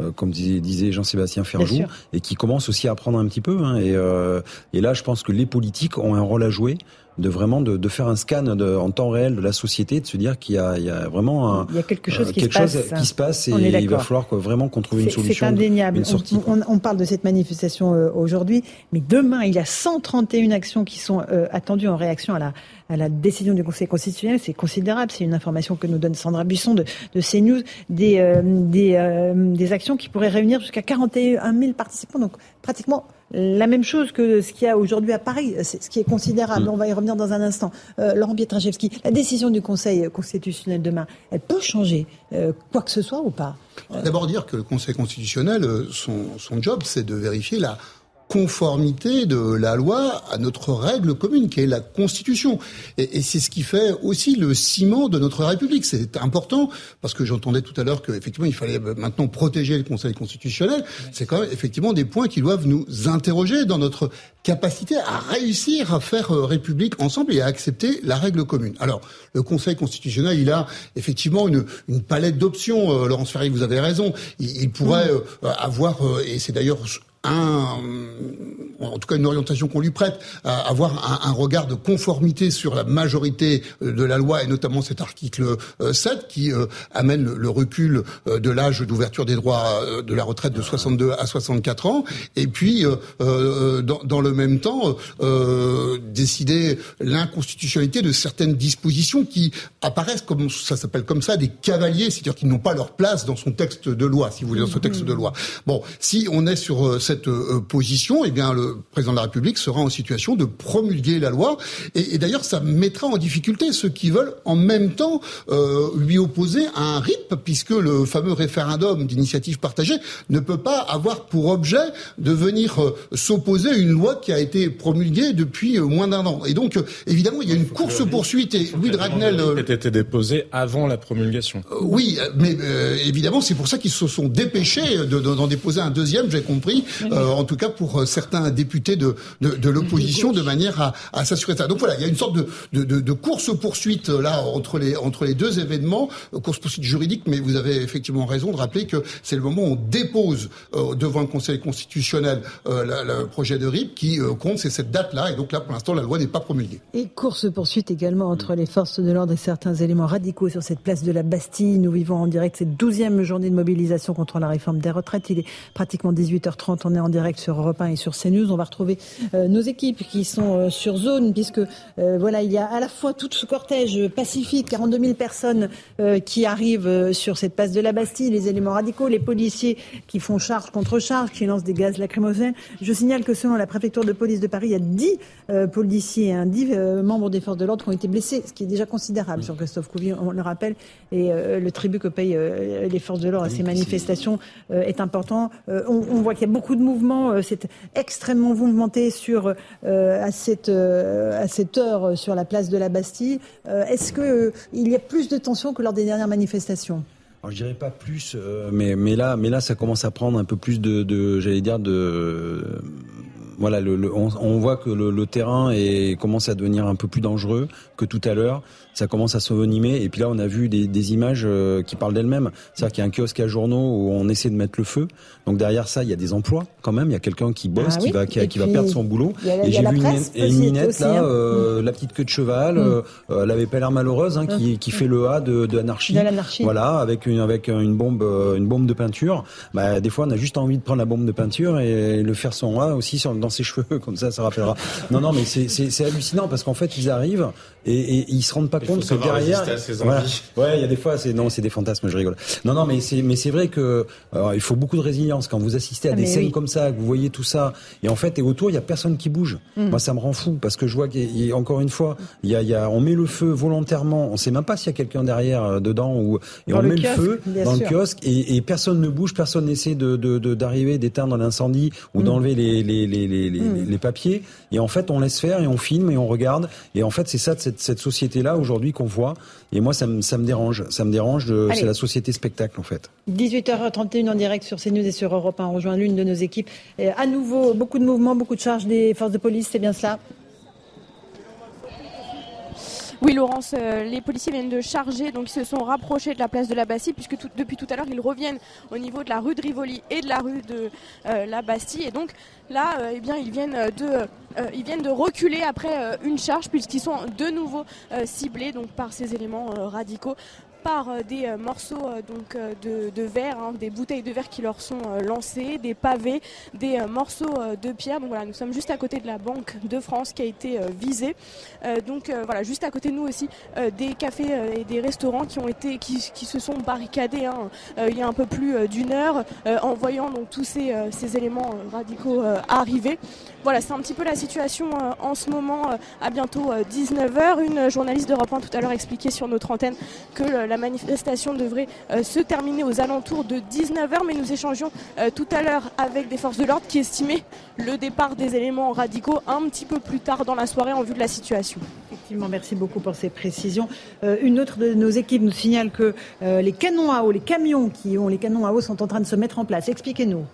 Euh, comme disait, disait Jean-Sébastien Ferjou, et qui commence aussi à apprendre un petit peu. Hein, et, euh, et là, je pense que les politiques ont un rôle à jouer de vraiment de, de faire un scan de, en temps réel de la société, de se dire qu'il y a, il y a vraiment un, il y a quelque chose, euh, qui, quelque se chose passe, qui se passe et il va falloir vraiment qu'on trouve une solution. C'est indéniable. Une sortie, on, on, on, parle de cette manifestation euh, aujourd'hui, mais demain, il y a 131 actions qui sont euh, attendues en réaction à la, à la décision du Conseil constitutionnel. C'est considérable. C'est une information que nous donne Sandra Buisson de, de CNews. Des, euh, des, des actions qui pourraient réunir jusqu'à 41 000 participants. Donc, pratiquement la même chose que ce qu'il y a aujourd'hui à Paris, c'est ce qui est considérable. Mmh. On va y revenir dans un instant. Euh, Laurent Pietraszewski, la décision du Conseil constitutionnel demain, elle peut changer euh, quoi que ce soit ou pas? D'abord dire que le Conseil constitutionnel, son, son job, c'est de vérifier la conformité de la loi à notre règle commune, qui est la Constitution. Et, et c'est ce qui fait aussi le ciment de notre République. C'est important, parce que j'entendais tout à l'heure qu'effectivement, il fallait maintenant protéger le Conseil constitutionnel. C'est quand même effectivement des points qui doivent nous interroger dans notre capacité à réussir à faire République ensemble et à accepter la règle commune. Alors, le Conseil constitutionnel, il a effectivement une, une palette d'options. Euh, Laurence Ferry, vous avez raison. Il, il pourrait mmh. euh, avoir, euh, et c'est d'ailleurs un, en tout cas une orientation qu'on lui prête, à avoir un, regard de conformité sur la majorité de la loi et notamment cet article 7 qui euh, amène le, recul de l'âge d'ouverture des droits de la retraite de 62 à 64 ans et puis euh, dans, le même temps euh, décider l'inconstitutionnalité de certaines dispositions qui apparaissent comme ça s'appelle comme ça des cavaliers, c'est-à-dire qu'ils n'ont pas leur place dans son texte de loi, si vous voulez, dans ce texte de loi. Bon, si on est sur cette euh, position, eh bien le président de la République sera en situation de promulguer la loi. Et, et d'ailleurs, ça mettra en difficulté ceux qui veulent en même temps euh, lui opposer un RIP, puisque le fameux référendum d'initiative partagée ne peut pas avoir pour objet de venir euh, s'opposer à une loi qui a été promulguée depuis moins d'un an. Et donc, évidemment, il y a une course poursuite. Et Louis Dragnel a été déposé avant la promulgation. oui, mais évidemment, c'est pour ça qu'ils se sont dépêchés d'en de, déposer un deuxième. J'ai compris. Euh, en tout cas pour certains députés de, de, de l'opposition, de manière à, à s'assurer ça. Donc voilà, il y a une sorte de, de, de course-poursuite là entre les, entre les deux événements, course-poursuite juridique, mais vous avez effectivement raison de rappeler que c'est le moment où on dépose euh, devant le Conseil constitutionnel euh, la, le projet de RIP qui euh, compte, c'est cette date-là, et donc là pour l'instant la loi n'est pas promulguée. Et course-poursuite également entre les forces de l'ordre et certains éléments radicaux sur cette place de la Bastille. Nous vivons en direct cette douzième journée de mobilisation contre la réforme des retraites. Il est pratiquement 18h30, on est en direct sur Europe 1 et sur CNews. On va retrouver euh, nos équipes qui sont euh, sur zone, puisque euh, voilà, il y a à la fois tout ce cortège pacifique, 42 000 personnes qui arrivent sur cette place de la Bastille, les éléments radicaux, les policiers qui font charge contre charge, qui lancent des gaz lacrymogènes. Je signale que selon la préfecture de police de Paris, il y a 10 policiers, hein, 10 membres des forces de l'ordre qui ont été blessés, ce qui est déjà considérable sur Christophe Couvier, on le rappelle, et le tribut que payent les forces de l'ordre à ces manifestations est important. on, on voit qu'il y a beaucoup de mouvements c'est extrêmement mouvementé sur euh, à cette euh, à cette heure sur la place de la Bastille. Euh, Est-ce que il y a plus de tensions que lors des dernières manifestations? Je dirais pas plus, mais mais là mais là ça commence à prendre un peu plus de, j'allais dire de voilà, le, on, voit que le, le, terrain est, commence à devenir un peu plus dangereux que tout à l'heure. Ça commence à s'envenimer. Et puis là, on a vu des, des images euh, qui parlent d'elles-mêmes. C'est-à-dire qu'il y a un kiosque à journaux où on essaie de mettre le feu. Donc derrière ça, il y a des emplois quand même. Il y a quelqu'un qui bosse, ah, qui oui. va qui, qui va perdre son boulot. Et j'ai vu une, une minette aussi, là, hein. euh, mmh. la petite queue de cheval. Mmh. Euh, elle avait pas l'air malheureuse, hein, qui, mmh. qui fait le A de, de l'anarchie. Voilà, avec une avec une bombe une bombe de peinture. Bah, des fois, on a juste envie de prendre la bombe de peinture et le faire son A aussi sur, dans ses cheveux, comme ça, ça rappellera. Non, non, mais c'est hallucinant parce qu'en fait, ils arrivent et, et, ils se rendent pas compte que derrière. Voilà. Ouais, il y a des fois, c'est non, c'est des fantasmes, je rigole. Non, non, mais c'est mais c'est vrai que alors, il faut beaucoup de résilience quand vous assistez à ah, des scènes oui. comme ça, que vous voyez tout ça, et en fait, et autour, il y a personne qui bouge. Mm. Moi, ça me rend fou parce que je vois qu'il y a encore une fois, il y a, il y a, on met le feu volontairement, on sait même pas s'il y a quelqu'un derrière euh, dedans ou et dans on le met kiosque, le feu dans sûr. le kiosque et, et, personne ne bouge, personne n'essaie de d'arriver, de, de, d'éteindre l'incendie ou Mm. d'enlever les les, les, les, les, Mm. les papiers. Et en fait, on laisse faire et on filme et on regarde. Et en fait, c'est ça de cette cette, cette société-là aujourd'hui qu'on voit. Et moi, ça me, ça me dérange. Ça me dérange. C'est la société spectacle, en fait. 18h31 en direct sur CNews et sur Europe 1. On rejoint l'une de nos équipes. Et à nouveau, beaucoup de mouvements, beaucoup de charges des forces de police. C'est bien cela? Oui, Laurence, euh, les policiers viennent de charger, donc ils se sont rapprochés de la place de la Bastille, puisque depuis tout à l'heure, ils reviennent au niveau de la rue de Rivoli et de la rue de euh, la Bastille. Et donc là, euh, eh bien, ils viennent de, ils viennent de reculer après une charge, puisqu'ils sont de nouveau ciblés donc, par ces éléments radicaux par euh, des euh, morceaux euh, donc, de, verre, hein, des bouteilles de verre qui leur sont lancées, des pavés, des morceaux de pierre. Donc voilà, nous sommes juste à côté de la Banque de France qui a été visée. donc voilà, juste à côté de nous aussi, des cafés et des restaurants qui se sont barricadés hein, il y a un peu plus d'une heure en voyant tous ces éléments radicaux arriver. Voilà, c'est un petit peu la situation en ce moment à bientôt 19h. Une journaliste d'Europe 1 tout à l'heure expliquait sur notre antenne que la manifestation devrait euh, se terminer aux alentours de 19h, mais nous échangions euh, tout à l'heure avec des forces de l'ordre qui estimaient le départ des éléments radicaux un petit peu plus tard dans la soirée en vue de la situation. Effectivement, merci beaucoup pour ces précisions. Euh, une autre de nos équipes nous signale que les canons à eau, les camions qui ont les canons à eau sont en train de se mettre en place. Expliquez-nous.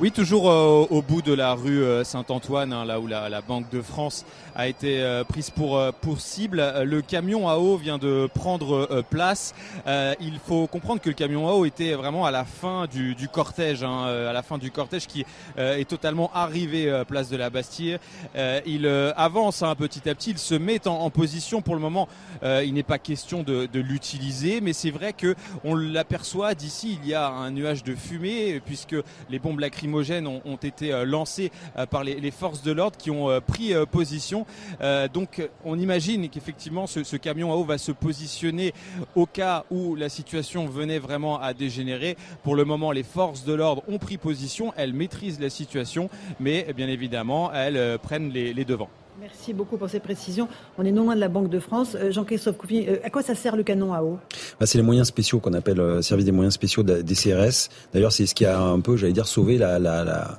Oui, toujours euh, au bout de la rue euh, Saint-Antoine, hein, là où la, Banque de France a été euh, prise pour, pour cible. Le camion à eau vient de prendre place. il faut comprendre que le camion à eau était vraiment à la fin du, cortège, hein, à la fin du cortège qui est totalement arrivé place de la Bastille. il avance hein, petit à petit, il se met en, position. Pour le moment, il n'est pas question de, de l'utiliser, mais c'est vrai que on l'aperçoit d'ici. Il y a un nuage de fumée puisque les bombes lacrymogènes ont, été euh, lancés euh, par les, forces de l'ordre qui ont euh, pris position. donc on imagine qu'effectivement ce, camion à eau va se positionner au cas où la situation venait vraiment à dégénérer. Pour le moment, les forces de l'ordre ont pris position, elles maîtrisent la situation, mais bien évidemment, elles prennent les devants. Merci beaucoup pour ces précisions. On est non loin de la Banque de France. Euh, Jean-Christophe Coupi, euh, à quoi ça sert le canon à eau? Bah, C'est les moyens spéciaux qu'on appelle euh, service des moyens spéciaux des CRS. D'ailleurs, c'est ce qui a un peu, j'allais dire, sauvé la, la, la,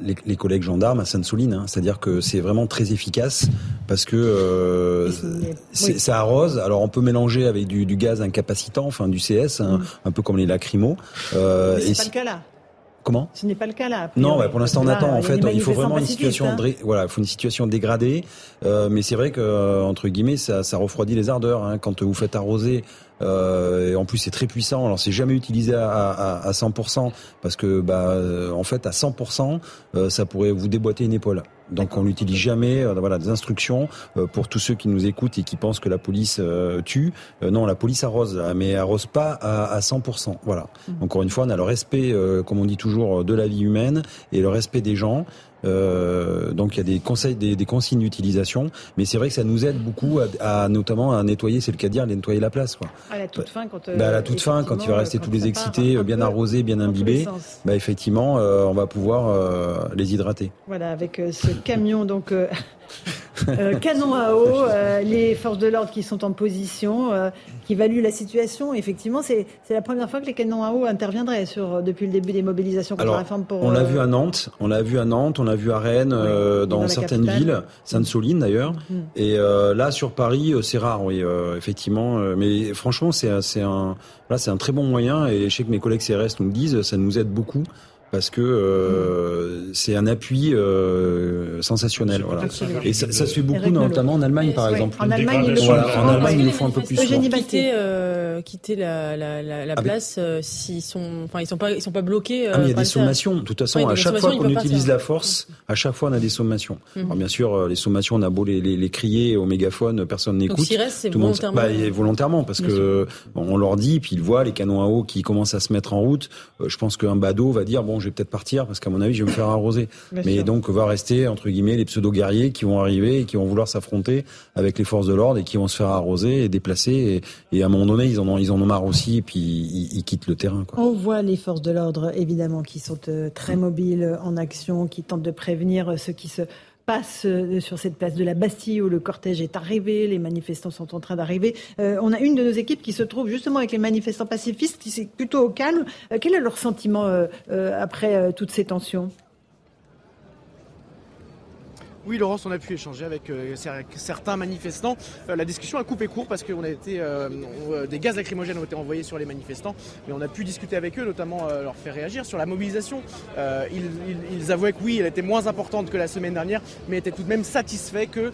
les, collègues gendarmes à Sainte-Soline. Hein. C'est-à-dire que c'est vraiment très efficace parce que ça arrose. Alors, on peut mélanger avec du, du, gaz incapacitant, enfin du CS, hein, mm. un peu comme les lacrymos. Euh, c'est pas le cas là. Comment Ce n'est pas le cas là. Non, pour l'instant on attend. En fait, il faut vraiment une situation, hein. voilà, faut une situation dégradée. Euh, mais c'est vrai que euh, entre guillemets, ça, ça refroidit les ardeurs. Hein, quand vous faites arroser euh, et en plus, c'est très puissant. Alors, c'est jamais utilisé à, à, à 100% parce que, bah, euh, en fait, à 100%, euh, ça pourrait vous déboîter une épaule. Donc, on n'utilise jamais. voilà, des instructions pour tous ceux qui nous écoutent et qui pensent que la police tue. non, la police arrose, mais arrose pas à, à 100%. Voilà. Mmh. Encore une fois, on a le respect, comme on dit toujours, de la vie humaine et le respect des gens. Euh, donc il y a des conseils, des, consignes d'utilisation, mais c'est vrai que ça nous aide beaucoup à, notamment à nettoyer, c'est le cas de dire, nettoyer la place. Quoi. À la toute fin, quand, bah, à la toute fin, quand il va rester tous les excités, bien arrosés, bien imbibés, bah, effectivement, euh, on va pouvoir euh, les hydrater. Voilà, avec ce camion donc euh, canon à eau, euh, les forces de l'ordre qui sont en position, euh, qui évaluent la situation. Effectivement, c'est la première fois que les canons à eau interviendraient sur, depuis le début des mobilisations contre la réforme pour. On l'a vu à Nantes, on l'a vu à Nantes, on l'a vu à Rennes, dans, certaines villes, Sainte-Soline d'ailleurs. Mm. Et là, sur Paris, c'est rare, oui, effectivement. mais franchement, c'est un, là, c'est un très bon moyen. Et je sais que mes collègues CRS nous le disent, ça nous aide beaucoup parce que euh, c'est un appui euh, sensationnel. Voilà. Et ça, ça, se fait beaucoup, notamment en Allemagne, par exemple. En Allemagne, ils le font, en Allemagne, ils le font un peu plus. Eugénie quitter, euh, quitter la, la, la, la ah, place euh, s'ils sont, enfin, ils sont pas, ils sont pas bloqués. ah, mais il y a des sommations. De toute façon, à chaque fois qu'on utilise la force, à chaque fois, on a des sommations. Mhm. Alors, bien sûr, les sommations, on a beau les, les, les crier au mégaphone, personne n'écoute. Reste, c'est volontairement. Bah, volontairement, parce que on leur dit, puis ils voient les canons à eau qui commencent à se mettre en route. Je pense qu'un badaud va dire, bon, je vais peut-être partir parce qu'à mon avis, je vais me faire arroser. Mais donc, va rester, entre guillemets, les pseudo-guerriers qui vont arriver et qui vont vouloir s'affronter avec les forces de l'ordre et qui vont se faire arroser et déplacer. Et, à un moment donné, ils en ont, ils en ont marre aussi et puis ils, quittent le terrain. Quoi. On voit les forces de l'ordre, évidemment, qui sont euh, très mobiles en action, qui tentent de prévenir ceux qui se passe euh, sur cette place de la Bastille où le cortège est arrivé, les manifestants sont en train d'arriver. Euh, on a une de nos équipes qui se trouve justement avec les manifestants pacifistes, qui c'est plutôt au calme. Euh, quel est leur sentiment après toutes ces tensions? Oui, Laurence, on a pu échanger avec euh, certains manifestants. Euh, la discussion a coupé court parce que euh, des gaz lacrymogènes ont été envoyés sur les manifestants, mais on a pu discuter avec eux, notamment leur faire réagir sur la mobilisation. Ils, avouaient que oui, elle était moins importante que la semaine dernière, mais étaient tout de même satisfaits que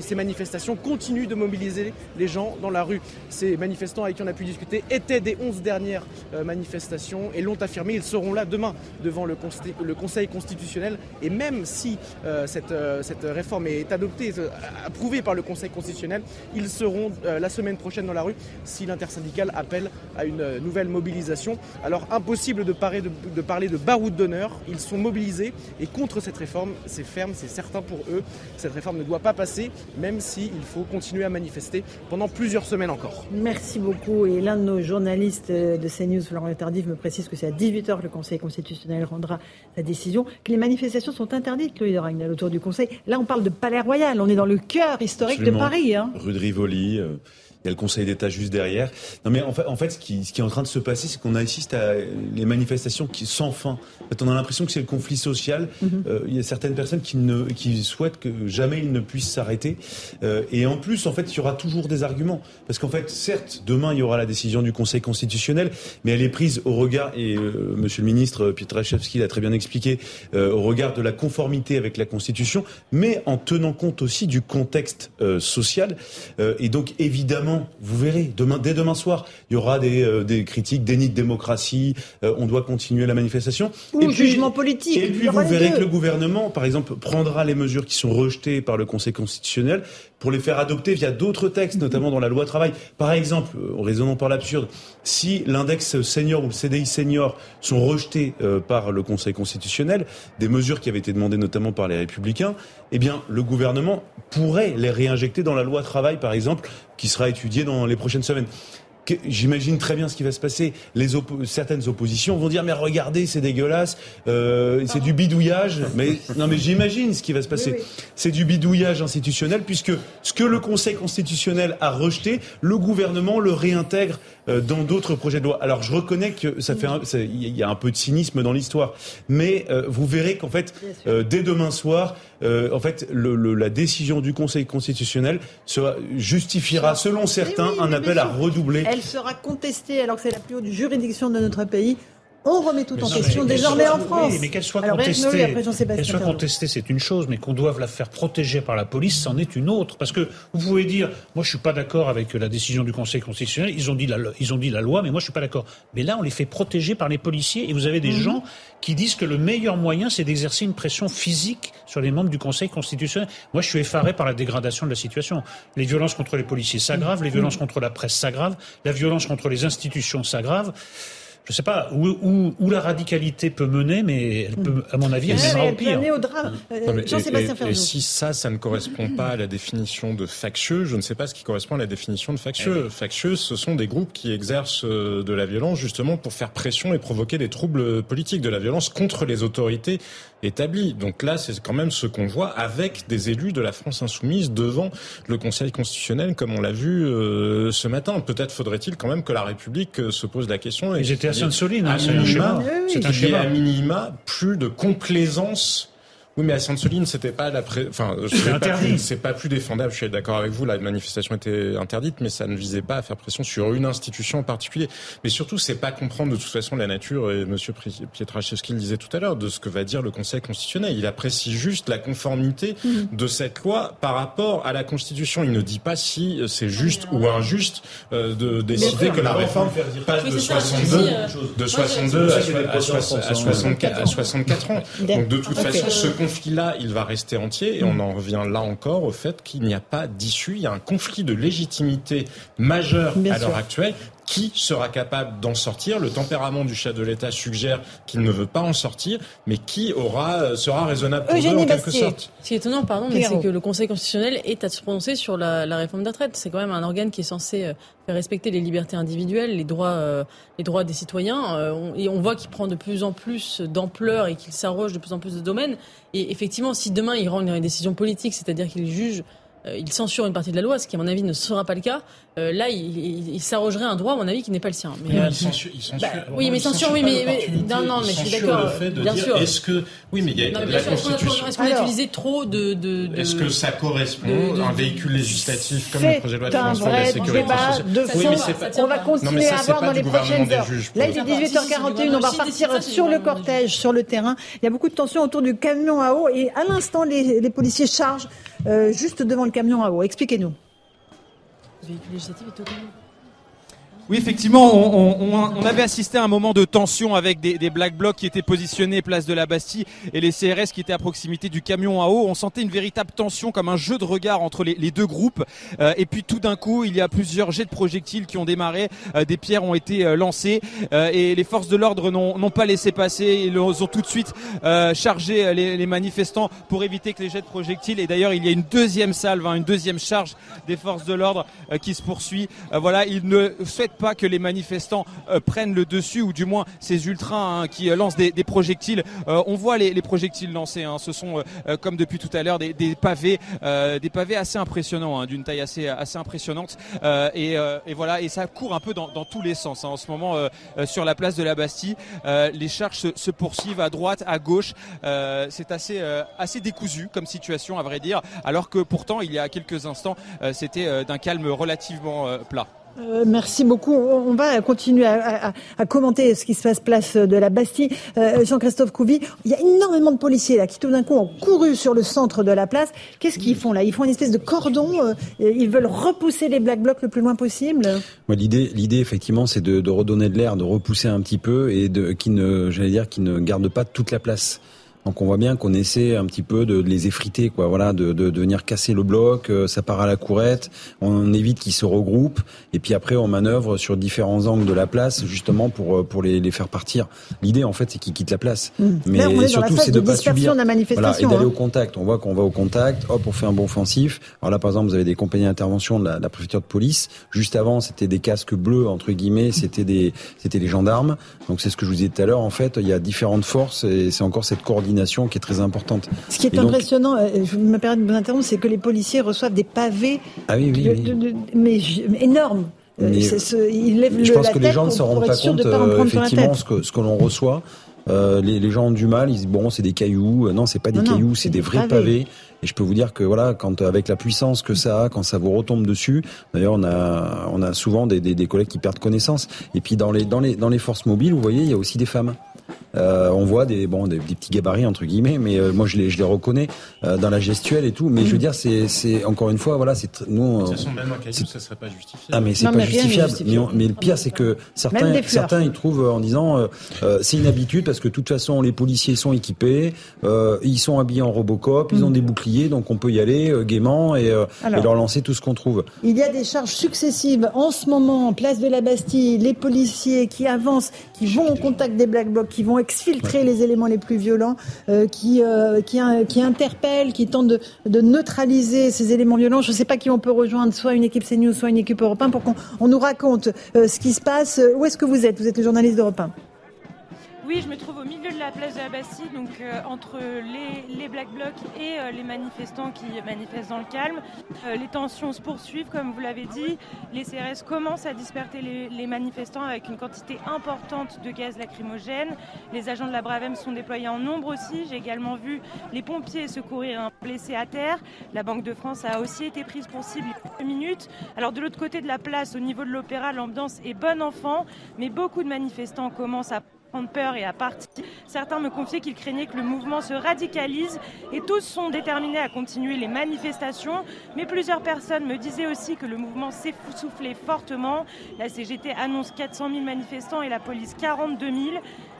ces manifestations continuent de mobiliser les gens dans la rue. Ces manifestants avec qui on a pu discuter étaient des 11 dernières manifestations et l'ont affirmé. Ils seront là demain devant le, Conseil constitutionnel et même si cette, réforme est adoptée, euh, approuvée par le Conseil constitutionnel, ils seront euh, la semaine prochaine dans la rue si l'intersyndicale appelle à une nouvelle mobilisation. Alors impossible de parler de, de, de baroud d'honneur, ils sont mobilisés et contre cette réforme, c'est ferme, c'est certain pour eux. Cette réforme ne doit pas passer, même s'il faut continuer à manifester pendant plusieurs semaines encore. Merci beaucoup. Et l'un de nos journalistes de CNews, Florent Tardif, me précise que c'est à 18h que le Conseil constitutionnel rendra sa décision, que les manifestations sont interdites, Chloé Ragnel autour du Conseil. Là, on parle de Palais Royal, on est dans le cœur historique de Paris. Hein. Rue de Rivoli. Euh, il y a le Conseil d'État juste derrière. Non, mais en fait, en fait ce, qui, ce qui est en train de se passer, c'est qu'on assiste à les manifestations qui sans fin. En fait, on a l'impression que c'est le conflit social. Mhm. Euh, il y a certaines personnes qui, ne, qui souhaitent que jamais il ne puisse s'arrêter. Euh, et en plus, en fait, il y aura toujours des arguments. Parce qu'en fait, certes, demain, il y aura la décision du Conseil constitutionnel, mais elle est prise au regard, et euh, Monsieur le ministre Pietraszewski l'a très bien expliqué, euh, au regard de la conformité avec la Constitution, mais en tenant compte aussi du contexte euh, social. et donc, évidemment, vous verrez, demain, dès demain soir, il y aura des, euh, des critiques, déni de démocratie, euh, on doit continuer la manifestation. Ou et jugement politique. Et puis vous verrez que le gouvernement, par exemple, prendra les mesures qui sont rejetées par le Conseil constitutionnel pour les faire adopter via d'autres textes, notamment dans la loi travail. Par exemple, en raisonnant par l'absurde, si l'index senior ou le CDI senior sont rejetés euh, par le Conseil constitutionnel, des mesures qui avaient été demandées notamment par les Républicains, eh bien, le gouvernement pourrait les réinjecter dans la loi travail, par exemple, qui sera étudiée dans les prochaines semaines j'imagine très bien ce qui va se passer. Les certaines oppositions vont dire mais regardez c'est dégueulasse, euh, c'est du bidouillage. Mais non mais j'imagine ce qui va se passer. C'est du bidouillage institutionnel puisque ce que le Conseil constitutionnel a rejeté, le gouvernement le réintègre dans d'autres projets de loi. Alors je reconnais que ça fait il y a un peu de cynisme dans l'histoire, mais euh, vous verrez qu'en fait euh, dès demain soir, en fait le, la décision du Conseil constitutionnel sera, justifiera selon certains un appel à redoubler. Elle sera contestée alors que c'est la plus haute juridiction de notre pays. On remet tout en question désormais en France. Oui, mais qu'elle soit contestée, qu'elle soit contestée, c'est une chose, mais qu'on doive la faire protéger par la police, c'en est une autre. Parce que vous pouvez dire, moi je suis pas d'accord avec la décision du Conseil constitutionnel. Ils ont dit la, ils ont dit la loi, mais moi je suis pas d'accord. Mais là, on les fait protéger par les policiers, et vous avez des mhm. gens qui disent que le meilleur moyen, c'est d'exercer une pression physique sur les membres du Conseil constitutionnel. Moi, je suis effaré par la dégradation de la situation. Les violences contre les policiers s'aggravent, les violences contre la presse s'aggravent, la violence contre les institutions s'aggrave je ne sais pas où, où, la radicalité peut mener, mais elle peut, à mon avis, elle mènera au pire. Au drame. Euh, et, et, si ça, ça ne correspond pas à la définition de factieux, je ne sais pas ce qui correspond à la définition de factieux. Eh factieux, ce sont des groupes qui exercent euh, de la violence justement pour faire pression et provoquer des troubles politiques, de la violence contre les autorités établies. Donc là, c'est quand même ce qu'on voit avec des élus de la France insoumise devant le Conseil constitutionnel, comme on l'a vu euh, ce matin. Peut-être faudrait-il quand même que la République se pose la question. Et j'étais Sainte-Soline, hein, c'est un schéma. C'est un schéma. à minima plus de complaisance oui, mais à Sainte-Soline, c'était pas la enfin, c'est interdit. C'est pas plus défendable. Je suis d'accord avec vous. La manifestation était interdite, mais ça ne visait pas à faire pression sur une institution en particulier. Mais surtout, c'est pas comprendre de toute façon la nature. Et Monsieur Pietraszewski le disait tout à l'heure de ce que va dire le Conseil constitutionnel. Il apprécie juste la conformité mhm. de cette loi par rapport à la Constitution. Il ne dit pas si c'est juste ou injuste euh, de décider que la réforme passe de 62, de 62 à, 64, à 64 ans. Donc de toute façon, ce conflit-là, il va rester entier et on en revient là encore au fait qu'il n'y a pas d'issue. Il y a un conflit de légitimité majeur à l'heure actuelle qui sera capable d'en sortir Le tempérament du chef de l'État suggère qu'il ne veut pas en sortir, mais qui aura euh, sera raisonnable pour eux en quelque sorte. Ce qui est étonnant, pardon, mais c'est que le Conseil constitutionnel est à se prononcer sur la, réforme de la retraite. C'est quand même un organe qui est censé euh, faire respecter les libertés individuelles, les droits, euh, les droits des citoyens. et on voit qu'il prend de plus en plus d'ampleur et qu'il s'arroge de plus en plus de domaines. Et effectivement, si demain il rend une décision politique, c'est-à-dire qu'il juge il censure une partie de la loi, ce qui à mon avis ne sera pas le cas. Euh, là, il, s'arrogerait un droit, à mon avis, qui n'est pas le sien. Mais, il censure, bah, oui, mais censure, oui, mais, non, non, mais je suis d'accord. Bien sûr. Est-ce que, oui, mais il y a la Constitution. Est-ce qu'on a utilisé trop de, de, Est-ce que ça correspond à un véhicule législatif comme le projet de loi de financement de la sécurité sociale de fond. Oui, mais on va continuer à avoir dans les prochaines heures. Là, il est 18h41, on va repartir sur le cortège, sur le terrain. Il y a beaucoup de tensions autour du camion à eau et à l'instant, les policiers chargent euh, juste devant le camion à eau. Expliquez-nous. Le véhicule législatif est totalement oui, effectivement, on, avait assisté à un moment de tension avec des, black blocs qui étaient positionnés place de la Bastille et les CRS qui étaient à proximité du camion à eau. On sentait une véritable tension, comme un jeu de regard entre les, deux groupes. Euh, et puis tout d'un coup, il y a plusieurs jets de projectiles qui ont démarré, euh, des pierres ont été euh, lancées et les forces de l'ordre n'ont pas laissé passer. Ils ont tout de suite chargé les, manifestants pour éviter que les jets de projectiles. Et d'ailleurs, il y a une deuxième salve, hein, une deuxième charge des forces de l'ordre qui se poursuit. voilà, ils ne souhaitent pas que les manifestants euh, prennent le dessus, ou du moins ces ultras hein, qui euh, lancent des, projectiles. Euh, on voit les, projectiles lancés. Hein. Ce sont, comme depuis tout à l'heure, des, pavés, des pavés assez impressionnants, hein, d'une taille assez impressionnante. Et, voilà, et ça court un peu dans, tous les sens. En ce moment, sur la place de la Bastille, les charges se, poursuivent à droite, à gauche. C'est assez décousu comme situation, à vrai dire. Alors que pourtant, il y a quelques instants, c'était d'un calme relativement plat. Euh, merci beaucoup. On va continuer à, commenter ce qui se passe place de la Bastille. Euh, Jean-Christophe Couvi, il y a énormément de policiers là qui tout d'un coup ont couru sur le centre de la place. Qu'est-ce qu'ils font là? Ils font une espèce de cordon. Euh, ils veulent repousser les Black Blocs le plus loin possible? l'idée, l'idée effectivement, c'est de, de, redonner de l'air, de repousser un petit peu et de qui ne, j'allais dire, qui ne garde pas toute la place. Donc on voit bien qu'on essaie un petit peu de, les effriter, quoi. Voilà, de, de, de, venir casser le bloc. Euh, ça part à la courette. On évite qu'ils se regroupent. Et puis après, on manœuvre sur différents angles de la place, justement pour euh, pour les, les faire partir. L'idée, en fait, c'est qu'ils quittent la place. Mmh. Mais surtout, c'est de, pas subir. La manifestation, et d'aller hein. au contact. On voit qu'on va au contact. Hop, on fait un bon offensif. Alors là, par exemple, vous avez des compagnies d'intervention de la, la, préfecture de police. Juste avant, c'était des casques bleus entre guillemets. C'était des c'était les gendarmes. Donc c'est ce que je vous disais tout à l'heure. En fait, il y a différentes forces et c'est encore cette coordination qui est très importante. Ce qui est impressionnant, euh, je me permets de vous interrompre, c'est que les policiers reçoivent des pavés ah mais, énormes. Euh, je pense que les gens ne se rendent pas compte euh, effectivement ce que, ce que l'on reçoit. les, gens ont du mal, ils disent bon c'est des cailloux, non c'est pas des cailloux, c'est des, vrais pavés. Et je peux vous dire que voilà, quand avec la puissance que ça a, quand ça vous retombe dessus, d'ailleurs on a on a souvent des, des, des collègues qui perdent connaissance. Et puis dans les dans les dans les forces mobiles, vous voyez, il y a aussi des femmes. Euh, on voit des bon des, petits gabarits entre guillemets, mais euh, moi je les je les reconnais euh, dans la gestuelle et tout. Mais je veux dire c'est c'est encore une fois voilà c'est nous. De toute même un ça serait pas justifiable. Ah mais c'est pas justifiable. Mais, le pire c'est que certains certains ils trouvent en disant c'est une habitude parce que de toute façon les policiers sont équipés, ils sont habillés en Robocop, ils ont mm. des boucliers donc on peut y aller gaiement et, et leur lancer tout ce qu'on trouve. Il y a des charges successives en ce moment en place de la Bastille, les policiers qui avancent, qui vont au contact des black blocs qui vont exfiltrer les éléments les plus violents, euh, qui, euh, qui, qui interpellent, qui tentent de, de neutraliser ces éléments violents. Je ne sais pas qui on peut rejoindre, soit une équipe CNews, soit une équipe Europe pour qu'on on nous raconte euh, ce qui se passe. Où est-ce que vous êtes? Vous êtes le journaliste d'Europe 1. Oui, je me trouve au milieu de la place de la Bastille, donc euh, entre les, Black Blocs et euh, les manifestants qui manifestent dans le calme. Euh, les tensions se poursuivent, comme vous l'avez dit. Les CRS commencent à disperser les, manifestants avec une quantité importante de gaz lacrymogène. Les agents de la Bravem sont déployés en nombre aussi. J'ai également vu les pompiers secourir un blessé à terre. La Banque de France a aussi été prise pour cible il minutes. Alors de l'autre côté de la place, au niveau de l'opéra, l'ambiance est bonne enfant, mais beaucoup de manifestants commencent à et à partir. Certains me confiaient qu'ils craignaient que le mouvement se radicalise et tous sont déterminés à continuer les manifestations. Mais plusieurs personnes me disaient aussi que le mouvement s'essoufflait fortement. La CGT annonce 400 000 manifestants et la police 42 000.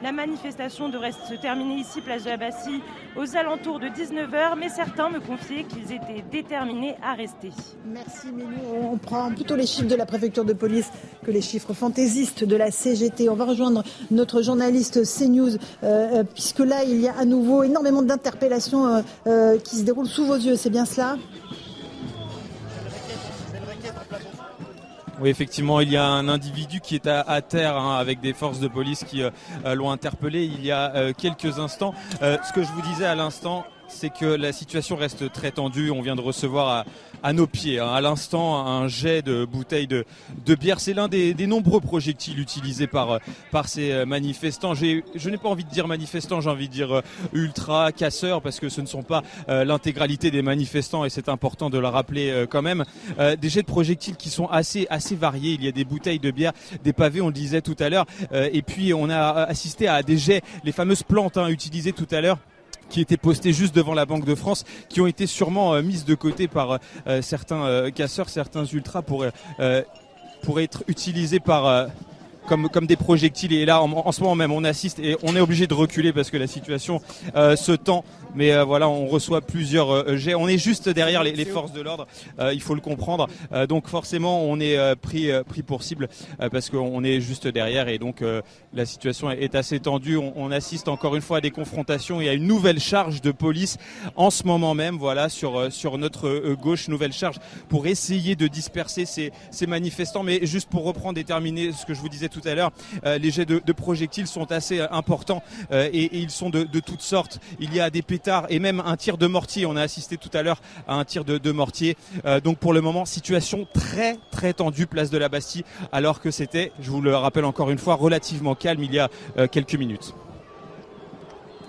La manifestation devrait se terminer ici, place de la Bastille, aux alentours de 19h, mais certains me confiaient qu'ils étaient déterminés à rester. Merci Mélou. On prend plutôt les chiffres de la préfecture de police que les chiffres fantaisistes de la CGT. On va rejoindre notre journaliste CNews, euh, euh, puisque là, il y a à nouveau énormément d'interpellations euh, qui se déroulent sous vos yeux. C'est bien cela? Oui, effectivement, il y a un individu qui est à, terre hein, avec des forces de police qui euh, l'ont interpellé il y a euh, quelques instants. Euh, ce que je vous disais à l'instant, c'est que la situation reste très tendue. On vient de recevoir à, nos pieds, hein, à l'instant, un jet de bouteilles de, bière. C'est l'un des, nombreux projectiles utilisés par, par ces manifestants. Je n'ai pas envie de dire manifestants, j'ai envie de dire ultra casseurs, parce que ce ne sont pas l'intégralité des manifestants, et c'est important de le rappeler quand même. des jets de projectiles qui sont assez, assez variés. Il y a des bouteilles de bière, des pavés, on le disait tout à l'heure, et puis on a assisté à des jets, les fameuses plantes hein, utilisées tout à l'heure qui étaient postées juste devant la Banque de France, qui ont été sûrement euh, mises de côté par euh, certains euh, casseurs, certains ultras pour être utilisés par comme, comme des projectiles. Et là, en, ce moment même, on assiste et on est obligé de reculer parce que la situation se tend mais euh, voilà, on reçoit plusieurs euh, jets. On est juste derrière les, forces de l'ordre, euh, il faut le comprendre. donc forcément, on est pris pris pour cible parce qu'on est juste derrière et donc la situation est assez tendue. On, assiste encore une fois à des confrontations et à une nouvelle charge de police en ce moment même. Voilà sur sur notre gauche, nouvelle charge pour essayer de disperser ces, ces manifestants. Mais juste pour reprendre et terminer ce que je vous disais tout à l'heure, les jets de, projectiles sont assez importants et, ils sont de, de toutes sortes. Il y a des et même un tir de mortier. On a assisté tout à l'heure à un tir de, mortier. Euh, donc pour le moment, situation très très tendue place de la Bastille, alors que c'était, je vous le rappelle encore une fois, relativement calme il y a euh, quelques minutes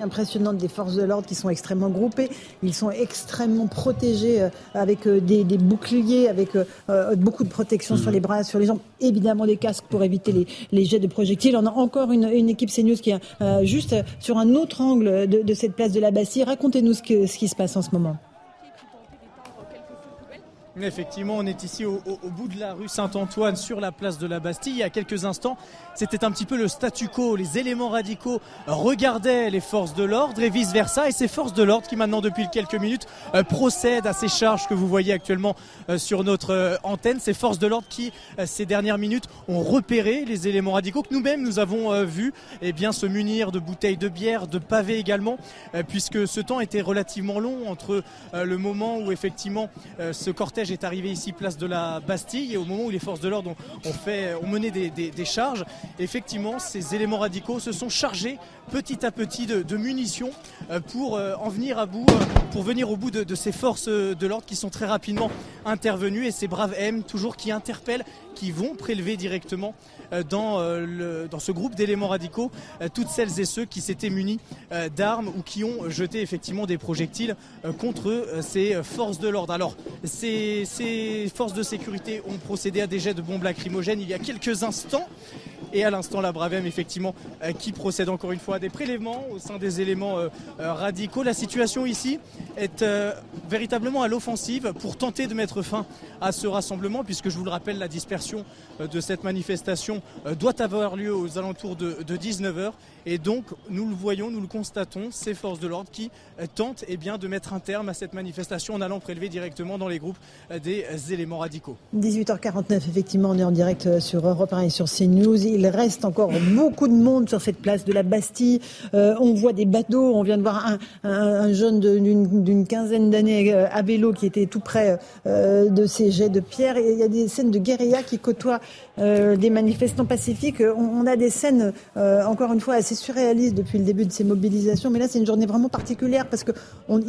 impressionnante des forces de l'ordre qui sont extrêmement groupées. Ils sont extrêmement protégés euh, avec euh, des, boucliers, avec euh, beaucoup de protection sur les bras, sur les jambes, évidemment des casques pour éviter les, jets de projectiles. On a encore une, équipe CNews qui est juste sur un autre angle de, cette place de la Bastille. Racontez-nous ce qui se passe en ce moment. Effectivement, on est ici au, bout de la rue Saint-Antoine, sur la place de la Bastille. Il y a quelques instants, c'était un petit peu le statu quo. Les éléments radicaux regardaient les forces de l'ordre et vice-versa. Et ces forces de l'ordre qui maintenant, depuis quelques minutes, euh, procèdent à ces charges que vous voyez actuellement euh, sur notre euh, antenne. Ces forces de l'ordre qui, ces dernières minutes, ont repéré les éléments radicaux que nous-mêmes, nous avons vu eh bien, se munir de bouteilles de bière, de pavés également, puisque ce temps était relativement long entre le moment où effectivement ce cortège est arrivé ici, place de la Bastille, et au moment où les forces de l'ordre ont, ont mené des, charges, effectivement, ces éléments radicaux se sont chargés petit à petit de, munitions euh, pour euh, en venir à bout, euh, pour venir au bout de, ces forces de l'ordre qui sont très rapidement intervenues et ces braves M toujours qui interpellent, qui vont prélever directement dans, ce groupe d'éléments radicaux toutes celles et ceux qui s'étaient munis d'armes ou qui ont jeté effectivement des projectiles contre ces forces de l'ordre. Alors ces forces de sécurité ont procédé à des jets de bombes lacrymogènes il y a quelques instants et à l'instant la Bravem effectivement euh, qui procède encore une fois à des prélèvements au sein des éléments euh, euh, radicaux. La situation ici est véritablement à l'offensive pour tenter de mettre fin à ce rassemblement puisque je vous le rappelle la dispersion de cette manifestation doit avoir lieu aux alentours de, 19h et donc nous le voyons, nous le constatons, ces forces de l'ordre qui tentent eh bien, de mettre un terme à cette manifestation en allant prélever directement dans les groupes des éléments radicaux. 18h49 effectivement on est en direct sur Europe 1 et sur CNews reste encore beaucoup de monde sur cette place de la Bastille. Euh, on voit des bateaux. On vient de voir un, jeune d'une quinzaine d'années euh, à vélo qui était tout près euh, de ces jets de pierre. Il y a des scènes de guérilla qui côtoient des manifestants pacifiques. On, a des scènes, encore une fois, assez surréalistes depuis le début de ces mobilisations. Mais là, c'est une journée vraiment particulière parce qu'il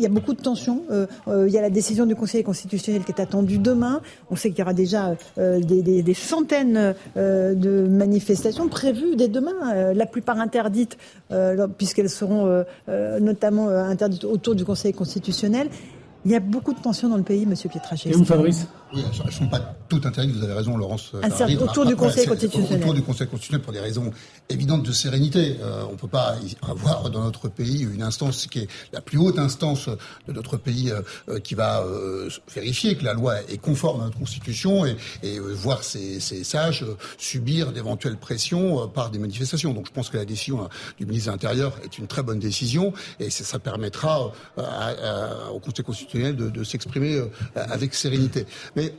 y a beaucoup de tensions. Il y a la décision du Conseil constitutionnel qui est attendue demain. On sait qu'il y aura déjà des, des, centaines de manifestants manifestations prévues dès demain, euh, la plupart interdites, euh, puisqu'elles seront euh, notamment interdites autour du Conseil constitutionnel. Il y a beaucoup de tensions dans le pays, Monsieur Pietrachet. Et Fabrice? Oui, elles ne sont pas toutes interdites, vous avez raison, Laurence. Un certain autour du Conseil constitutionnel. Autour du Conseil constitutionnel pour des raisons évidentes de sérénité. Euh, on ne peut pas avoir dans notre pays une instance qui est la plus haute instance de notre pays euh, euh, qui va vérifier que la loi est conforme à notre Constitution et, et voir ces, ces, sages subir d'éventuelles pressions par des manifestations. Donc je pense que la décision du ministre de l'Intérieur est une très bonne décision et ça, permettra au Conseil constitutionnel de, de s'exprimer avec sérénité. Mais euh,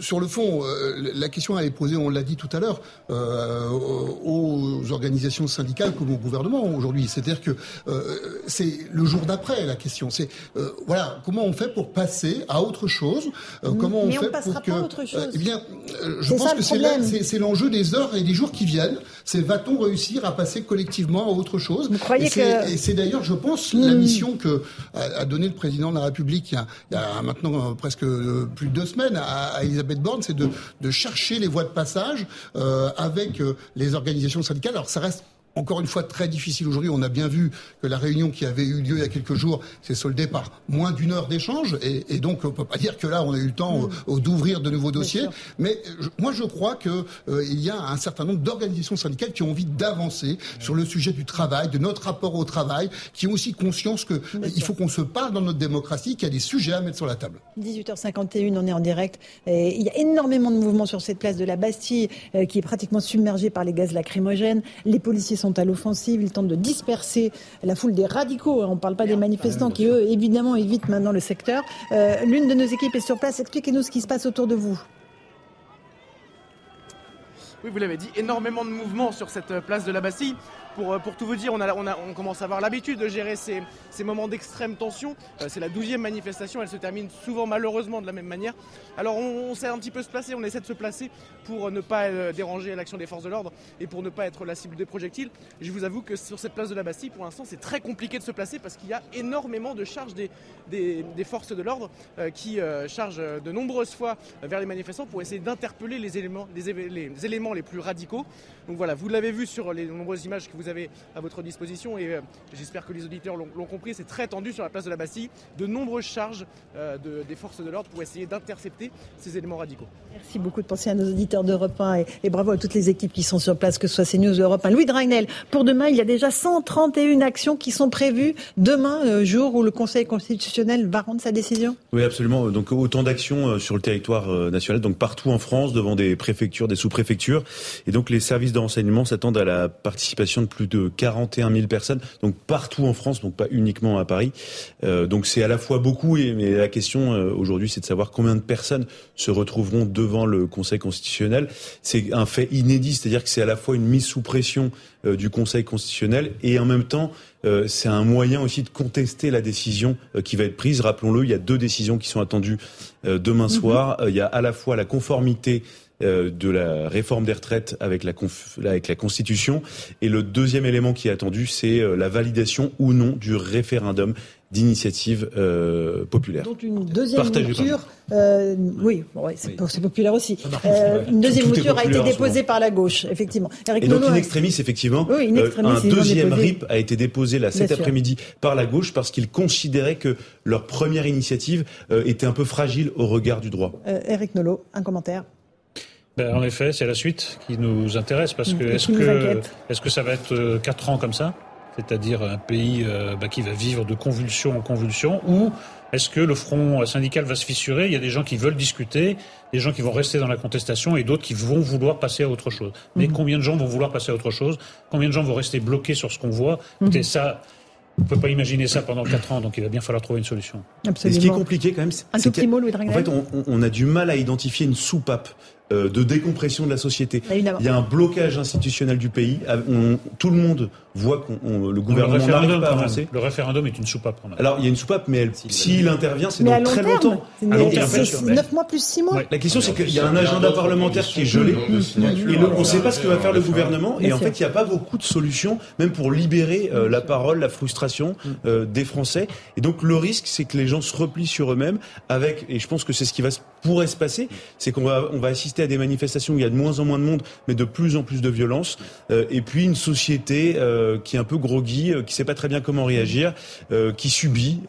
sur le fond, la question elle est posée, on l'a dit tout à l'heure, aux organisations syndicales comme au gouvernement aujourd'hui. C'est-à-dire que c'est le jour d'après la question. C'est voilà, comment on fait pour passer à autre chose Comment on fait pour que autre chose. Eh bien, je pense que c'est l'enjeu des heures et des jours qui viennent. C'est va-t-on réussir à passer collectivement à autre chose Vous croyez et c'est d'ailleurs, je pense, la hmm. mission que a, donné le président de la République il y a, maintenant presque plus de deux semaines à, Elisabeth Borne, c'est de, chercher les voies de passage euh, avec euh, les organisations syndicales. Alors ça reste encore une fois très difficile aujourd'hui. On a bien vu que la réunion qui avait eu lieu il y a quelques jours s'est soldée par moins d'une heure d'échange. Et, donc, on peut pas dire que là, on a eu le temps mm. d'ouvrir de nouveaux dossiers. Mais moi, je crois qu'il euh, y a un certain nombre d'organisations syndicales qui ont envie d'avancer sur le sujet du travail, de notre rapport au travail, qui ont aussi conscience qu'il il faut qu'on se parle dans notre démocratie, qu'il y a des sujets à mettre sur la table. 18h51, on est en direct. Et il y a énormément de mouvements sur cette place de la Bastille euh, qui est pratiquement submergée par les gaz lacrymogènes. Les policiers sont à l'offensive, ils tentent de disperser la foule des radicaux. On ne parle pas des manifestants qui, eux, évidemment, évitent maintenant le secteur. Euh, l'une de nos équipes est sur place. Expliquez-nous ce qui se passe autour de vous. Oui, vous l'avez dit, énormément de mouvements sur cette place de la Bastille. Euh, pour, tout vous dire, on, commence à avoir l'habitude de gérer ces, moments d'extrême tension. Euh, c'est la douzième manifestation, elle se termine souvent malheureusement de la même manière. Alors on, sait un petit peu se placer, on essaie de se placer pour ne pas euh, déranger l'action des forces de l'ordre et pour ne pas être la cible des projectiles. Je vous avoue que sur cette place de la Bastille, pour l'instant, c'est très compliqué de se placer parce qu'il y a énormément de charges des, forces de l'ordre qui chargent de nombreuses fois vers les manifestants pour essayer d'interpeller les éléments, les, les éléments les plus radicaux. Donc voilà, vous l'avez vu sur les nombreuses images que vous avez à votre disposition et euh, j'espère que les auditeurs l'ont compris, c'est très tendu sur la place de la Bastille, de nombreuses charges euh, des forces de l'ordre pour essayer d'intercepter ces éléments radicaux. Merci beaucoup de penser à nos auditeurs d'Europe 1 et, bravo à toutes les équipes qui sont sur place, que ce soit CNews ou Europe 1. Louis Dragnel, pour demain, il y a déjà 131 actions qui sont prévues demain, euh, jour où le Conseil constitutionnel va rendre sa décision Oui, absolument. Donc autant d'actions sur le territoire national, donc partout en France, devant des préfectures, des sous-préfectures. Et donc les services de renseignement s'attendent à la participation de plus de 41 000 personnes, donc partout en France, donc pas uniquement à Paris. Euh, donc c'est à la fois beaucoup, mais la question euh, aujourd'hui, c'est de savoir combien de personnes se retrouveront devant le Conseil constitutionnel. C'est un fait inédit, c'est-à-dire que c'est à la fois une mise sous pression euh, du Conseil constitutionnel et en même temps, c'est un moyen aussi de contester la décision qui va être prise. Rappelons-le, il y a deux décisions qui sont attendues demain mhm. soir. Il y a à la fois la conformité euh, de la réforme des retraites avec la, avec la Constitution. Et le deuxième élément qui est attendu, c'est euh, la validation ou non du référendum d'initiative euh, populaire. Donc une deuxième mouture, euh, oui, ouais, c'est populaire aussi. Euh, une deuxième mouture a été déposée par la gauche, effectivement. Eric Et donc une extrémiste, effectivement, oui, une un deuxième RIP a été déposé là cet après-midi par la gauche parce qu'ils considéraient que leur première initiative était un peu fragile au regard du droit. Eric Nolot, un commentaire ben, en effet, c'est la suite qui nous intéresse parce que est-ce que est-ce que ça va être euh, quatre ans comme ça, c'est-à-dire un pays euh, bah, qui va vivre de convulsion en convulsion, ou est-ce que le front syndical va se fissurer Il y a des gens qui veulent discuter, des gens qui vont rester dans la contestation et d'autres qui vont vouloir passer à autre chose. Mais mhm. combien de gens vont vouloir passer à autre chose? Combien de gens vont rester bloqués sur ce qu'on voit? Mhm. ça, on ne peut pas imaginer ça pendant 4 ans, donc il va bien falloir trouver une solution. Absolument. Et ce qui est compliqué quand même, c'est en fait, on, on, a du mal à identifier une soupape euh, de décompression de la société. Il y a un blocage institutionnel du pays. tout le monde voit que le gouvernement n'arrive pas à avancer. Le référendum est une soupape. Alors il y a une soupape, mais s'il intervient, c'est dans très longtemps. À long terme, 9 mois plus 6 mois. La question, c'est qu'il y a un agenda parlementaire qui est gelé. Et on ne sait pas ce que va faire le gouvernement. Et en fait, il n'y a pas beaucoup de solutions, même pour libérer euh, la parole, la frustration euh, des Français. Et donc le risque, c'est que les gens se replient sur eux-mêmes avec, et je pense que c'est ce qui va pourrait se passer, c'est qu'on va on va assister à des manifestations où il y a de moins en moins de monde, mais de plus en plus de violence. Euh, et puis une société euh, qui est un peu groggy, euh, qui sait pas très bien comment réagir, qui subit,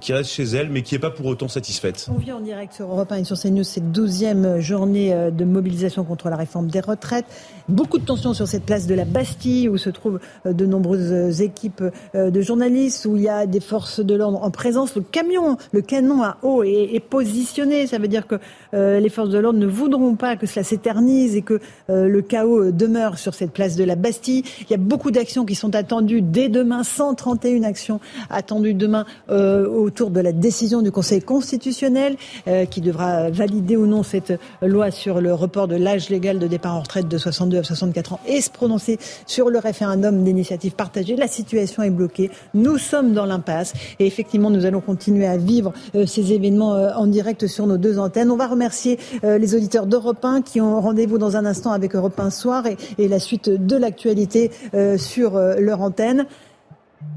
qui reste chez elle, mais qui n'est pas pour autant satisfaite. On vient en direct sur Europe 1 et sur CNews cette douzième journée de mobilisation contre la réforme des retraites. Beaucoup de tensions sur cette place de la Bastille où se trouvent de nombreuses équipes de journalistes, où il y a des forces de l'ordre en présence. Le camion, le canon à eau est positionné. Ça veut dire que les forces de l'ordre ne voudront pas que cela s'éternise et que le chaos demeure sur cette place de la Bastille. Il y a beaucoup d'actions qui sont attendues dès demain, 131 actions attendues demain autour de la décision du Conseil constitutionnel qui devra valider ou non cette loi sur le report de l'âge légal de départ en retraite de 62 à 64 ans et se prononcer sur le référendum d'initiative partagée. La situation est bloquée. Nous sommes dans l'impasse et effectivement, nous allons continuer à vivre euh, ces événements euh, en direct sur nos deux antennes. On va remercier euh, les auditeurs d'Europe 1 qui ont rendez-vous dans un instant avec Europe 1 Soir et, et la suite de l'actualité sur leur antenne.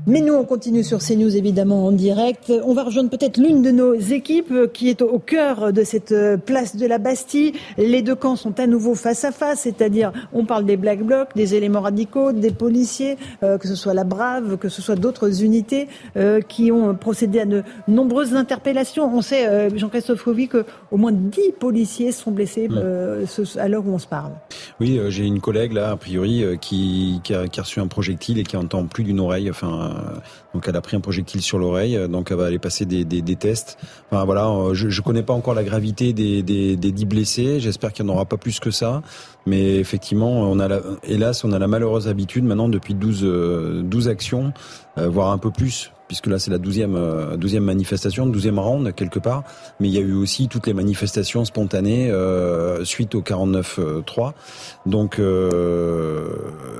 Mais nous, on continue sur CNews, évidemment, en direct. On va rejoindre peut-être l'une de nos équipes qui est au cœur de cette euh, place de la Bastille. Les deux camps sont à nouveau face à face, c'est-à-dire on parle des Black Blocs, des éléments radicaux, des policiers, euh, que ce soit la Brave, que ce soit d'autres unités euh, qui ont procédé à de nombreuses interpellations. On sait, Jean-Christophe Rouvi, qu'au moins dix policiers sont blessés à l'heure où on se parle. Oui, j'ai une collègue, là, a priori, qui, qui, a, qui, a, reçu un projectile et qui entend plus d'une oreille. Enfin, euh, donc elle a pris un projectile sur l'oreille, euh, donc elle va aller passer des, des, des tests. Enfin voilà, euh, je, je connais pas encore la gravité des, des, des 10 blessés. J'espère qu'il n'y en aura pas plus que ça. Mais effectivement, on a la, hélas, on a la malheureuse habitude maintenant depuis 12, 12 actions, voire un peu plus, puisque là c'est la douzième euh, douzième manifestation, douzième round quelque part. Mais il y a eu aussi toutes les manifestations spontanées euh, suite au 49-3. Donc euh,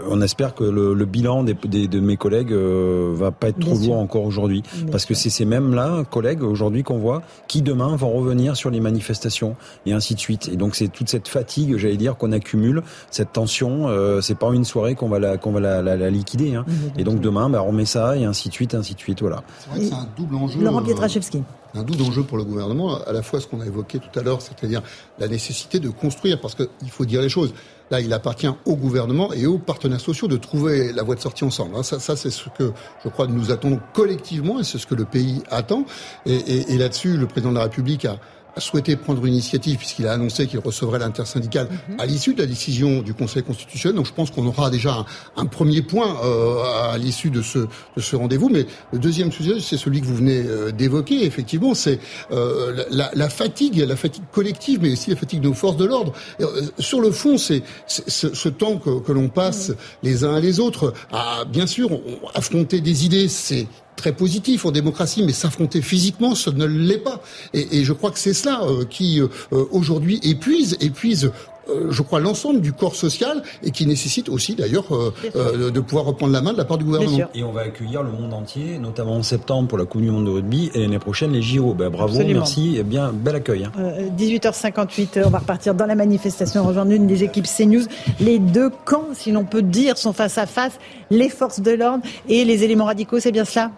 on espère que le, le bilan des, des, de mes collègues euh, va pas être trop lourd encore aujourd'hui, parce que c'est ces mêmes là collègues aujourd'hui qu'on voit qui demain vont revenir sur les manifestations et ainsi de suite. Et donc c'est toute cette fatigue, j'allais dire, qu'on accumule, cette tension. Euh, c'est pas une soirée qu'on va la qu'on va la, la, la liquider. Hein. Et donc demain, bah, on met ça et ainsi de suite, ainsi de suite. Voilà. C'est vrai que c'est un double enjeu. Laurent euh, Pietraszewski. Un double enjeu pour le gouvernement, à la fois ce qu'on a évoqué tout à l'heure, c'est-à-dire la nécessité de construire, parce qu'il faut dire les choses. Là, il appartient au gouvernement et aux partenaires sociaux de trouver la voie de sortie ensemble. Hein. Ça, ça c'est ce que je crois que nous attendons collectivement et c'est ce que le pays attend. Et, et, et là-dessus, le président de la République a, a souhaité prendre une initiative puisqu'il a annoncé qu'il recevrait l'intersyndicale mhm. à l'issue de la décision du Conseil constitutionnel. Donc je pense qu'on aura déjà un, un premier point euh, à l'issue de ce, de ce rendez-vous. Mais le deuxième sujet, c'est celui que vous venez euh, d'évoquer. Effectivement, c'est euh, la, la, fatigue, la fatigue collective, mais aussi la fatigue de nos forces de l'ordre. Euh, sur le fond, c'est ce, ce, temps que, que l'on passe mhm. les uns les autres à, bien sûr, affronter des idées, c'est très positif en démocratie, mais s'affronter physiquement, ce ne l'est pas. Et, et, je crois que c'est cela euh, qui euh, aujourd'hui épuise, épuise euh, je crois, l'ensemble du corps social et qui nécessite aussi, d'ailleurs, euh, euh, de pouvoir reprendre la main de la part du gouvernement. Et on va accueillir le monde entier, notamment en septembre pour la Coupe du Monde de rugby et l'année prochaine les JO. Ben, bravo, Absolument. merci et bien bel accueil. Hein. 18h58, on va repartir dans la manifestation, rejoindre une des équipes CNews. Les deux camps, si l'on peut dire, sont face à face, les forces de l'ordre et les éléments radicaux, c'est bien cela?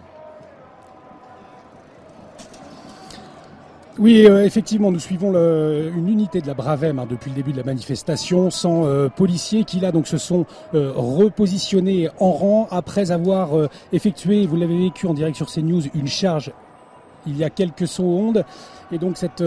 Oui, euh, effectivement, nous suivons une unité de la Bravem hein, depuis le début de la manifestation, sans euh, policiers qui là donc se sont euh, repositionnés en rang après avoir euh, effectué, vous l'avez vécu en direct sur CNews, une charge il y a quelques secondes. Et donc cette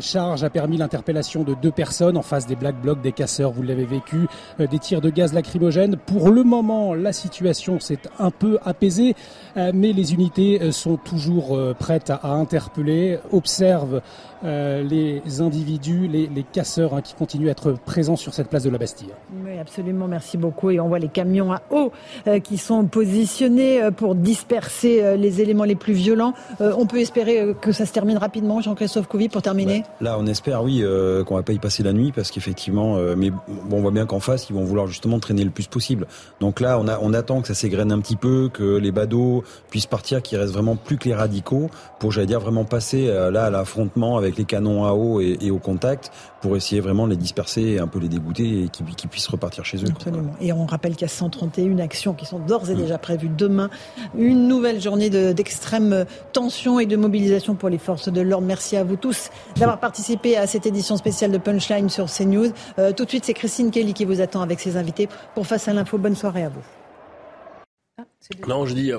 charge a permis l'interpellation de deux personnes en face des Black Blocs, des casseurs, vous l'avez vécu, des tirs de gaz lacrymogène. Pour le moment, la situation s'est un peu apaisée, mais les unités sont toujours prêtes à, interpeller, observent les individus, les, les casseurs hein, qui continuent à être présents sur cette place de la Bastille. Oui, absolument, merci beaucoup. Et on voit les camions à eau qui sont positionnés pour disperser les éléments les plus violents. on peut espérer que ça se termine rapidement Jean-Christophe Couvi, pour terminer bah, Là, on espère, oui, euh, qu'on va pas y passer la nuit, parce qu'effectivement, euh, mais bon, on voit bien qu'en face, ils vont vouloir justement traîner le plus possible. Donc là, on, a, on attend que ça s'égrène un petit peu, que les badauds puissent partir, qu'il reste vraiment plus que les radicaux, pour, j'allais dire, vraiment passer euh, là à l'affrontement avec les canons à eau et, et, au contact, pour essayer vraiment de les disperser, et un peu les dégoûter, et qu'ils puissent repartir chez eux. Absolument. Et on rappelle qu'il y a 131 actions qui sont d'ores et mmh. déjà prévues demain. Une nouvelle journée d'extrême tension et de mobilisation pour les forces de l'ordre Merci à vous tous d'avoir participé à cette édition spéciale de Punchline sur CNews. Euh, tout de suite, c'est Christine Kelly qui vous attend avec ses invités pour Face à l'info. Bonne soirée à vous. Ah, non, je dis.